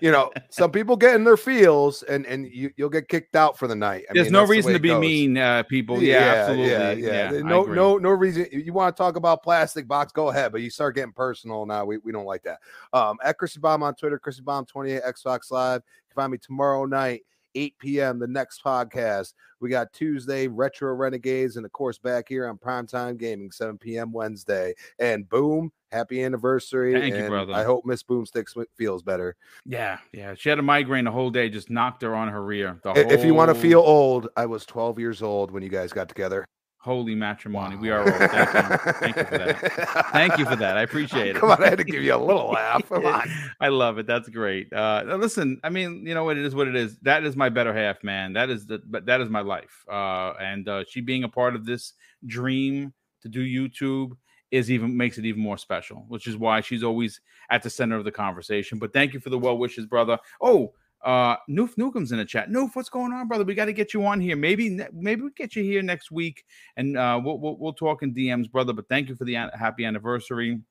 you know some people get in their feels and and you, you'll get kicked out for the night I there's mean, no reason the to be goes. mean uh people yeah, yeah absolutely yeah, yeah. yeah no no no reason you want to talk about plastic box go ahead but you start getting personal now we, we don't like that um at chrissy bomb on twitter chrissy bomb 28 xbox live you can find me tomorrow night 8 p.m. the next podcast. We got Tuesday, Retro Renegades, and of course, back here on Primetime Gaming, 7 p.m. Wednesday. And boom, happy anniversary. Thank you, brother. I hope Miss Boomsticks feels better. Yeah, yeah. She had a migraine the whole day, just knocked her on her rear. if you want to feel old, I was 12 years old when you guys got together. Holy matrimony. Wow. We are old. Thank you. Thank you for that. Thank you for that. I appreciate it. Come on, I had to give you a little laugh. Come on. I love it. That's great. Uh, listen, I mean, you know what it is what it is. That is my better half, man. That is the but that is my life. Uh, and uh, she being a part of this dream to do YouTube is even makes it even more special, which is why she's always at the center of the conversation. But thank you for the well wishes, brother. Oh, uh, Noof Newcomb's in the chat. Noof, what's going on, brother? We got to get you on here. Maybe, maybe we get you here next week, and uh, we'll, we'll, we'll talk in DMs, brother. But thank you for the happy anniversary,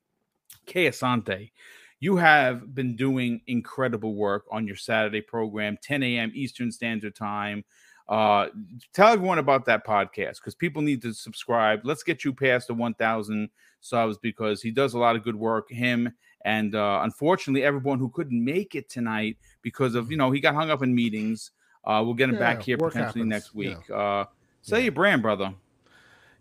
Kay Asante. You have been doing incredible work on your Saturday program, 10 a.m. Eastern Standard Time. Uh, tell everyone about that podcast because people need to subscribe. Let's get you past the 1,000 subs because he does a lot of good work. Him and uh, unfortunately, everyone who couldn't make it tonight because of you know he got hung up in meetings. Uh, we'll get him yeah, back here potentially happens. next week. Yeah. Uh, say yeah. your brand, brother.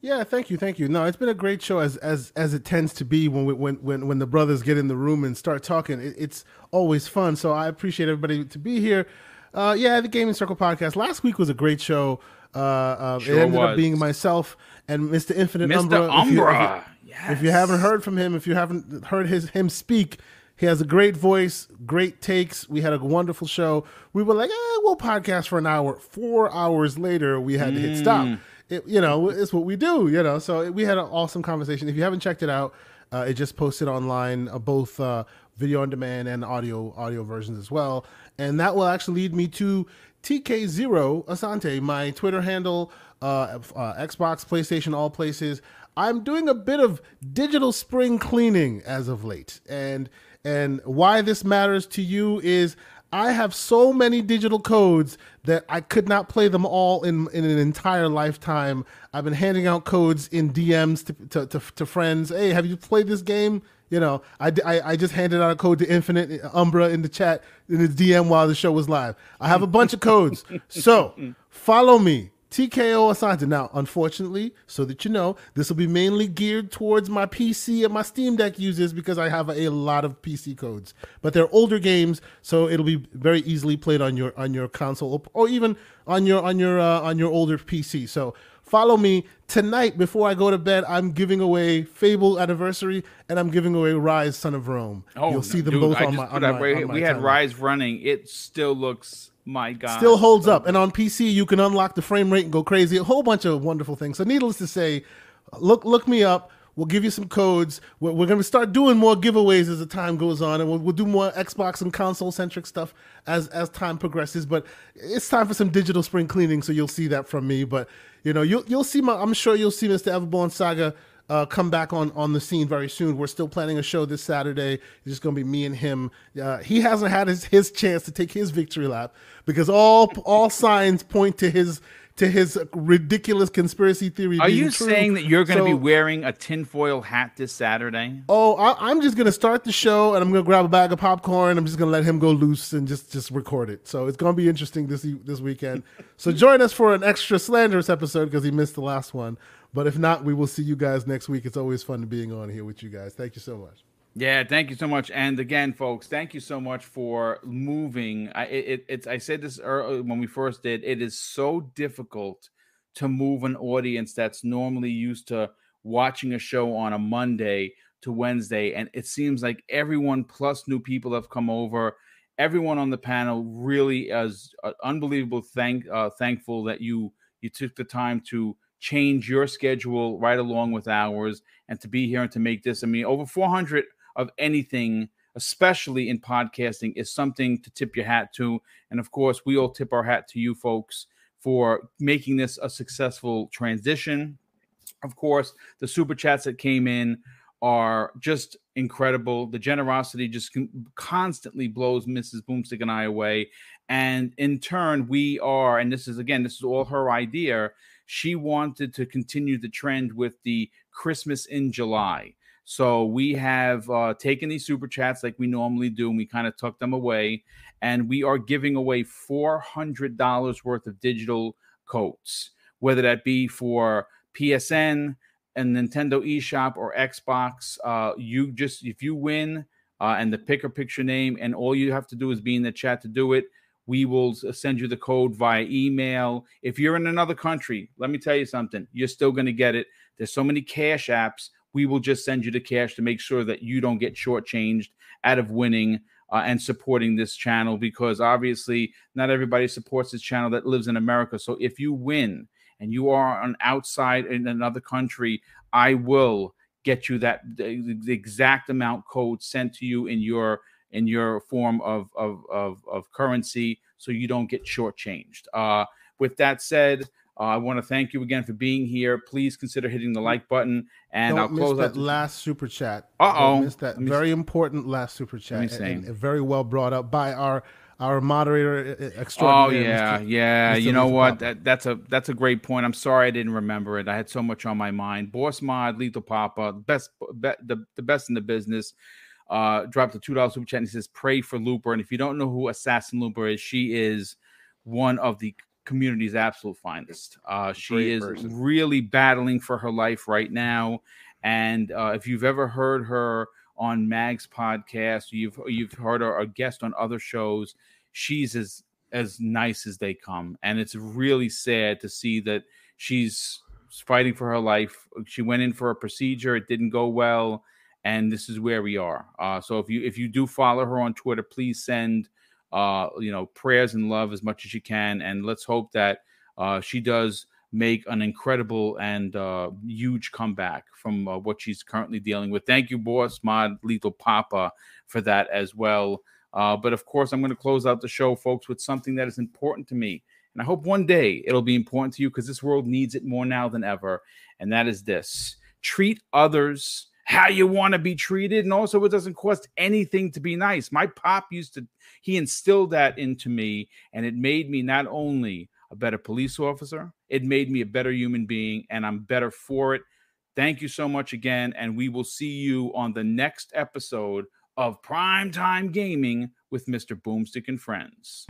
Yeah, thank you, thank you. No, it's been a great show as as as it tends to be when we, when when when the brothers get in the room and start talking. It, it's always fun. So I appreciate everybody to be here. Uh, yeah, the Gaming Circle podcast last week was a great show. Uh, uh, sure it ended was. up being myself and Mr. Infinite Mr. Umbra. Umbra. If you, if, yes. if you haven't heard from him, if you haven't heard his him speak, he has a great voice, great takes. We had a wonderful show. We were like, eh, we'll podcast for an hour. Four hours later, we had to hit stop. Mm it, you know, it's what we do, you know. So we had an awesome conversation. If you haven't checked it out, uh, it just posted online, uh, both uh, video on demand and audio audio versions as well. And that will actually lead me to TK0 Asante, my Twitter handle, uh, uh, Xbox, PlayStation, all places. I'm doing a bit of digital spring cleaning as of late, and and why this matters to you is I have so many digital codes that I could not play them all in, in an entire lifetime. I've been handing out codes in DMs to, to, to, to friends. Hey, have you played this game? You know, I, I, I, just handed out a code to Infinite Umbra in the chat in the DM while the show was live. I have a bunch of codes. So follow me TKO Asante. Now, unfortunately, so that you know, this will be mainly geared towards my PC and my Steam Deck users because I have a, lot of PC codes. But they're older games, so it'll be very easily played on your on your console or even on your on your uh, on your older PC. So follow me tonight before I go to bed. I'm giving away Fable Anniversary and I'm giving away Ryse Son of Rome. Oh, You'll see them dude, both on my, on my, on my, We had Ryse running. It still looks my God. Still holds up. And on PC, you can unlock the frame rate and go crazy. A whole bunch of wonderful things. So, needless to say, look look me up. We'll give you some codes. We're, we're going to start doing more giveaways as the time goes on, and we'll, we'll do more Xbox and console centric stuff as as time progresses. But it's time for some digital spring cleaning, so you'll see that from me. But you know, you'll you'll see my. I'm sure you'll see Mr. Everborn Saga uh, come back on on the scene very soon. We're still planning a show this Saturday. It's just going to be me and him. Uh, he hasn't had his, his chance to take his victory lap because all all signs point to his to his ridiculous conspiracy theory. Are you true. saying that you're going to so, be wearing a tinfoil hat this Saturday? Oh, I, am just going to start the show and I'm going to grab a bag of popcorn. I'm just going to let him go loose and just just record it. So it's going to be interesting this this weekend. so join us for an extra slanderous episode because he missed the last one. But if not, we will see you guys next week. It's always fun being on here with you guys. Thank you so much. Yeah, thank you so much. And again, folks, thank you so much for moving. I it, it's I said this early when we first did. It is so difficult to move an audience that's normally used to watching a show on a Monday to Wednesday, and it seems like everyone plus new people have come over. Everyone on the panel really is uh, unbelievable. Thank uh, thankful that you you took the time to change your schedule right along with ours and to be here and to make this. I mean, over 400 of anything, especially in podcasting, is something to tip your hat to. And of course, we all tip our hat to you folks for making this a successful transition. Of course, the super chats that came in are just incredible. The generosity just constantly blows Mrs. Boomstick and I away. And in turn, we are, and this is again, this is all her idea she wanted to continue the trend with the Christmas in July. So we have uh, taken these super chats like we normally do, and we kind of tuck them away, and we are giving away four hundred dollars worth of digital codes, whether that be for PSN and Nintendo eShop or Xbox. Uh, you just if you win uh, and the picker picture name, and all you have to do is be in the chat to do it. We will send you the code via email. If you're in another country, let me tell you something, you're still going to get it. There's so many cash apps. We will just send you the cash to make sure that you don't get shortchanged out of winning uh, and supporting this channel because obviously not everybody supports this channel that lives in America. So if you win and you are on outside in another country, I will get you that the, the exact amount code sent to you in your in your form of of of, of currency, so you don't get shortchanged. Uh, with that said, uh, I want to thank you again for being here. Please consider hitting the like button, and Don't I'll close that last super chat. Uh oh, miss that very important last super chat, and, and very well brought up by our our moderator extraordinary. Oh yeah, Mr. yeah. Mr. You know what? That, that's a that's a great point. I'm sorry I didn't remember it. I had so much on my mind. Boss Mod, Lethal Papa, best be, the the best in the business uh, dropped a two dollars super chat and he says, "Pray for Looper." And if you don't know who Assassin Looper is, she is one of the community's absolute finest. Uh, she is person. really battling for her life right now. And uh, if you've ever heard her on Mag's podcast, you've you've heard her a guest on other shows, she's as as nice as they come. And it's really sad to see that she's fighting for her life. She went in for a procedure, it didn't go well, and this is where we are. Uh, so if you if you do follow her on Twitter, please send uh, you know prayers and love as much as you can, and let's hope that uh, she does make an incredible and uh, huge comeback from uh, what she's currently dealing with. Thank you, Boss Mod Lethal Papa, for that as well. Uh, but of course, I'm going to close out the show, folks, with something that is important to me. And I hope one day it'll be important to you because this world needs it more now than ever. And that is this treat others how you want to be treated. And also, it doesn't cost anything to be nice. My pop used to, he instilled that into me, and it made me not only a better police officer, it made me a better human being, and I'm better for it. Thank you so much again. And we will see you on the next episode of Primetime Gaming with Mr. Boomstick and Friends.